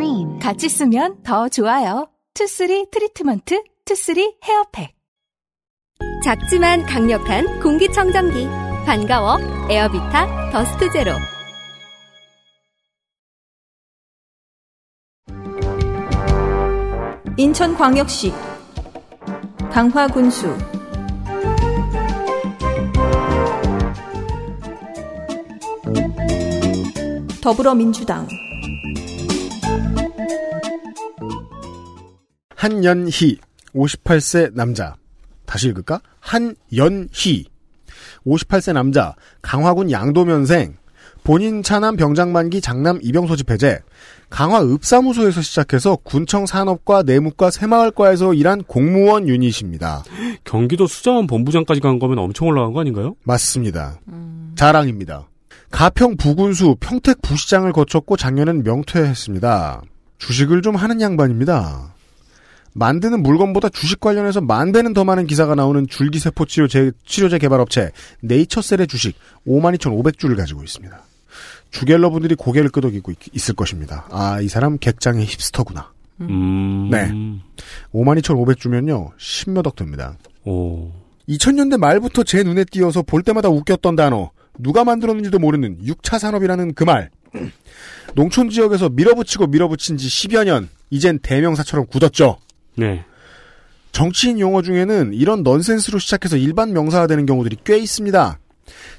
Green 같이 쓰면 더 좋아요. 투쓰리 트리트먼트, 투쓰리 헤어팩. 작지만 강력한 공기청정기. 반가워 에어비타 더스트 제로. 인천광역시 강화군수. 더불어민주당 한연희, 58세 남자. 다시 읽을까? 한연희, 58세 남자, 강화군 양도면생, 본인 차남 병장 만기 장남 입영 소집 해제, 강화 읍사무소에서 시작해서 군청 산업과 내무과 새마을과에서 일한 공무원 유닛입니다. 경기도 수자원 본부장까지 간 거면 엄청 올라간 거 아닌가요? 맞습니다. 자랑입니다. 가평 부군수 평택 부시장을 거쳤고 작년엔 명퇴했습니다. 주식을 좀 하는 양반입니다. 만드는 물건보다 주식 관련해서 만 배는 더 많은 기사가 나오는 줄기세포 치료제, 치료제 개발업체 네이처셀의 주식 52,500주를 가지고 있습니다. 주갤러 분들이 고개를 끄덕이고 있, 을 것입니다. 아, 이 사람 객장의 힙스터구나. 음. 네. 52,500주면요, 10몇 억 됩니다. 오. 2000년대 말부터 제 눈에 띄어서 볼 때마다 웃겼던 단어, 누가 만들었는지도 모르는 6차 산업이라는 그 말. 농촌 지역에서 밀어붙이고 밀어붙인 지 10여 년, 이젠 대명사처럼 굳었죠. 네. 정치인 용어 중에는 이런 넌센스로 시작해서 일반 명사화되는 경우들이 꽤 있습니다.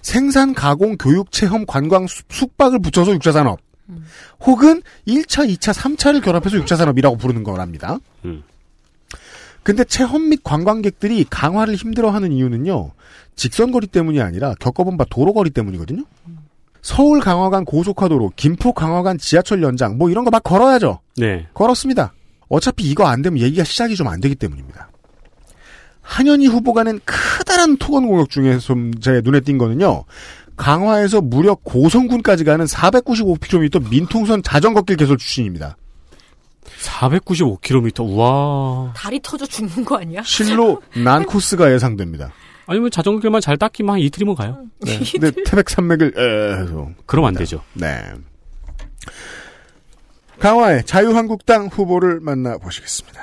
생산, 가공, 교육, 체험, 관광, 숙- 숙박을 붙여서 6차 산업. 혹은 1차, 2차, 3차를 결합해서 6차 산업이라고 부르는 거랍니다. 음. 근데 체험 및 관광객들이 강화를 힘들어하는 이유는요. 직선거리 때문이 아니라 겪어본 바 도로거리 때문이거든요. 서울 강화간 고속화도로, 김포 강화간 지하철 연장 뭐 이런 거 막 걸어야죠. 네. 걸었습니다. 어차피 이거 안 되면 얘기가 시작이 좀 안 되기 때문입니다. 한현희 후보가 낸 크다란 토건 공약 중에 좀제 눈에 띈 거는요. 강화에서 무려 고성군까지 가는 495km 민통선 자전거길 개설 추진입니다. 495km. 우와. 다리 터져 죽는 거 아니야? 실로 난 코스가 예상됩니다. 아니면 자전거길만 잘 닦기만 한 이틀이면 가요. 네. 근데 태백 산맥을 에 해서 그럼 안 되죠. 네. 강화의 자유한국당 후보를 만나 보시겠습니다.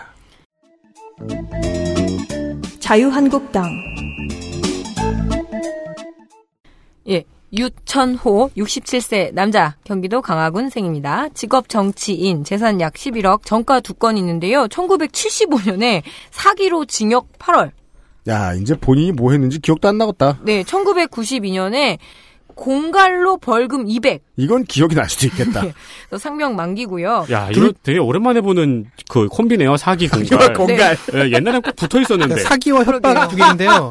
자유한국당 예. 유천호 67세 남자 경기도 강화군 생입니다. 직업 정치인 재산 약 11억 정가 두 건 있는데요. 1975년에 사기로 징역 8월. 야, 이제 본인이 뭐 했는지 기억도 안 나겠다. 네, 1992년에 공갈로 벌금 200. 이건 기억이 날 수도 있겠다. 그래서 상명 만기고요. 야, 이거 되게 오랜만에 보는 그 콤비네요. 사기 공갈. 공갈. 예, 옛날엔 꼭 붙어 있었는데. 사기와 협박. 두 개인데요.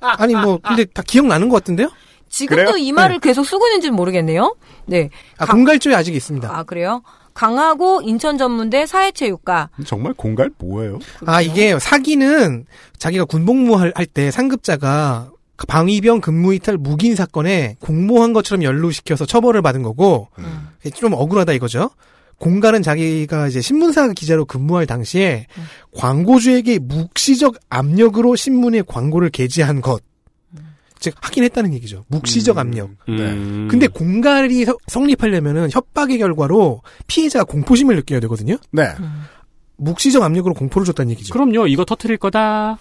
아니 뭐 근데 다 기억나는 것 같은데요? 지금도 그래요? 이 말을 계속 쓰고 있는지는 모르겠네요. 네. 아, 강- 공갈조에 아직 있습니다. 아, 그래요? 강하고 인천 전문대 사회체육과. 정말 공갈 뭐예요? 아 이게 사기는 자기가 군복무 할 때 상급자가 방위병 근무 이탈 무기인 사건에 공모한 것처럼 연루시켜서 처벌을 받은 거고 음. 좀 억울하다 이거죠. 공갈은 자기가 이제 신문사 기자로 근무할 당시에 음. 광고주에게 묵시적 압력으로 신문에 광고를 게재한 것. 즉 하긴 했다는 얘기죠. 묵시적 압력. 음. 근데 공갈이 서- 성립하려면은 협박의 결과로 피해자가 공포심을 느껴야 되거든요. 네. 묵시적 압력으로 공포를 줬다는 얘기죠. 그럼요. 이거 터트릴 거다.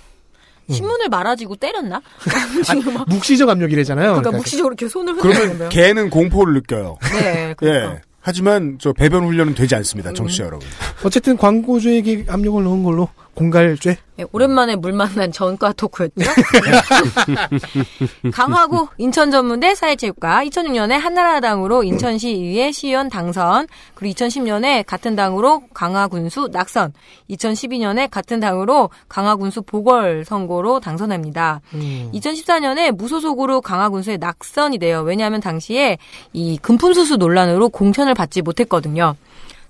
신문을 말아지고 때렸나? 지금 막 묵시적 압력이래잖아요. 그러니까 그러니까 묵시적으로 이렇게 손을 그러면 흔들면 개는 공포를 느껴요. 네, 그러니까. 예. 하지만 저 배변 훈련은 되지 않습니다. 정치 자 여러분. 어쨌든 광고주에게 압력을 넣은 걸로 공갈죄. 네, 오랜만에 물 만난 전과 토크였죠. 강화구 인천전문대 사회체육과 2006년에 한나라당으로 인천시의회 시의원 당선, 그리고 2010년에 같은 당으로 강화군수 낙선, 2012년에 같은 당으로 강화군수 보궐선거로 당선합니다. 2014년에 무소속으로 강화군수에 낙선이 돼요. 왜냐하면 당시에 이 금품수수 논란으로 공천을 받지 못했거든요.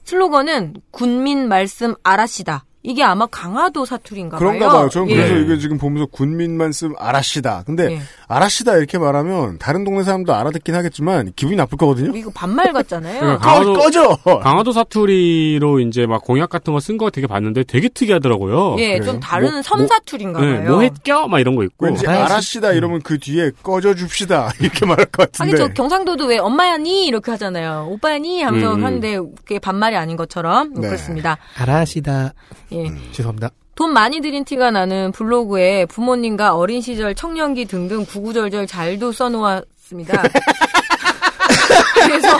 슬로건은 군민 말씀 알아시다. 이게 아마 강화도 사투리인가 봐요. 그런가 봐요. 저는 예. 그래서 이게 지금 보면서 군민만 쓰면 아라시다. 근데 예. 아라시다 이렇게 말하면 다른 동네 사람도 알아듣긴 하겠지만 기분이 나쁠 거거든요. 이거 반말 같잖아요. 꺼, 강화도- 꺼져. 강화도 사투리로 이제 막 공약 같은 거 쓴 거 되게 봤는데 되게 특이하더라고요. 예, 그래요? 좀 다른 뭐- 섬 사투리인가 네, 봐요. 뭐 했겨? 막 이런 거 있고. 왠지 아라시- 아라시다 이러면 그 뒤에 꺼져 줍시다 이렇게 말할 것 같은데. 저 경상도도 왜 엄마야니 이렇게 하잖아요. 오빠야니 하면서 음. 하는데 그게 반말이 아닌 것처럼 네. 그렇습니다. 알아시다. 예. 죄송합니다. 돈 많이 들인 티가 나는 블로그에 부모님과 어린 시절 청년기 등등 구구절절 잘도 써놓았습니다. 그래서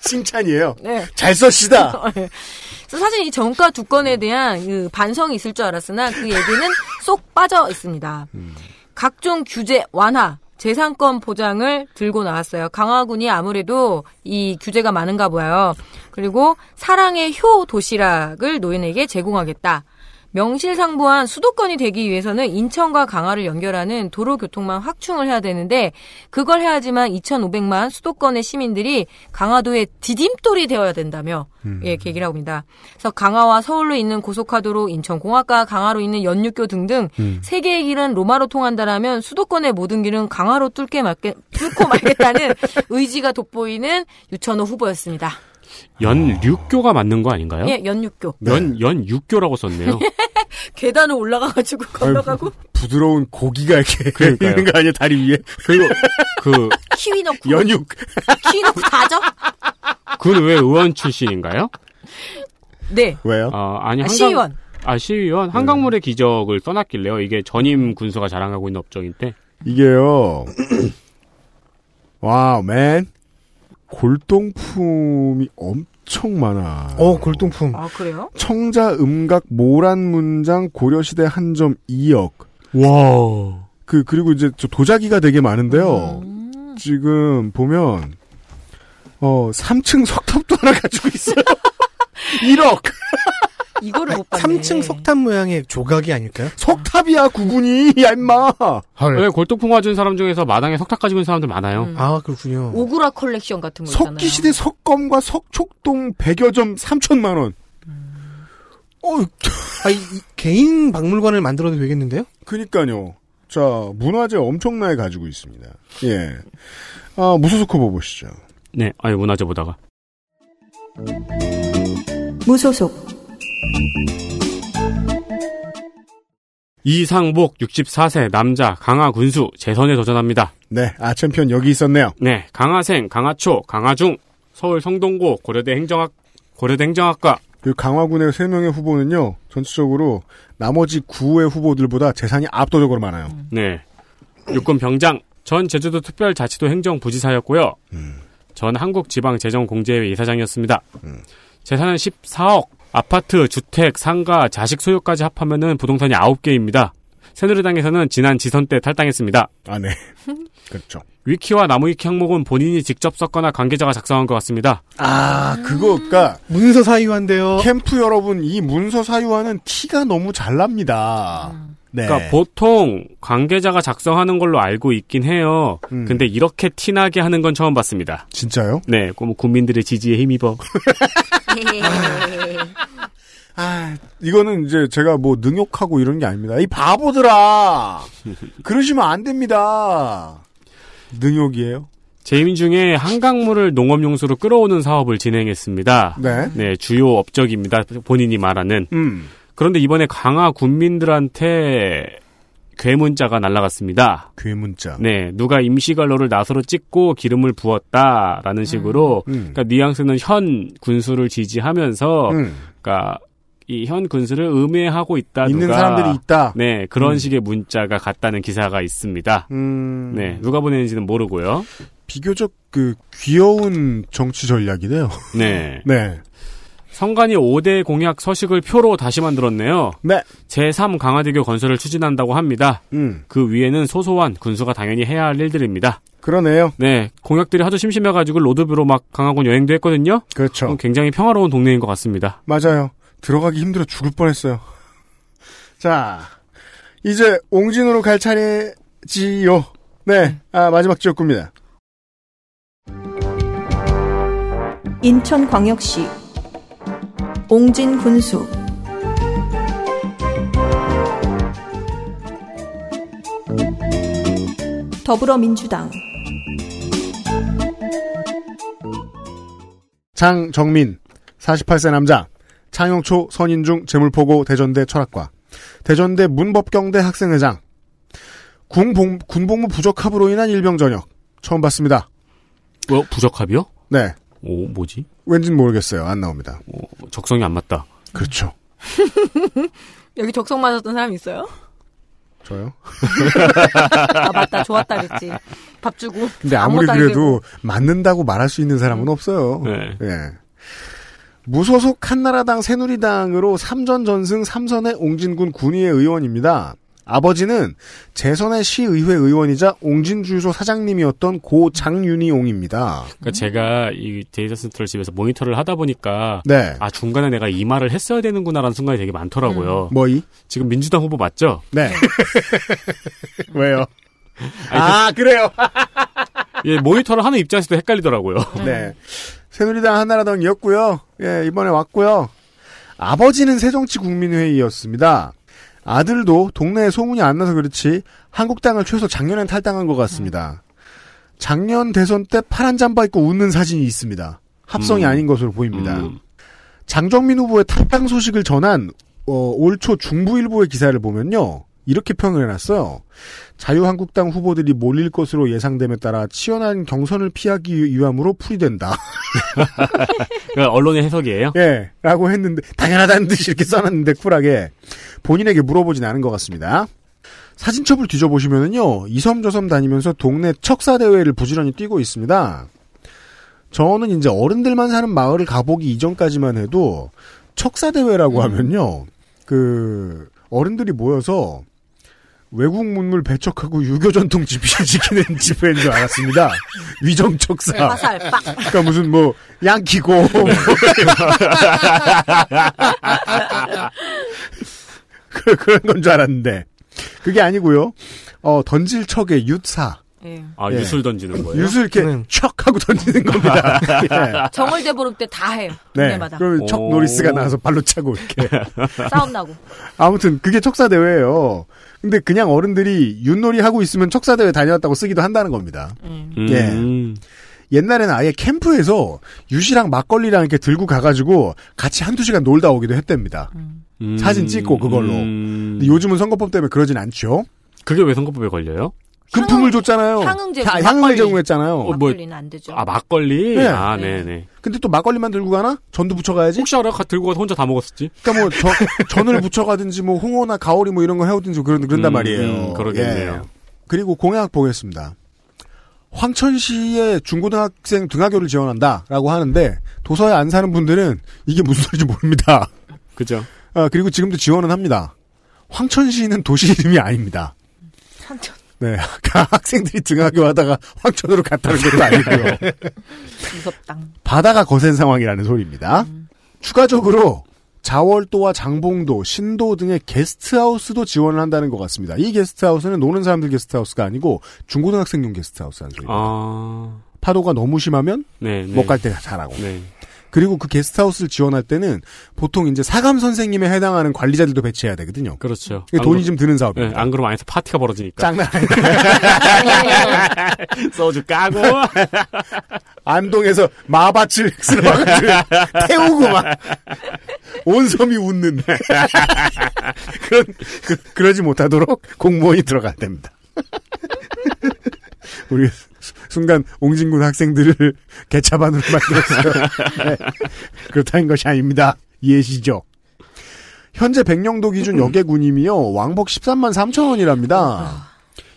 칭찬이에요. 네. 잘 써시다. 그래서 사실 이 정가 두 건에 대한 그 반성이 있을 줄 알았으나 그 얘기는 쏙 빠져 있습니다. 각종 규제 완화, 재산권 보장을 들고 나왔어요. 강화군이 아무래도 이 규제가 많은가 봐요. 그리고 사랑의 효 도시락을 노인에게 제공하겠다. 명실상부한 수도권이 되기 위해서는 인천과 강화를 연결하는 도로교통망 확충을 해야 되는데 그걸 해야지만 2,500만 수도권의 시민들이 강화도의 디딤돌이 되어야 된다며 예, 계기를 하고 있습니다. 그래서 강화와 서울로 있는 고속화도로 인천공학과 강화로 있는 연육교 등등 세 개의 길은 로마로 통한다라면 수도권의 모든 길은 강화로 뚫게 말게, 뚫고 말겠다는 의지가 돋보이는 유천호 후보였습니다. 연육교가 맞는 거 아닌가요? 예, 연육교. 연, 연육교라고 썼네요. 계단을 올라가가지고 걸어가고 부드러운 고기가 이렇게 그러니까요. 있는 거 아니야 다리 위에 그리고, 그, 키위 넣고 연육 키위 넣고 다져? 그건 왜 의원 출신인가요? 네. 왜요? 어, 아니, 아, 한강, 시의원. 아, 시의원? 한강물의 기적을 써놨길래요. 이게 전임 군수가 자랑하고 있는 업적인데. 이게요. 와우 맨 골동품이 엄청 많아. 어, 골동품. 아 그래요? 청자 음각 모란 문장 고려시대 한 점 2억. 와. 그 그리고 이제 저 도자기가 되게 많은데요. 음. 지금 보면 어 3층 석탑도 하나 가지고 있어요. 1억. 이거를 못 봤네. 3층 석탑 모양의 조각이 아닐까요? 석탑이야 구군이 야 임마. 헐. 왜 골동품 가진 사람 중에서 마당에 석탑 가지고 있는 사람들 많아요. 음. 아, 그렇군요. 오구라 컬렉션 같은 거 있잖아요. 석기시대 석검과 석촉 등 100여 점 3천만 원. 어, 아, 이, 이 개인 박물관을 만들어도 되겠는데요? 그니까요. 자, 문화재 엄청나게 가지고 있습니다. 예. 아, 무소속 후보 보시죠. 네, 아니, 문화재 보다가. 무소속 이상복 64세 남자 강화 군수 재선에 도전합니다. 네, 아, 챔피언 여기 있었네요. 네, 강화생, 강화초, 강화중, 서울 성동고, 고려대 행정학, 고려대 행정학과, 그 강화군의 3명의 후보는요, 전체적으로 나머지 9의 후보들보다 재산이 압도적으로 많아요. 네, 육군 병장, 전 제주도 특별자치도 행정부지사였고요. 전 한국지방재정공제회 이사장이었습니다. 재산은 14억, 아파트, 주택, 상가, 자식 소유까지 합하면은 부동산이 9개입니다. 새누리당에서는 지난 지선 때 탈당했습니다. 아, 네. 그렇죠. 위키와 나무위키 항목은 본인이 직접 썼거나 관계자가 작성한 것 같습니다. 아, 그거가, 문서 사유한데요. 캠프 여러분, 이 문서 사유화는 티가 너무 잘 납니다. 네. 그러니까 보통 관계자가 작성하는 걸로 알고 있긴 해요. 음. 근데 이렇게 티나게 하는 건 처음 봤습니다. 진짜요? 네, 그뭐 국민들의 지지에 힘입어. 아, 이거는 이제 제가 뭐 능욕하고 이런 게 아닙니다. 이 바보들아! 그러시면 안 됩니다. 능욕이에요? 재임 중에 한강물을 농업용수로 끌어오는 사업을 진행했습니다. 네. 네, 주요 업적입니다. 본인이 말하는. 음. 그런데 이번에 강화 군민들한테 괴문자가 날라갔습니다. 괴문자. 네, 누가 임시관로를 나서로 찍고 기름을 부었다라는 식으로, 음. 그러니까 뉘앙스는 현 군수를 지지하면서, 음. 그러니까 이 현 군수를 음해하고 있다. 있는 누가, 사람들이 있다. 네, 그런 음. 식의 문자가 갔다는 기사가 있습니다. 음. 네, 누가 보내는지는 모르고요. 비교적 그 귀여운 정치 전략이네요. 네. 네. 성관이 5대 공약 서식을 표로 다시 만들었네요. 네. 제3 강화대교 건설을 추진한다고 합니다. 음. 그 위에는 소소한 군수가 당연히 해야 할 일들입니다. 그러네요. 네, 공약들이 하도 심심해가지고 로드뷰로 막 강화군 여행도 했거든요. 그렇죠. 어, 굉장히 평화로운 동네인 것 같습니다. 맞아요. 들어가기 힘들어 죽을 뻔했어요. 자, 이제 옹진으로 갈 차례지요. 네, 아, 마지막 지역구입니다. 인천광역시 옹진 군수 더불어민주당 장정민, 48세 남자, 창영초 선인중 재물포고 대전대 철학과, 대전대 문법경대 학생회장, 군복, 군복무 부적합으로 인한 일병 전역. 처음 봤습니다. 어, 부적합이요? 네, 오, 뭐지? 왠진 모르겠어요. 안 나옵니다. 어, 적성이 안 맞다. 그렇죠. 여기 적성 맞았던 사람 있어요? 저요? 아 맞다 좋았다 그랬지. 밥 주고. 근데 아무리 그래도 맞는다고 말할 수 있는 사람은 없어요. 네. 예. 무소속 한나라당 새누리당으로 3전 전승 3선의 옹진군 군의회 의원입니다. 아버지는 재선의 시의회 의원이자 옹진주유소 사장님이었던 고 장윤희옹입니다. 그러니까 제가 이 데이터 센터를 집에서 모니터를 하다 보니까 네. 아 중간에 내가 이 말을 했어야 되는구나라는 순간이 되게 많더라고요. 뭐이? 지금 민주당 후보 맞죠? 네. 왜요? 아니, 아, 그 래요? 예, 모니터를 하는 입장에서도 헷갈리더라고요. 네. 새누리당 한나라당이었고요. 예, 이번에 왔고요. 아버지는 새정치국민회의였습니다. 아들도 동네에 소문이 안 나서 그렇지 한국당을 최소 작년엔 탈당한 것 같습니다. 작년 대선 때 파란 잠바 입고 웃는 사진이 있습니다. 합성이 음. 아닌 것으로 보입니다. 음. 장정민 후보의 탈당 소식을 전한 어, 올 초 중부일보의 기사를 보면요. 이렇게 평을 해놨어요. 자유한국당 후보들이 몰릴 것으로 예상됨에 따라 치열한 경선을 피하기 위함으로 풀이된다. 언론의 해석이에요. 예, 라고 했는데, 당연하다는 듯이 이렇게 써놨는데, 쿨하게. 본인에게 물어보진 않은 것 같습니다. 사진첩을 뒤져보시면은요, 이섬저섬 다니면서 동네 척사대회를 부지런히 뛰고 있습니다. 저는 이제 어른들만 사는 마을을 가보기 이전까지만 해도, 척사대회라고 하면요, 그, 어른들이 모여서, 외국 문물 배척하고 유교 전통 집시를 지키는 집회인 줄 알았습니다. 위정 척사. 화살 빡. 그러니까 무슨 뭐 양키고 뭐 그- 그런 건 줄 알았는데 그게 아니고요. 어 던질 척의 윳사 예. 아, 예. 유술 던지는 거예요? 윳을 이렇게 음. 척 하고 던지는 겁니다. 예. 정월대 부를 때다 해요. 네. 동네마다. 그럼 척 오. 노리스가 나와서 발로 차고 이렇게. 싸움 나고. 아무튼 그게 척사 대회예요. 근데 그냥 어른들이 윳놀이 하고 있으면 척사 대회 다녀왔다고 쓰기도 한다는 겁니다. 음. 음. 옛날에는 아예 캠프에서 유시랑 막걸리랑 이렇게 들고 가가지고 같이 한두 시간 놀다 오기도 했답니다. 음. 사진 찍고 그걸로. 음. 근데 요즘은 선거법 때문에 그러진 않죠. 그게 왜 선거법에 걸려요? 금품을 줬잖아요. 향응 제공, 다- 향응을. 제공했잖아요. 어, 뭐- 막걸리는 안 되죠. 아, 막걸리? 네. 아, 네. 네네. 근데 또 막걸리만 들고 가나? 전도 붙여가야지. 혹시 알아? 가- 들고 가서 혼자 다 먹었었지? 그러니까 뭐 저, 전을 붙여가든지 뭐 홍어나 가오리 뭐 이런 거 해오든지 그런 그런단 음, 말이에요. 음, 그러겠네요. 예. 그리고 공약 보겠습니다. 황천시에 중고등학생 등하교를 지원한다라고 하는데 도서에 안 사는 분들은 이게 무슨 소리인지 모릅니다. 그죠? 아, 그리고 지금도 지원은 합니다. 황천시는 도시 이름이 아닙니다. 삼천. 네, 학생들이 등하교 하다가 황천으로 갔다는 것도 아니고요. 무섭당. 바다가 거센 상황이라는 소리입니다. 추가적으로 자월도와 장봉도, 신도 등의 게스트하우스도 지원을 한다는 것 같습니다. 이 게스트하우스는 노는 사람들 게스트하우스가 아니고 중고등학생용 게스트하우스라는 소리입니다. 아, 파도가 너무 심하면 네. 네. 못갈때 잘하고. 네. 그리고 그 게스트하우스를 지원할 때는 보통 이제 사감 선생님에 해당하는 관리자들도 배치해야 되거든요. 그렇죠. 돈이 그러- 좀 드는 네, 사업입니다. 안 그러면 안에서 파티가 벌어지니까. 장난 아니에요. 소주 까고. 안동에서 마밭을 쓸어가지고 태우고 막 온 섬이 웃는 그런 그, 그러지 못하도록 공무원이 들어가야 됩니다. 우리 수- 순간 옹진군 학생들을 개차반으로 만들었어요. 네. 그렇다는 것이 아닙니다. 이해시죠? 현재 백령도 기준 여객운임이요 왕복 13만 3천 원이랍니다.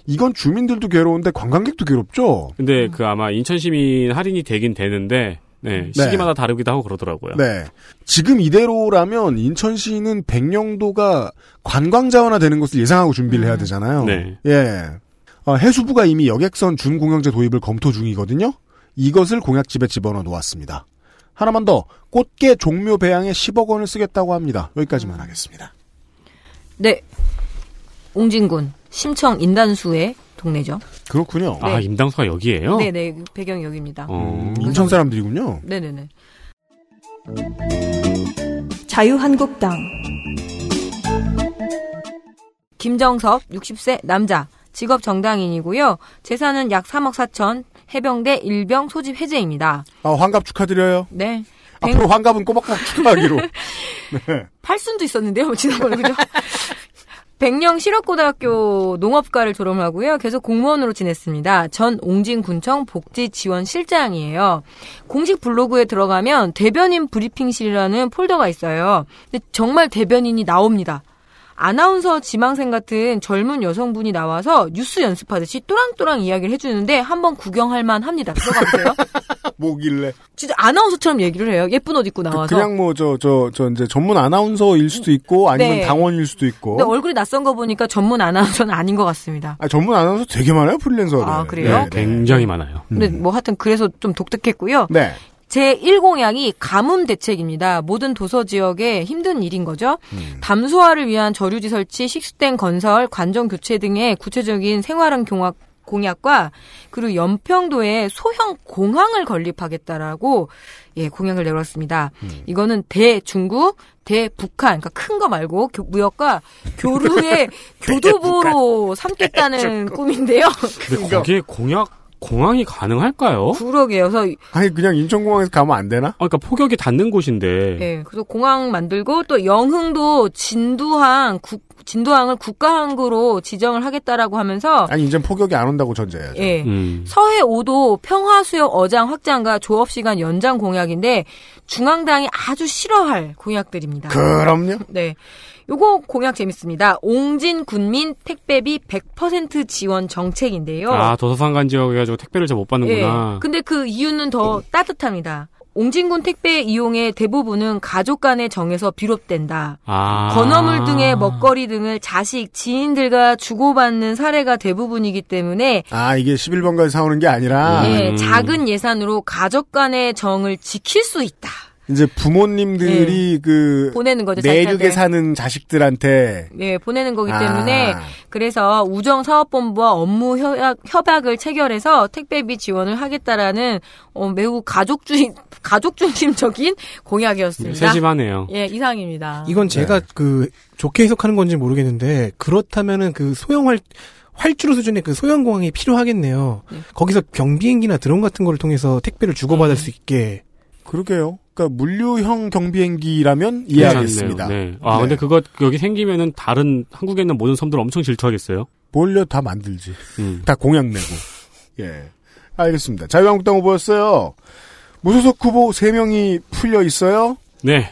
이건 주민들도 괴로운데 관광객도 괴롭죠. 근데 그 아마 인천 시민 할인이 되긴 되는데, 네, 네. 시기마다 다르기도 하고 그러더라고요. 네. 지금 이대로라면 인천시는 백령도가 관광 자원화 되는 것을 예상하고 준비를 해야 되잖아요. 네. 예. 어, 해수부가 이미 여객선 준공영제 도입을 검토 중이거든요. 이것을 공약집에 집어넣어 놓았습니다. 하나만 더 꽃게 종묘 배양에 10억 원을 쓰겠다고 합니다. 여기까지만 하겠습니다. 네. 옹진군 심청 인단수의 동네죠. 그렇군요. 아, 네. 임당수가 여기에요? 네네 배경이 여기입니다. 어. 인천 사람들이군요. 네네네. 자유한국당 김정섭 60세 남자 직업 정당인이고요. 재산은 약 3억 4천 해병대 일병 소집 해제입니다. 아, 환갑 축하드려요. 네. 백- 앞으로 환갑은 꼬박꼬박 축하하기로. 팔순도 있었는데요, 지난번에 그죠? 백령 실업고등학교 농업과를 졸업하고요. 계속 공무원으로 지냈습니다. 전 옹진군청 복지지원실장이에요. 공식 블로그에 들어가면 대변인 브리핑실이라는 폴더가 있어요. 근데 정말 대변인이 나옵니다. 아나운서 지망생 같은 젊은 여성분이 나와서 뉴스 연습하듯이 또랑또랑 이야기를 해주는데 한번 구경할 만 합니다. 들어가 보세요. 뭐길래. 진짜 아나운서처럼 얘기를 해요. 예쁜 옷 입고 나와서. 그, 냥 뭐, 저, 저, 저, 이제 전문 아나운서일 수도 있고, 아니면 네. 당원일 수도 있고. 근데 얼굴이 낯선 거 보니까 전문 아나운서는 아닌 것 같습니다. 아, 전문 아나운서 되게 많아요, 프리랜서들. 아, 그래요? 굉장히 많아요. 근데 뭐 하여튼 그래서 좀 독특했고요. 네. 제 1공약이 가뭄 대책입니다. 모든 도서 지역에 힘든 일인 거죠. 담소화를 위한 저류지 설치, 식수댐 건설, 관정 교체 등의 구체적인 생활형 공약, 공약과 그리고 연평도에 소형 공항을 건립하겠다라고 예, 공약을 내걸었습니다. 이거는 대중국, 대북한, 그러니까 큰 거 말고 교- 무역과 교류의 교두보로 삼겠다는 꿈인데요. 근데 거기에 공약 공항이 가능할까요? 그러게요. 그래서 아니, 그냥 인천공항에서 가면 안 되나? 아, 그러니까 포격이 닿는 곳인데. 예, 그래서 공항 만들고 또 영흥도 진두항 국 진도항을 국가항구로 지정을 하겠다라고 하면서 아니, 이젠 포격이 안 온다고 전제해야죠. 예. 음. 서해 5도 평화수역 어장 확장과 조업 시간 연장 공약인데 중앙당이 아주 싫어할 공약들입니다. 그럼요. 네. 요거 공약 재밌습니다. 옹진 군민 택배비 100% 지원 정책인데요. 아, 도서상간 지역에 가지고 택배를 잘 못 받는구나. 예. 근데 그 이유는 더 따뜻합니다. 옹진군 택배 이용의 대부분은 가족 간의 정에서 비롯된다. 아. 건어물 등의 먹거리 등을 자식, 지인들과 주고받는 사례가 대부분이기 때문에 아, 이게 11번까지 사오는 게 아니라. 예, 음. 작은 예산으로 가족 간의 정을 지킬 수 있다. 이제 부모님들이 그. 보내는 거죠. 내륙에 자식한테. 사는 자식들한테. 예, 보내는 거기 아. 때문에 그래서 우정 사업본부와 업무 협약, 협약을 체결해서 택배비 지원을 하겠다라는 어, 매우 가족주의 가족 중심적인 공약이었습니다. 세심하네요. 예, 이상입니다. 이건 제가 그 좋게 해석하는 건지 모르겠는데 그렇다면은 그 소형 활 활주로 수준의 그 소형 공항이 필요하겠네요. 거기서 경비행기나 드론 같은 거를 통해서 택배를 주고받을 수 있게. 그러게요. 그러니까 물류형 경비행기라면 이해하겠습니다. 네. 아, 네. 근데 그거 여기 생기면은 다른 한국에 있는 모든 섬들 엄청 질투하겠어요. 뭘요? 다 만들지. 음. 다 공약 내고. 예. 알겠습니다. 자유한국당 후보였어요. 무소속 후보 3명이 풀려 있어요. 네.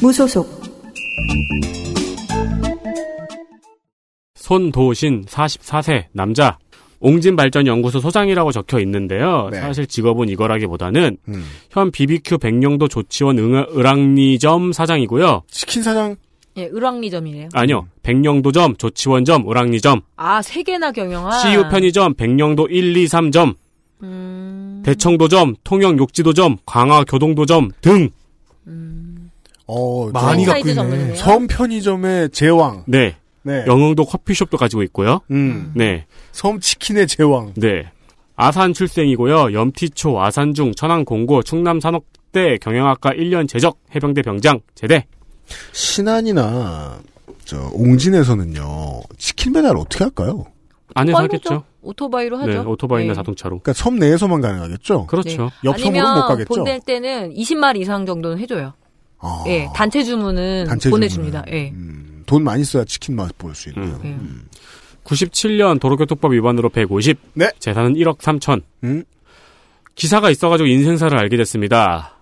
무소속 손도신 44세 남자. 옹진발전연구소 소장이라고 적혀 있는데요. 네. 사실 직업은 이거라기보다는 음. 현 BBQ 백령도 조치원 응- 을왕리점 사장이고요. 치킨 사장 예, 을왕리점이래요. 아니요. 백령도점, 조치원점, 을왕리점, 아, 세 개나 경영한. CU 편의점, 백령도 1, 2, 3점, 음, 대청도점, 통영욕지도점, 광화교동도점 등. 어, 많이 저 갖고 있네. 섬 편의점의 제왕. 네. 네. 영흥도 커피숍도 가지고 있고요. 음. 네. 섬 치킨의 제왕. 네. 아산 출생이고요. 염티초, 아산중, 천안공고, 충남 산업대 경영학과 1년 재적, 해병대 병장, 제대. 신안이나 저 옹진에서는요. 치킨 배달 어떻게 할까요? 안에서 하겠죠. 오토바이로 하죠. 네, 오토바이나 네. 자동차로. 그러니까 섬 내에서만 가능하겠죠. 그렇죠. 옆 섬으로 못 아니면 가겠죠. 보낼 때는 20마리 이상 정도는 해줘요. 아, 예, 단체 주문은 단체 보내줍니다. 예. 음, 돈 많이 써야 치킨 맛 볼 수 있네요. 음. 97년 도로교통법 위반으로 150. 네. 재산은 1억 3천. 음. 기사가 있어가지고 인생사를 알게 됐습니다.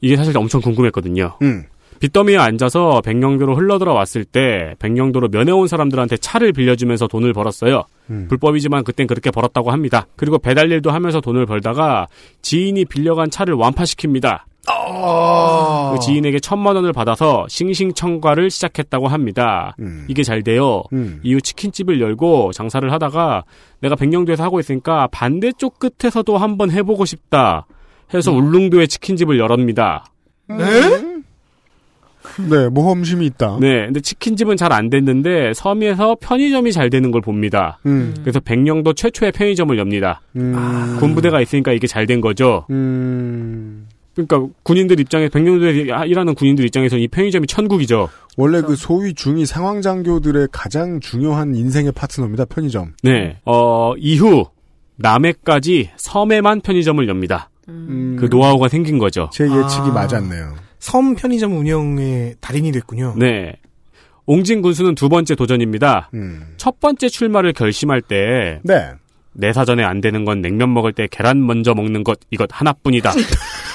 이게 사실 엄청 궁금했거든요. 음. 빚더미에 앉아서 백령도로 흘러들어 왔을 때 백령도로 면회온 사람들한테 차를 빌려주면서 돈을 벌었어요. 음. 불법이지만 그땐 그렇게 벌었다고 합니다. 그리고 배달 일도 하면서 돈을 벌다가 지인이 빌려간 차를 완파시킵니다. 아. 그 지인에게 천만 원을 받아서 싱싱청과를 시작했다고 합니다. 음. 이게 잘 돼요. 음. 이후 치킨집을 열고 장사를 하다가 내가 백령도에서 하고 있으니까 반대쪽 끝에서도 한번 해보고 싶다 해서 울릉도에 치킨집을 열었습니다. 네, 모험심이 있다. 네, 근데 치킨집은 잘 안 됐는데 섬에서 편의점이 잘 되는 걸 봅니다. 음. 그래서 백령도 최초의 편의점을 엽니다. 음. 군부대가 있으니까 이게 잘 된 거죠. 음. 그러니까 군인들 입장에 백령도에 일하는 군인들 입장에서 이 편의점이 천국이죠. 원래 그 소위 중위 상황 장교들의 가장 중요한 인생의 파트너입니다. 편의점. 네, 어 이후 남해까지 섬에만 편의점을 엽니다. 음. 그 노하우가 생긴 거죠. 제 예측이 아. 맞았네요. 섬 편의점 운영의 달인이 됐군요. 네. 옹진 군수는 두 번째 도전입니다. 음. 첫 번째 출마를 결심할 때, 네. 내 사전에 안 되는 건 냉면 먹을 때 계란 먼저 먹는 것, 이것 하나뿐이다.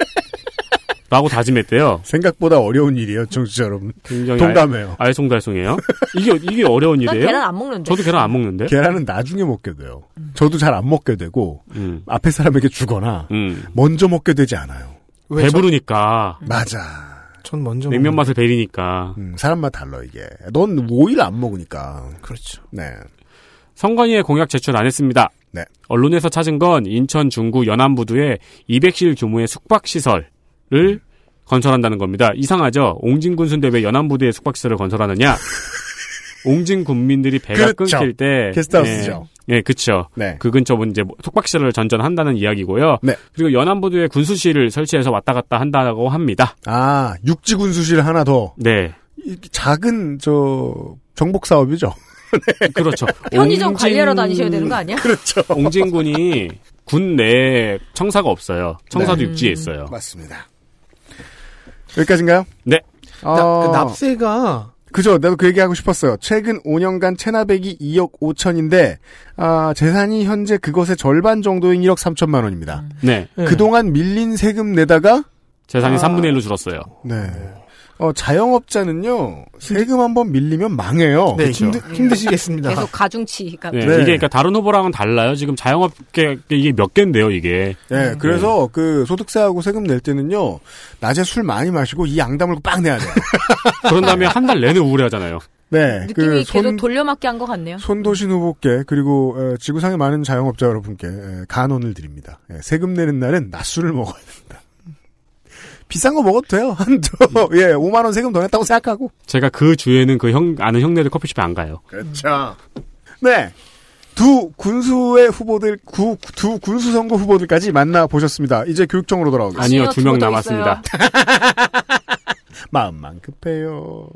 라고 다짐했대요. 생각보다 어려운 일이에요, 청취자 여러분. 굉장히 동감해요. 알, 송달송이에요 이게, 이게 어려운 난 일이에요? 계란 안 먹는데. 저도 계란 안 먹는데? 계란은 나중에 먹게 돼요. 저도 잘 안 먹게 되고 음, 앞에 사람에게 주거나 음. 먼저 먹게 되지 않아요. 왜 배부르니까. 맞아. 전, 전 먼저 냉면 먹는- 맛을 베리니까. 음, 사람마다 달라 이게. 넌 오일 안 먹으니까. 그렇죠. 네. 선관위에 공약 제출 안 했습니다. 네. 언론에서 찾은 건 인천 중구 연안부두에 200실 규모의 숙박시설을 건설한다는 겁니다. 이상하죠? 옹진 군수인데 왜 연안부두에 숙박시설을 건설하느냐? 옹진 군민들이 배가 그렇죠. 끊길 때. 게스트하우스죠. 예, 예, 그쵸. 네. 그 근처 이제 숙박시설을 전전한다는 이야기고요. 네. 그리고 연안부두에 군수실을 설치해서 왔다 갔다 한다고 합니다. 아, 육지 군수실 하나 더. 네. 이 작은 저 정복 사업이죠. 네. 그렇죠. 편의점 옹진- 관리하러 다니셔야 되는 거 아니야? 그렇죠. 옹진군이 군 내에 청사가 없어요. 청사도 네. 육지에 있어요. 맞습니다. 여기까지인가요? 네. 나- 어, 그 납세가 그죠. 나도 그 얘기하고 싶었어요. 최근 5년간 체납액이 2억 5천인데, 아, 재산이 현재 그것의 절반 정도인 1억 3천만 원입니다. 네. 예. 그동안 밀린 세금 내다가, 재산이 아. 3분의 1로 줄었어요. 네. 어, 자영업자는요, 세금 한번 밀리면 망해요. 네, 그렇죠. 힘드, 힘드 시겠습니다. 계속 가중치가. 네. 네. 이게 그러니까 다른 후보랑은 달라요. 지금 자영업계 이게 몇 개인데요, 이게. 네, 그래서 그 소득세하고 세금 낼 때는요, 낮에 술 많이 마시고 이 양담을 빡 내야 돼요. 그런 다음에 한 달 내내 우울해하잖아요. 네. 느낌이 그 계속 손, 돌려막기 한 것 같네요. 손도신 후보께, 그리고, 에, 지구상의 많은 자영업자 여러분께, 에, 간언을 드립니다. 예, 세금 내는 날은 낮술을 먹어야 됩니다. 비싼 거 먹어도 돼요. 한, 저, 예, 5만 원 세금 더 냈다고 생각하고. 제가 그 주에는 그 형, 아는 형네들 커피숍에 안 가요. 그렇죠. 네. 두 군수의 후보들, 구, 두 군수 선거 후보들까지 만나 보셨습니다. 이제 교육청으로 돌아오겠습니다. 아니요, 두명 두고도 남았습니다. 마음만 급해요.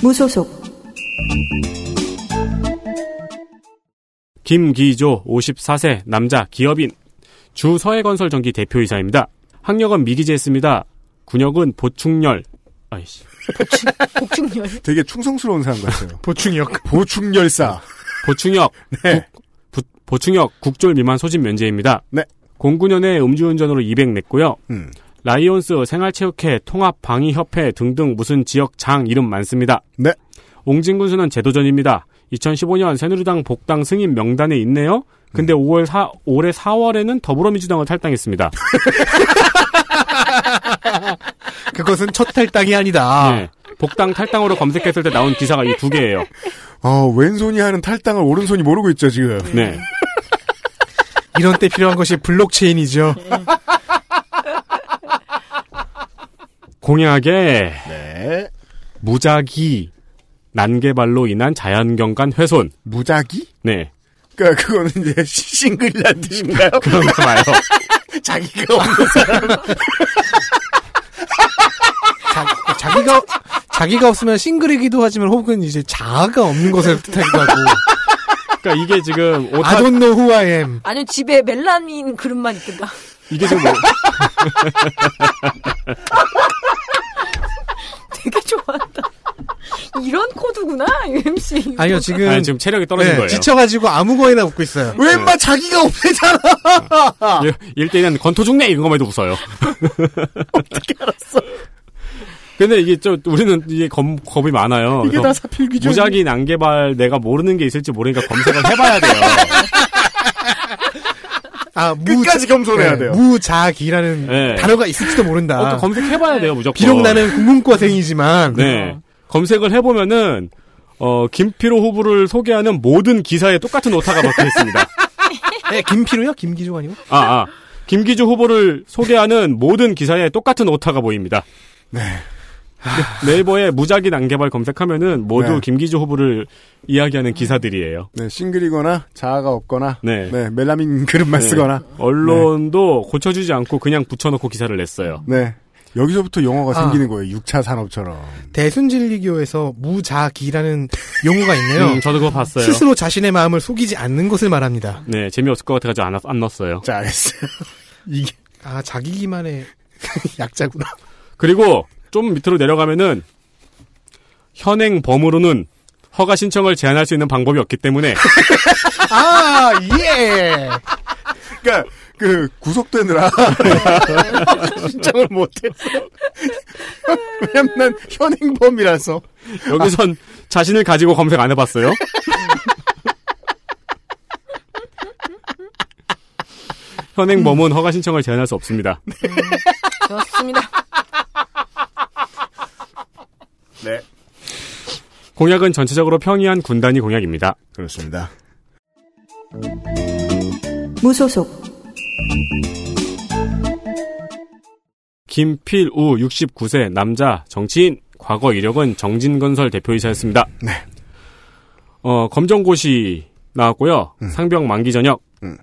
무소속 김기조, 54세, 남자, 기업인. 주 서해건설 전기 대표이사입니다. 학력은 미기재했습니다. 군역은 보충열. 아이씨. 복중열. 되게 충성스러운 사람 같아요. 보충역. 보충열사. 보충역. 네. 부- 보충역 국졸 미만 소집 면제입니다. 네. 09년에 음주운전으로 200 냈고요. 음. 라이온스, 생활체육회, 통합방위협회 등등 무슨 지역 장 이름 많습니다. 네. 옹진군수는 제도전입니다. 2015년 새누리당 복당 승인 명단에 있네요. 근데 음. 5월 4, 올해 4월에는 더불어민주당을 탈당했습니다. 그것은 첫 탈당이 아니다. 네. 복당 탈당으로 검색했을 때 나온 기사가 이 두 개예요. 어, 왼손이 하는 탈당을 오른손이 모르고 있죠, 지금. 네. 이런 때 필요한 것이 블록체인이죠. 공약에 네. 무작위 난개발로 인한 자연경관 훼손. 무작위? 네. 그니까, 그거는 이제 싱글이란 뜻인가요? 그런가 봐요. 자기가 없는 사람. 자, 자기가 자기가 없으면 싱글이기도 하지만 혹은 이제 자아가 없는 것을 뜻하기도 하고. 그러니까 이게 지금 오타 I don't know who I am. 아니면 집에 멜라닌 그릇만 있든가. 이게 지금 뭐, 되게 좋아한다. 이런 코드구나, UMC. 아니요 지금 아니, 지금 체력이 떨어진 네, 거예요. 지쳐가지고 아무거나 웃고 있어요. 왜 인마 자기가 없애잖아! 일 때는 건토중내 이런 거만 해도 웃어요. 어떻게 알았어? 근데 이게 좀 우리는 이게 겁, 겁이 많아요. 이게 다 사필귀죠. 무작위 난개발 내가 모르는 게 있을지 모르니까 검색을 해봐야 돼요. 아 끝까지 겸손해야 네, 돼요. 무작이라는 네. 단어가 있을지도 모른다. 어, 또 검색해봐야 돼요 무조건. 비록 나는 국문과생이지만 네 검색을 해보면은 어 김피로 후보를 소개하는 모든 기사에 똑같은 오타가 박혀 있습니다. 네, 김피로요? 김기조 아니고? 아, 아. 김기주 후보를 소개하는 모든 기사에 똑같은 오타가 보입니다. 네. 네이버에 무작위 난개발 검색하면은 모두 네. 김기주 후보를 이야기하는 기사들이에요. 네, 싱글이거나 자아가 없거나 네. 네, 멜라민 그릇만 네. 쓰거나 언론도 고쳐주지 않고 그냥 붙여놓고 기사를 냈어요. 네. 여기서부터 영어가 아. 생기는 거예요. 6차 산업처럼. 대순진리교에서 무작이라는 용어가 있네요. 음, 저도 그거 봤어요. 스스로 자신의 마음을 속이지 않는 것을 말합니다. 네, 재미없을 것 같아가지고 안, 안 넣었어요. 자, 알겠어요. 이게 아 자기 기만의 약자구나. 그리고 좀 밑으로 내려가면은 현행 범으로는 허가 신청을 제한할 수 있는 방법이 없기 때문에 아 예. 그러니까 그 구속되느라 신청을 못했어. 왜냐면 난 현행범이라서. 여기선 자신을 가지고 검색 안 해봤어요? 현행범은 허가 신청을 제한할 수 없습니다. 좋습니다. 네. 공약은 전체적으로 평이한 군단위 공약입니다. 그렇습니다. 무소속 김필우 69세 남자 정치인 과거 이력은 정진건설 대표이사였습니다. 네. 어, 검정고시 나왔고요. 상병 만기 전역. 음.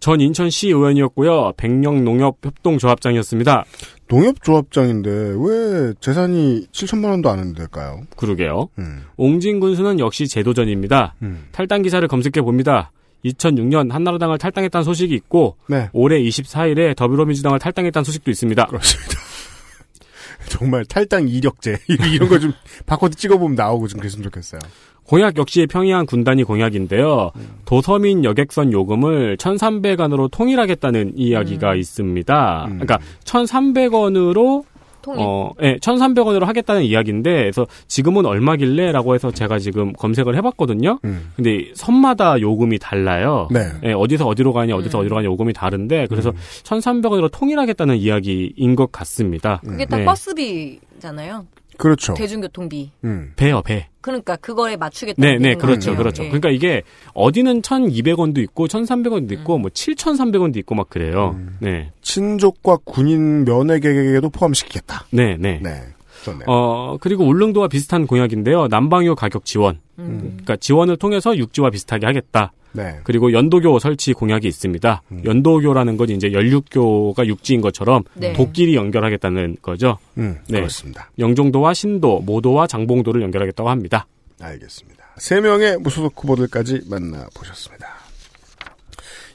전 인천시 의원이었고요. 백령 농협 협동조합장이었습니다. 농협조합장인데 왜 재산이 7천만 원도 안 될까요? 그러게요. 음. 옹진 군수는 역시 제도전입니다. 음. 탈당 기사를 검색해 봅니다. 2006년 한나라당을 탈당했다는 소식이 있고 네. 올해 24일에 더불어민주당을 탈당했다는 소식도 있습니다. 그렇습니다. 정말 탈당 이력제 이런 거 좀 바코드 찍어보면 나오고 좀 그랬으면 좋겠어요. 공약 역시 평이한 군단위 공약인데요. 도서민 여객선 요금을 1,300원으로 통일하겠다는 이야기가 있습니다. 음. 그러니까 1,300원으로 통일. 어, 예, 1,300원으로 하겠다는 이야기인데, 그래서 지금은 얼마길래? 라고 해서 제가 지금 검색을 해봤거든요. 음. 근데 선마다 요금이 달라요. 네. 예, 어디서 어디로 가냐, 어디서 어디로 가냐 요금이 다른데, 그래서 음. 1,300원으로 통일하겠다는 이야기인 것 같습니다. 그게 다 네. 버스비잖아요. 그렇죠. 대중교통비. 음. 배요, 배. 그러니까 그거에 맞추겠다. 네, 네, 그렇죠, 그렇죠. 예. 그러니까 이게 어디는 1,200원도 있고 1,300원도 있고 뭐 7,300원도 있고 막 그래요. 음. 네, 친족과 군인 면회객에게도 포함시키겠다. 네, 네. 네. 좋네요. 어 그리고 울릉도와 비슷한 공약인데요. 남방유 가격 지원. 음. 그러니까 지원을 통해서 육지와 비슷하게 하겠다. 네. 그리고 연도교 설치 공약이 있습니다. 음. 연도교라는 건 이제 연륙교가 육지인 것처럼 네. 도끼리 연결하겠다는 거죠. 음, 네. 그렇습니다. 영종도와 신도, 모도와 장봉도를 연결하겠다고 합니다. 알겠습니다. 세 명의 무소속 후보들까지 만나보셨습니다.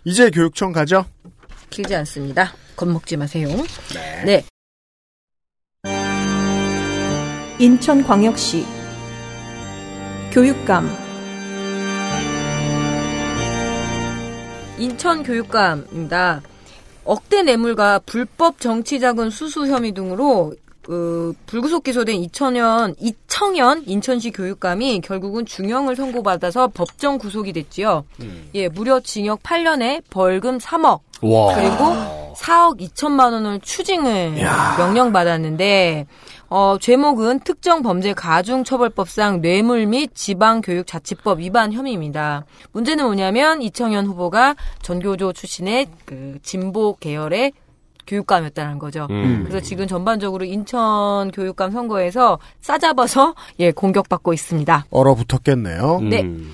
이제 교육청 가죠? 길지 않습니다. 겁먹지 마세요. 네. 인천광역시 교육감 인천교육감입니다. 억대 뇌물과 불법 정치자금 수수 혐의 등으로 그 불구속 기소된 2000년 이청현 인천시 교육감이 결국은 중형을 선고받아서 법정 구속이 됐지요. 예, 무려 징역 8년에 벌금 3억 와. 그리고 4억 2천만 원을 추징을 명령 받았는데 어, 죄목은 특정 범죄 가중 처벌법상 뇌물 및 지방교육자치법 위반 혐의입니다. 문제는 뭐냐면 이청현 후보가 전교조 출신의 그 진보 계열의 교육감이었다는 거죠. 음. 그래서 지금 전반적으로 인천 교육감 선거에서 싸잡아서 예 공격받고 있습니다. 얼어붙었겠네요. 네. 음.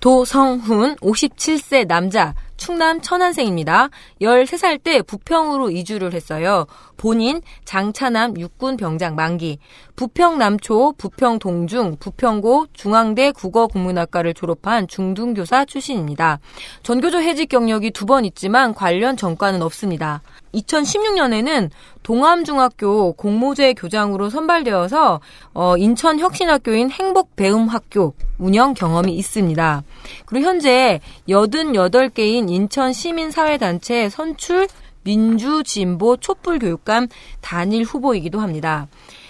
도성훈 57세 남자 충남 천안생입니다. 13살 때 부평으로 이주를 했어요. 본인 장차남 육군 병장 만기, 부평 남초, 부평 동중, 부평고 중앙대 국어국문학과를 졸업한 중등교사 출신입니다. 전교조 해직 경력이 두 번 있지만 관련 전과는 없습니다. 2016년에는 동암중학교 공모제 교장으로 선발되어서 어, 인천 혁신학교인 행복배움학교 운영 경험이 있습니다. 그리고 현재 88개인 인천 시민사회단체 선출 민주진보 촛불교육감 단일 후보이기도 합니다.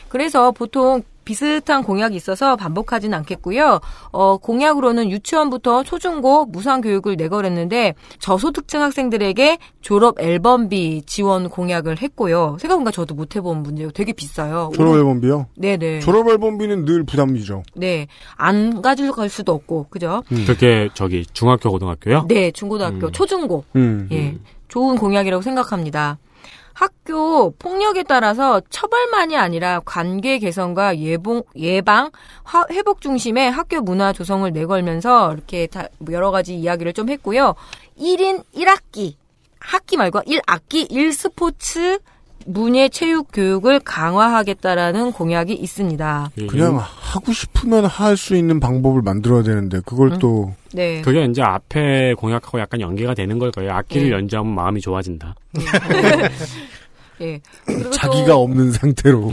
그래서 보통 비슷한 공약이 있어서 반복하지는 않겠고요. 어, 공약으로는 유치원부터 초중고 무상 교육을 내걸었는데 저소득층 학생들에게 졸업 앨범비 지원 공약을 했고요. 생각해보니까 저도 못 해본 문제예요. 되게 비싸요. 졸업 앨범비요? 네네. 졸업 앨범비는 늘 부담이죠. 네. 안 가져갈 수도 없고, 그죠? 그게 저기 중학교 고등학교요? 네, 중고등학교, 음. 초중고. 음. 예. 좋은 공약이라고 생각합니다. 학교 폭력에 따라서 처벌만이 아니라 관계 개선과 예봉, 예방, 화- 회복 중심의 학교 문화 조성을 내걸면서 이렇게 다 여러 가지 이야기를 좀 했고요. 1인 1학기, 학기 말고 1학기 1스포츠 문예 체육 교육을 강화하겠다라는 공약이 있습니다. 예, 그냥 하고 싶으면 할 수 있는 방법을 만들어야 되는데 그걸 음. 또 네. 그게 이제 앞에 공약하고 약간 연계가 되는 걸 거예요. 악기를 예. 연주하면 마음이 좋아진다. 예. 자기가 없는 상태로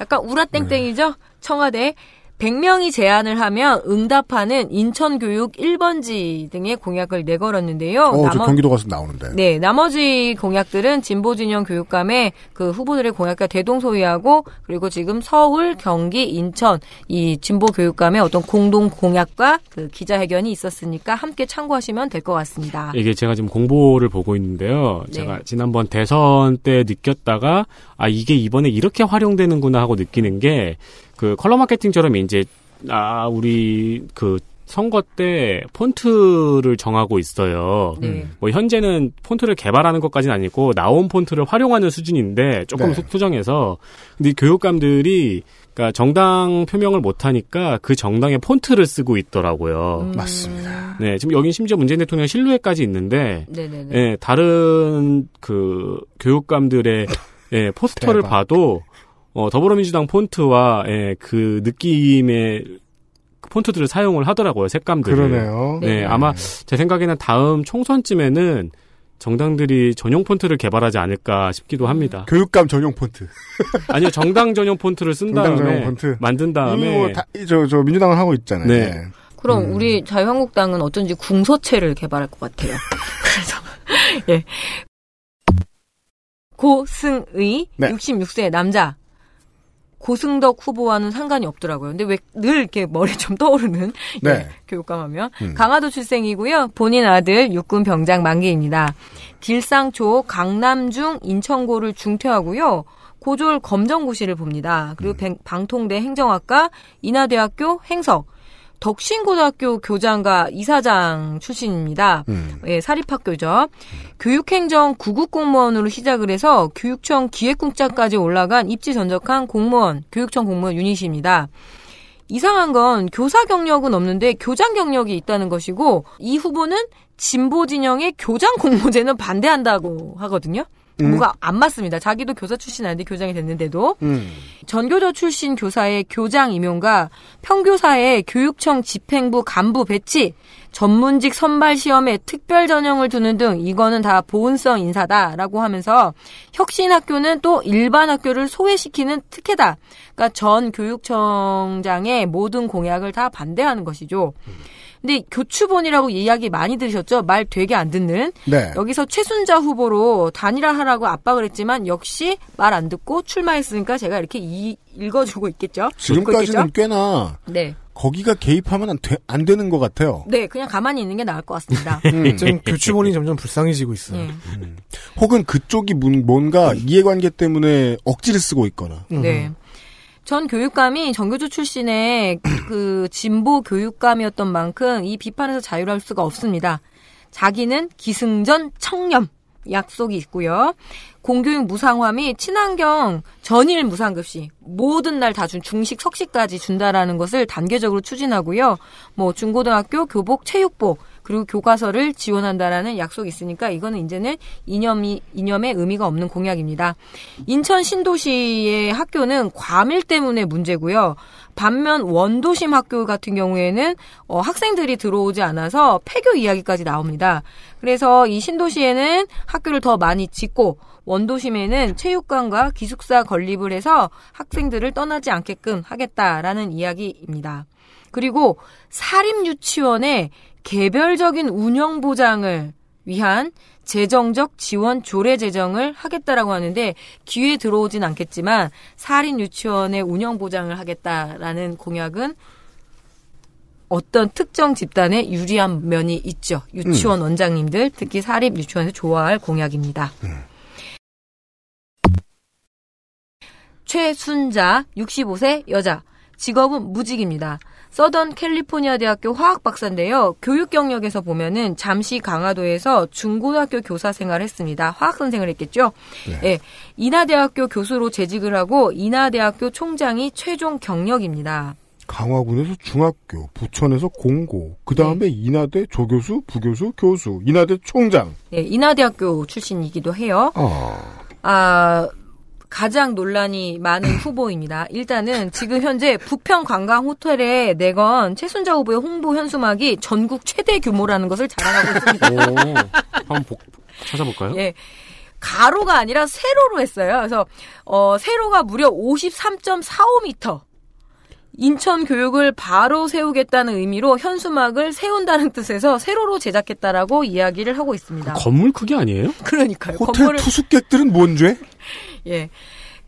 약간 우라땡땡이죠? 청와대. 100명이 제안을 하면 응답하는 인천교육 1번지 등의 공약을 내걸었는데요. 어, 저 나머- 경기도 가서 나오는데. 네, 나머지 공약들은 진보진영 교육감의 그 후보들의 공약과 대동소이하고 그리고 지금 서울, 경기, 인천 이 진보 교육감의 어떤 공동 공약과 그 기자회견이 있었으니까 함께 참고하시면 될 것 같습니다. 이게 제가 지금 공보를 보고 있는데요. 네. 제가 지난번 대선 때 느꼈다가 아 이게 이번에 이렇게 활용되는구나 하고 느끼는 게 그 컬러 마케팅처럼 이제 아 우리 그 선거 때 폰트를 정하고 있어요. 네. 뭐 현재는 폰트를 개발하는 것까지는 아니고 나온 폰트를 활용하는 수준인데 조금 네. 수- 수정해서 근데 교육감들이 그러니까 정당 표명을 못 하니까 그 정당의 폰트를 쓰고 있더라고요. 음. 맞습니다. 네, 지금 여긴 심지어 문재인 대통령 실루엣까지 있는데 네네네. 예, 다른 그 교육감들의 예, 포스터를 대박. 봐도 어, 더불어민주당 폰트와 예, 그 느낌의 폰트들을 사용을 하더라고요. 색감들을. 그러네요. 네, 아마 제 생각에는 다음 총선쯤에는 정당들이 전용 폰트를 개발하지 않을까 싶기도 합니다. 교육감 전용 폰트. 아니요, 정당 전용 폰트를 쓴 정당 다음에 전용 폰트. 만든 다음에 뭐 다, 저, 저 민주당은 하고 있잖아요. 네. 그럼 음. 우리 자유한국당은 어쩐지 궁서체를 개발할 것 같아요. 그래서 예. 고승의 네. 66세 남자 고승덕 후보와는 상관이 없더라고요. 근데 왜 늘 이렇게 머리 좀 떠오르는 네. 예, 교육감 하면 음. 강화도 출생이고요. 본인 아들 육군 병장 만기입니다. 길상초 강남중 인천고를 중퇴하고요. 고졸 검정고시를 봅니다. 그리고 뱅- 방통대 행정학과 인하대학교 행석 덕신고등학교 교장과 이사장 출신입니다. 음. 예, 사립학교죠. 교육행정 구급 공무원으로 시작을 해서 교육청 기획국장까지 올라간 입지 전적한 공무원, 교육청 공무원 유닛입니다. 이상한 건 교사 경력은 없는데 교장 경력이 있다는 것이고 이 후보는 진보 진영의 교장 공모제는 반대한다고 하거든요. 음. 뭐가 안 맞습니다. 자기도 교사 출신 아닌데 교장이 됐는데도 음. 전교조 출신 교사의 교장 임용과 평교사의 교육청 집행부 간부 배치, 전문직 선발 시험에 특별 전형을 두는 등 이거는 다 보온성 인사다라고 하면서 혁신 학교는 또 일반 학교를 소외시키는 특혜다. 그러니까 전 교육청장의 모든 공약을 다 반대하는 것이죠. 근데 교추본이라고 이야기 많이 들으셨죠? 말 되게 안 듣는. 네. 여기서 최순자 후보로 단일화하라고 압박을 했지만 역시 말 안 듣고 출마했으니까 제가 이렇게 이- 읽어주고 있겠죠. 지금까지는 있겠죠? 꽤나 네, 거기가 개입하면 안, 되, 안 되는 것 같아요. 네, 그냥 가만히 있는 게 나을 것 같습니다. 음. 좀 교추본이 점점 불쌍해지고 있어요. 예. 혹은 그쪽이 문- 뭔가 이해관계 때문에 억지를 쓰고 있거나. 음. 네. 전 교육감이 정교조 출신의 그 진보 교육감이었던 만큼 이 비판에서 자유로울 수가 없습니다. 자기는 기승전 청렴 약속이 있고요. 공교육 무상화 및 친환경 전일 무상급식 모든 날 다 준 중식 석식까지 준다라는 것을 단계적으로 추진하고요. 뭐 중고등학교 교복 체육복 그리고 교과서를 지원한다라는 약속이 있으니까 이거는 이제는 이념이 이념의 의미가 없는 공약입니다. 인천 신도시의 학교는 과밀 때문에 문제고요. 반면 원도심 학교 같은 경우에는 어, 학생들이 들어오지 않아서 폐교 이야기까지 나옵니다. 그래서 이 신도시에는 학교를 더 많이 짓고 원도심에는 체육관과 기숙사 건립을 해서 학생들을 떠나지 않게끔 하겠다라는 이야기입니다. 그리고 사립 유치원의 개별적인 운영 보장을 위한 재정적 지원 조례 제정을 하겠다라고 하는데 기회에 들어오진 않겠지만 사립 유치원의 운영 보장을 하겠다라는 공약은 어떤 특정 집단에 유리한 면이 있죠. 유치원 원장님들 특히 사립 유치원에서 좋아할 공약입니다. 최순자 65세 여자 직업은 무직입니다. 서던 캘리포니아 대학교 화학 박사인데요. 교육 경력에서 보면은 잠시 강화도에서 중고등학교 교사 생활을 했습니다. 화학 선생을 했겠죠. 예. 인하대학교 교수로 재직을 하고 인하대학교 총장이 최종 경력입니다. 강화군에서 중학교, 부천에서 공고, 그 다음에 인하대 조교수, 부교수, 교수, 인하대 총장. 예, 인하대학교 출신이기도 해요. 어. 아, 가장 논란이 많은 후보입니다. 일단은 지금 현재 부평 관광 호텔에 내건 최순자 후보의 홍보 현수막이 전국 최대 규모라는 것을 자랑하고 있습니다. 오, 한번 복- 찾아볼까요? 예. 가로가 아니라 세로로 했어요. 그래서 어 세로가 무려 53.45m. 인천 교육을 바로 세우겠다는 의미로 현수막을 세운다는 뜻에서 세로로 제작했다라고 이야기를 하고 있습니다. 건물 크기 아니에요? 그러니까요. 호텔 건물을 투숙객들은 뭔 죄? 예.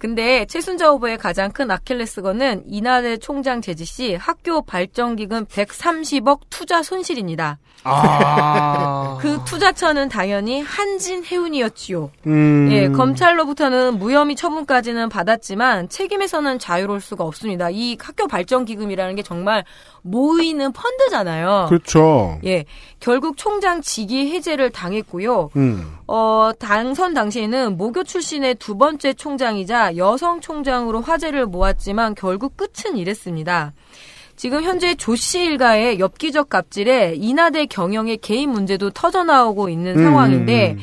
근데 최순자 후보의 가장 큰 아킬레스건은 이나대 총장 제지 씨 학교 발전 기금 130억 투자 손실입니다. 아. 그 투자처는 당연히 한진 해운이었지요. 음. 예, 검찰로부터는 무혐의 처분까지는 받았지만 책임에서는 자유로울 수가 없습니다. 이 학교 발전 기금이라는 게 정말 모이는 펀드잖아요. 그렇죠. 예, 결국 총장 직위 해제를 당했고요. 음. 어, 당선 당시에는 모교 출신의 두 번째 총장이자 여성 총장으로 화제를 모았지만 결국 끝은 이랬습니다. 지금 현재 조씨 일가의 엽기적 갑질에 인하대 경영의 개인 문제도 터져나오고 있는 음. 상황인데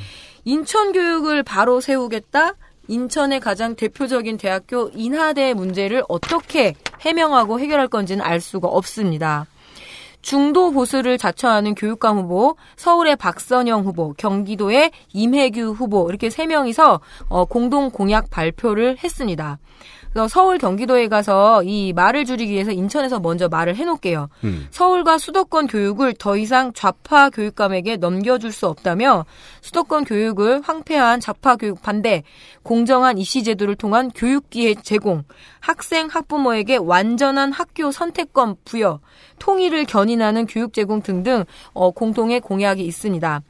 인천 교육을 바로 세우겠다. 인천의 가장 대표적인 대학교 인하대 문제를 어떻게 해명하고 해결할 건지는 알 수가 없습니다. 중도 보수를 자처하는 교육감 후보, 서울의 박선영 후보, 경기도의 임혜규 후보 이렇게 세 명이서 어, 공동 공약 발표를 했습니다. 그래서 서울 경기도에 가서 이 말을 줄이기 위해서 인천에서 먼저 말을 해놓을게요. 음. 서울과 수도권 교육을 더 이상 좌파 교육감에게 넘겨줄 수 없다며 수도권 교육을 황폐한 좌파 교육 반대, 공정한 입시 제도를 통한 교육 기회 제공, 학생 학부모에게 완전한 학교 선택권 부여, 통일을 견인하는 교육 제공 등등 어, 공통의 공약이 있습니다.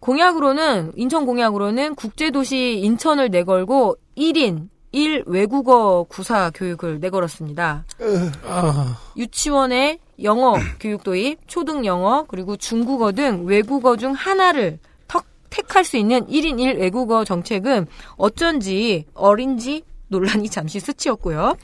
공약으로는 인천 공약으로는 국제도시 인천을 내걸고 1인 1 외국어 구사 교육을 내걸었습니다. 아. 유치원에 영어 교육 도입, 초등 영어, 그리고 중국어 등 외국어 중 하나를 턱 택할 수 있는 1인 1 외국어 정책은 어쩐지 어린지 논란이 잠시 스치였고요.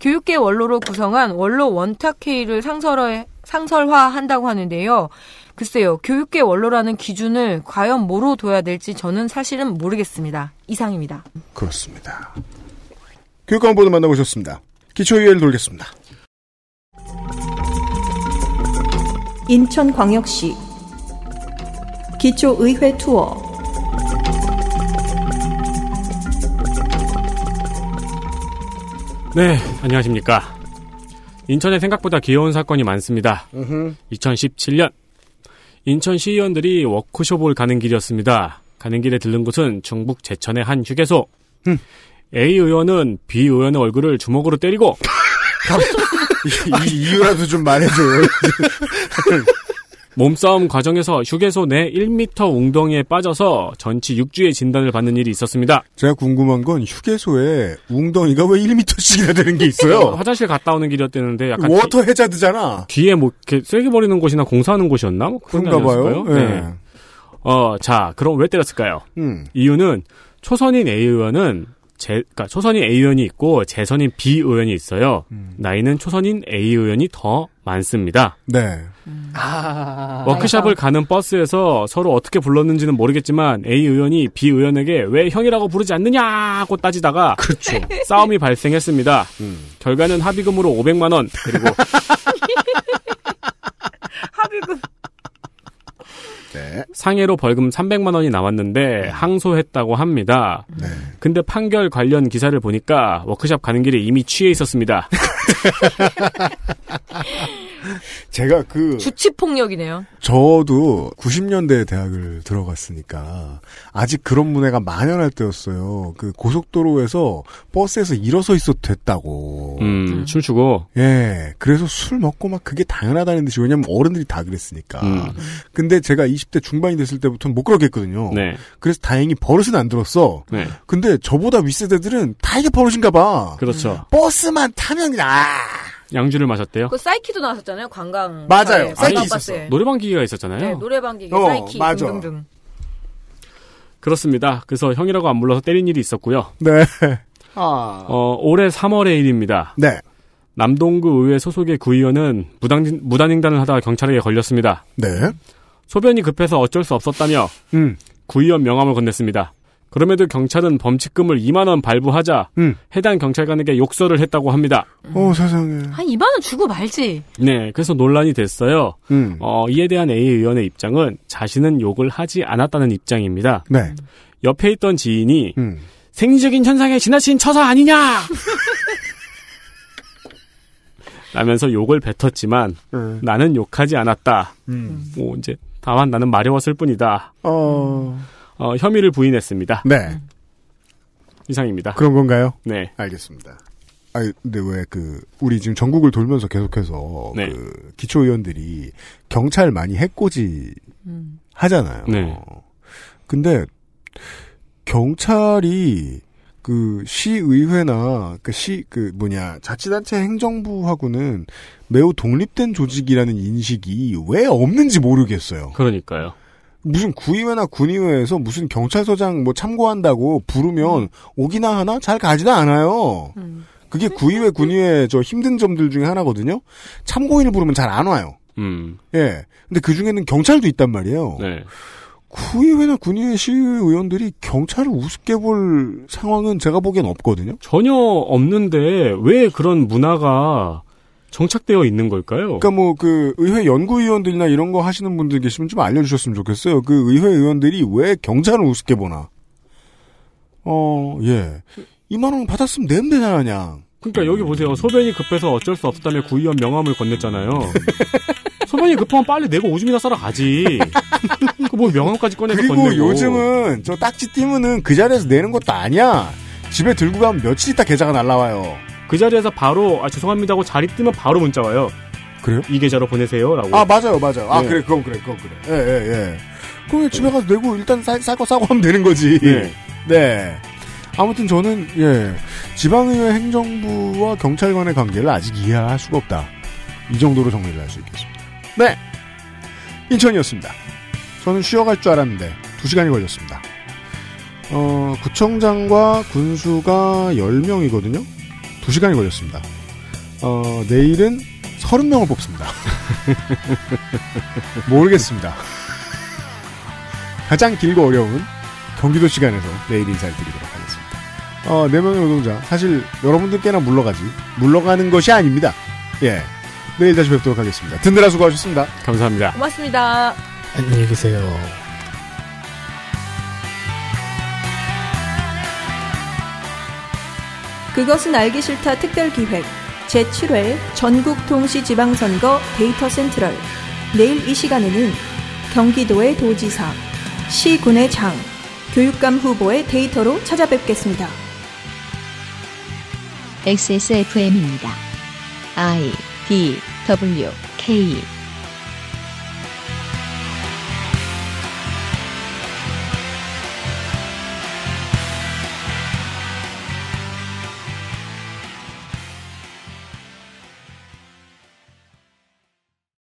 교육계 원로로 구성한 원로 원탁회의를 상설화, 상설화한다고 하는데요. 글쎄요, 교육계 원로라는 기준을 과연 뭐로 둬야 될지 저는 사실은 모르겠습니다. 이상입니다. 그렇습니다. 교육감 보도 만나보셨습니다. 기초의회를 돌겠습니다. 인천광역시 기초의회 투어 네, 안녕하십니까. 인천에 생각보다 귀여운 사건이 많습니다. 2017년 인천 시의원들이 워크숍을 가는 길이었습니다. 가는 길에 들른 곳은 중북 제천의 한 휴게소. A 의원은 B 의원의 얼굴을 주먹으로 때리고 이, 이 이유라도 좀 말해줘요. 몸싸움 과정에서 휴게소 내 1m 웅덩이에 빠져서 전치 6주의 진단을 받는 일이 있었습니다. 제가 궁금한 건 휴게소에 웅덩이가 왜 1m씩이나 되는 게 있어요? 화장실 갔다 오는 길이었대는데 약간 워터 해저드잖아. 뒤, 뒤에 뭐 이렇게 쓰레기 버리는 곳이나 공사하는 곳이었나? 뭐 그런 그런가 봐요. 네. 네. 어, 자, 그럼 왜 때렸을까요? 음. 이유는 초선인 A 의원은 제, 그러니까 초선인 A 의원이 있고 재선인 B 의원이 있어요. 음. 나이는 초선인 A 의원이 더 많습니다. 네. 아. 워크샵을 가는 버스에서 서로 어떻게 불렀는지는 모르겠지만 A 의원이 B 의원에게 왜 형이라고 부르지 않느냐고 따지다가 그렇죠. 싸움이 발생했습니다. 음. 결과는 합의금으로 500만 원 그리고 합의금. 네. 상해로 벌금 300만 원이 나왔는데 항소했다고 합니다. 네. 근데 판결 관련 기사를 보니까 워크샵 가는 길에 이미 취해 있었습니다. 제가 그 주치 폭력이네요. 저도 90년대에 대학을 들어갔으니까 아직 그런 문화가 만연할 때였어요. 그 고속도로에서 버스에서 일어서 있어도 됐다고. 음, 춤추고 예. 그래서 술 먹고 막 그게 당연하다는 듯이 왜냐면 어른들이 다 그랬으니까. 음. 근데 제가 20대 중반이 됐을 때부터는 못 그러겠거든요. 네. 그래서 다행히 버릇은 안 들었어. 네. 근데 저보다 윗세대들은 다 이게 버릇인가 봐. 그렇죠. 버스만 타면 아. 양주를 마셨대요. 그 사이키도 나왔었잖아요. 관광. 맞아요. 사이키 관광 있었어. 버스에. 노래방 기계가 있었잖아요. 네, 노래방 기계, 어, 사이키 맞아. 등등등. 그렇습니다. 그래서 형이라고 안 불러서 때린 일이 있었고요. 네. 아. 어, 올해 3월의 일입니다. 네. 남동구 의회 소속의 구의원은 무단, 무단횡단을 하다가 경찰에게 걸렸습니다. 네. 소변이 급해서 어쩔 수 없었다며 음. 구의원 명함을 건넸습니다. 그럼에도 경찰은 범칙금을 2만 원 발부하자 음. 해당 경찰관에게 욕설을 했다고 합니다. 어, 세상에. 한 2만 원 주고 말지. 네, 그래서 논란이 됐어요. 음. 어, 이에 대한 A 의원의 입장은 자신은 욕을 하지 않았다는 입장입니다. 네. 옆에 있던 지인이 음. 생리적인 현상에 지나친 처사 아니냐! 라면서 욕을 뱉었지만 음. 나는 욕하지 않았다. 음. 뭐 이제 다만 나는 마려웠을 뿐이다. 어. 어, 혐의를 부인했습니다. 네. 이상입니다. 그런 건가요? 네. 알겠습니다. 아 근데 왜 그 우리 지금 전국을 돌면서 계속해서 네. 그 기초 의원들이 경찰 많이 해코지 음. 하잖아요. 네. 근데 경찰이 그 시의회나 그 시 그 뭐냐 자치단체 행정부하고는 매우 독립된 조직이라는 인식이 왜 없는지 모르겠어요. 그러니까요. 무슨 구의회나 군의회에서 무슨 경찰서장 뭐 참고한다고 부르면 오기나 하나 잘 가지도 않아요. 음. 그게 구의회 군의회 저 힘든 점들 중에 하나거든요. 참고인을 부르면 잘 안 와요. 음. 예. 근데 그 중에는 경찰도 있단 말이에요. 네. 구의회나 군의회 시의원들이 경찰을 우습게 볼 상황은 제가 보기엔 없거든요. 전혀 없는데 왜 그런 문화가 정착되어 있는 걸까요? 그러니까 뭐 그 의회 연구위원들이나 이런 거 하시는 분들 계시면 좀 알려주셨으면 좋겠어요. 그 의회 의원들이 왜 경찰을 우습게 보나? 어, 예. 2만 원 받았으면 내면 되잖아, 그냥. 그러니까 여기 보세요. 소변이 급해서 어쩔 수 없었다며 구의원 명함을 건넸잖아요. 소변이 급하면 빨리 내고 오줌이나 싸러 가지. 그뭐 명함까지 꺼내서 그리고 건네고. 요즘은 저 딱지 띄면은 그 자리에서 내는 것도 아니야. 집에 들고 가면 며칠 있다 계좌가 날라와요. 그 자리에서 바로 아 죄송합니다 하고 자리 뜨면 바로 문자 와요. 그래요? 이 계좌로 보내세요라고. 아, 맞아요, 맞아요. 아, 네. 그래, 그건 그래, 그건 그래. 예, 예, 예. 그럼 집에 가서 내고 일단 쌀, 쌀거 싸고 하면 되는 거지. 네. 네. 아무튼 저는, 예. 지방의회 행정부와 경찰 간의 관계를 아직 이해할 수가 없다. 이 정도로 정리를 할 수 있겠습니다. 네. 인천이었습니다. 저는 쉬어갈 줄 알았는데, 두 시간이 걸렸습니다. 어, 구청장과 군수가 10명이거든요? 두 시간이 걸렸습니다. 어, 내일은 30명을 뽑습니다. 모르겠습니다. 가장 길고 어려운 경기도 시간에서 내일 인사를 드리도록 하겠습니다. 어, 4명의 노동자. 사실 여러분들께나 물러가지. 물러가는 것이 아닙니다. 예. 내일 다시 뵙도록 하겠습니다. 든든하 수고하셨습니다. 감사합니다. 고맙습니다. 안녕히 계세요. 그것은 알기 싫다 특별기획 제7회 전국 동시 지방선거 데이터 센트럴 내일 이 시간에는 경기도의 도지사, 시군의 장, 교육감 후보의 데이터로 찾아뵙겠습니다. XSFM입니다. I D W K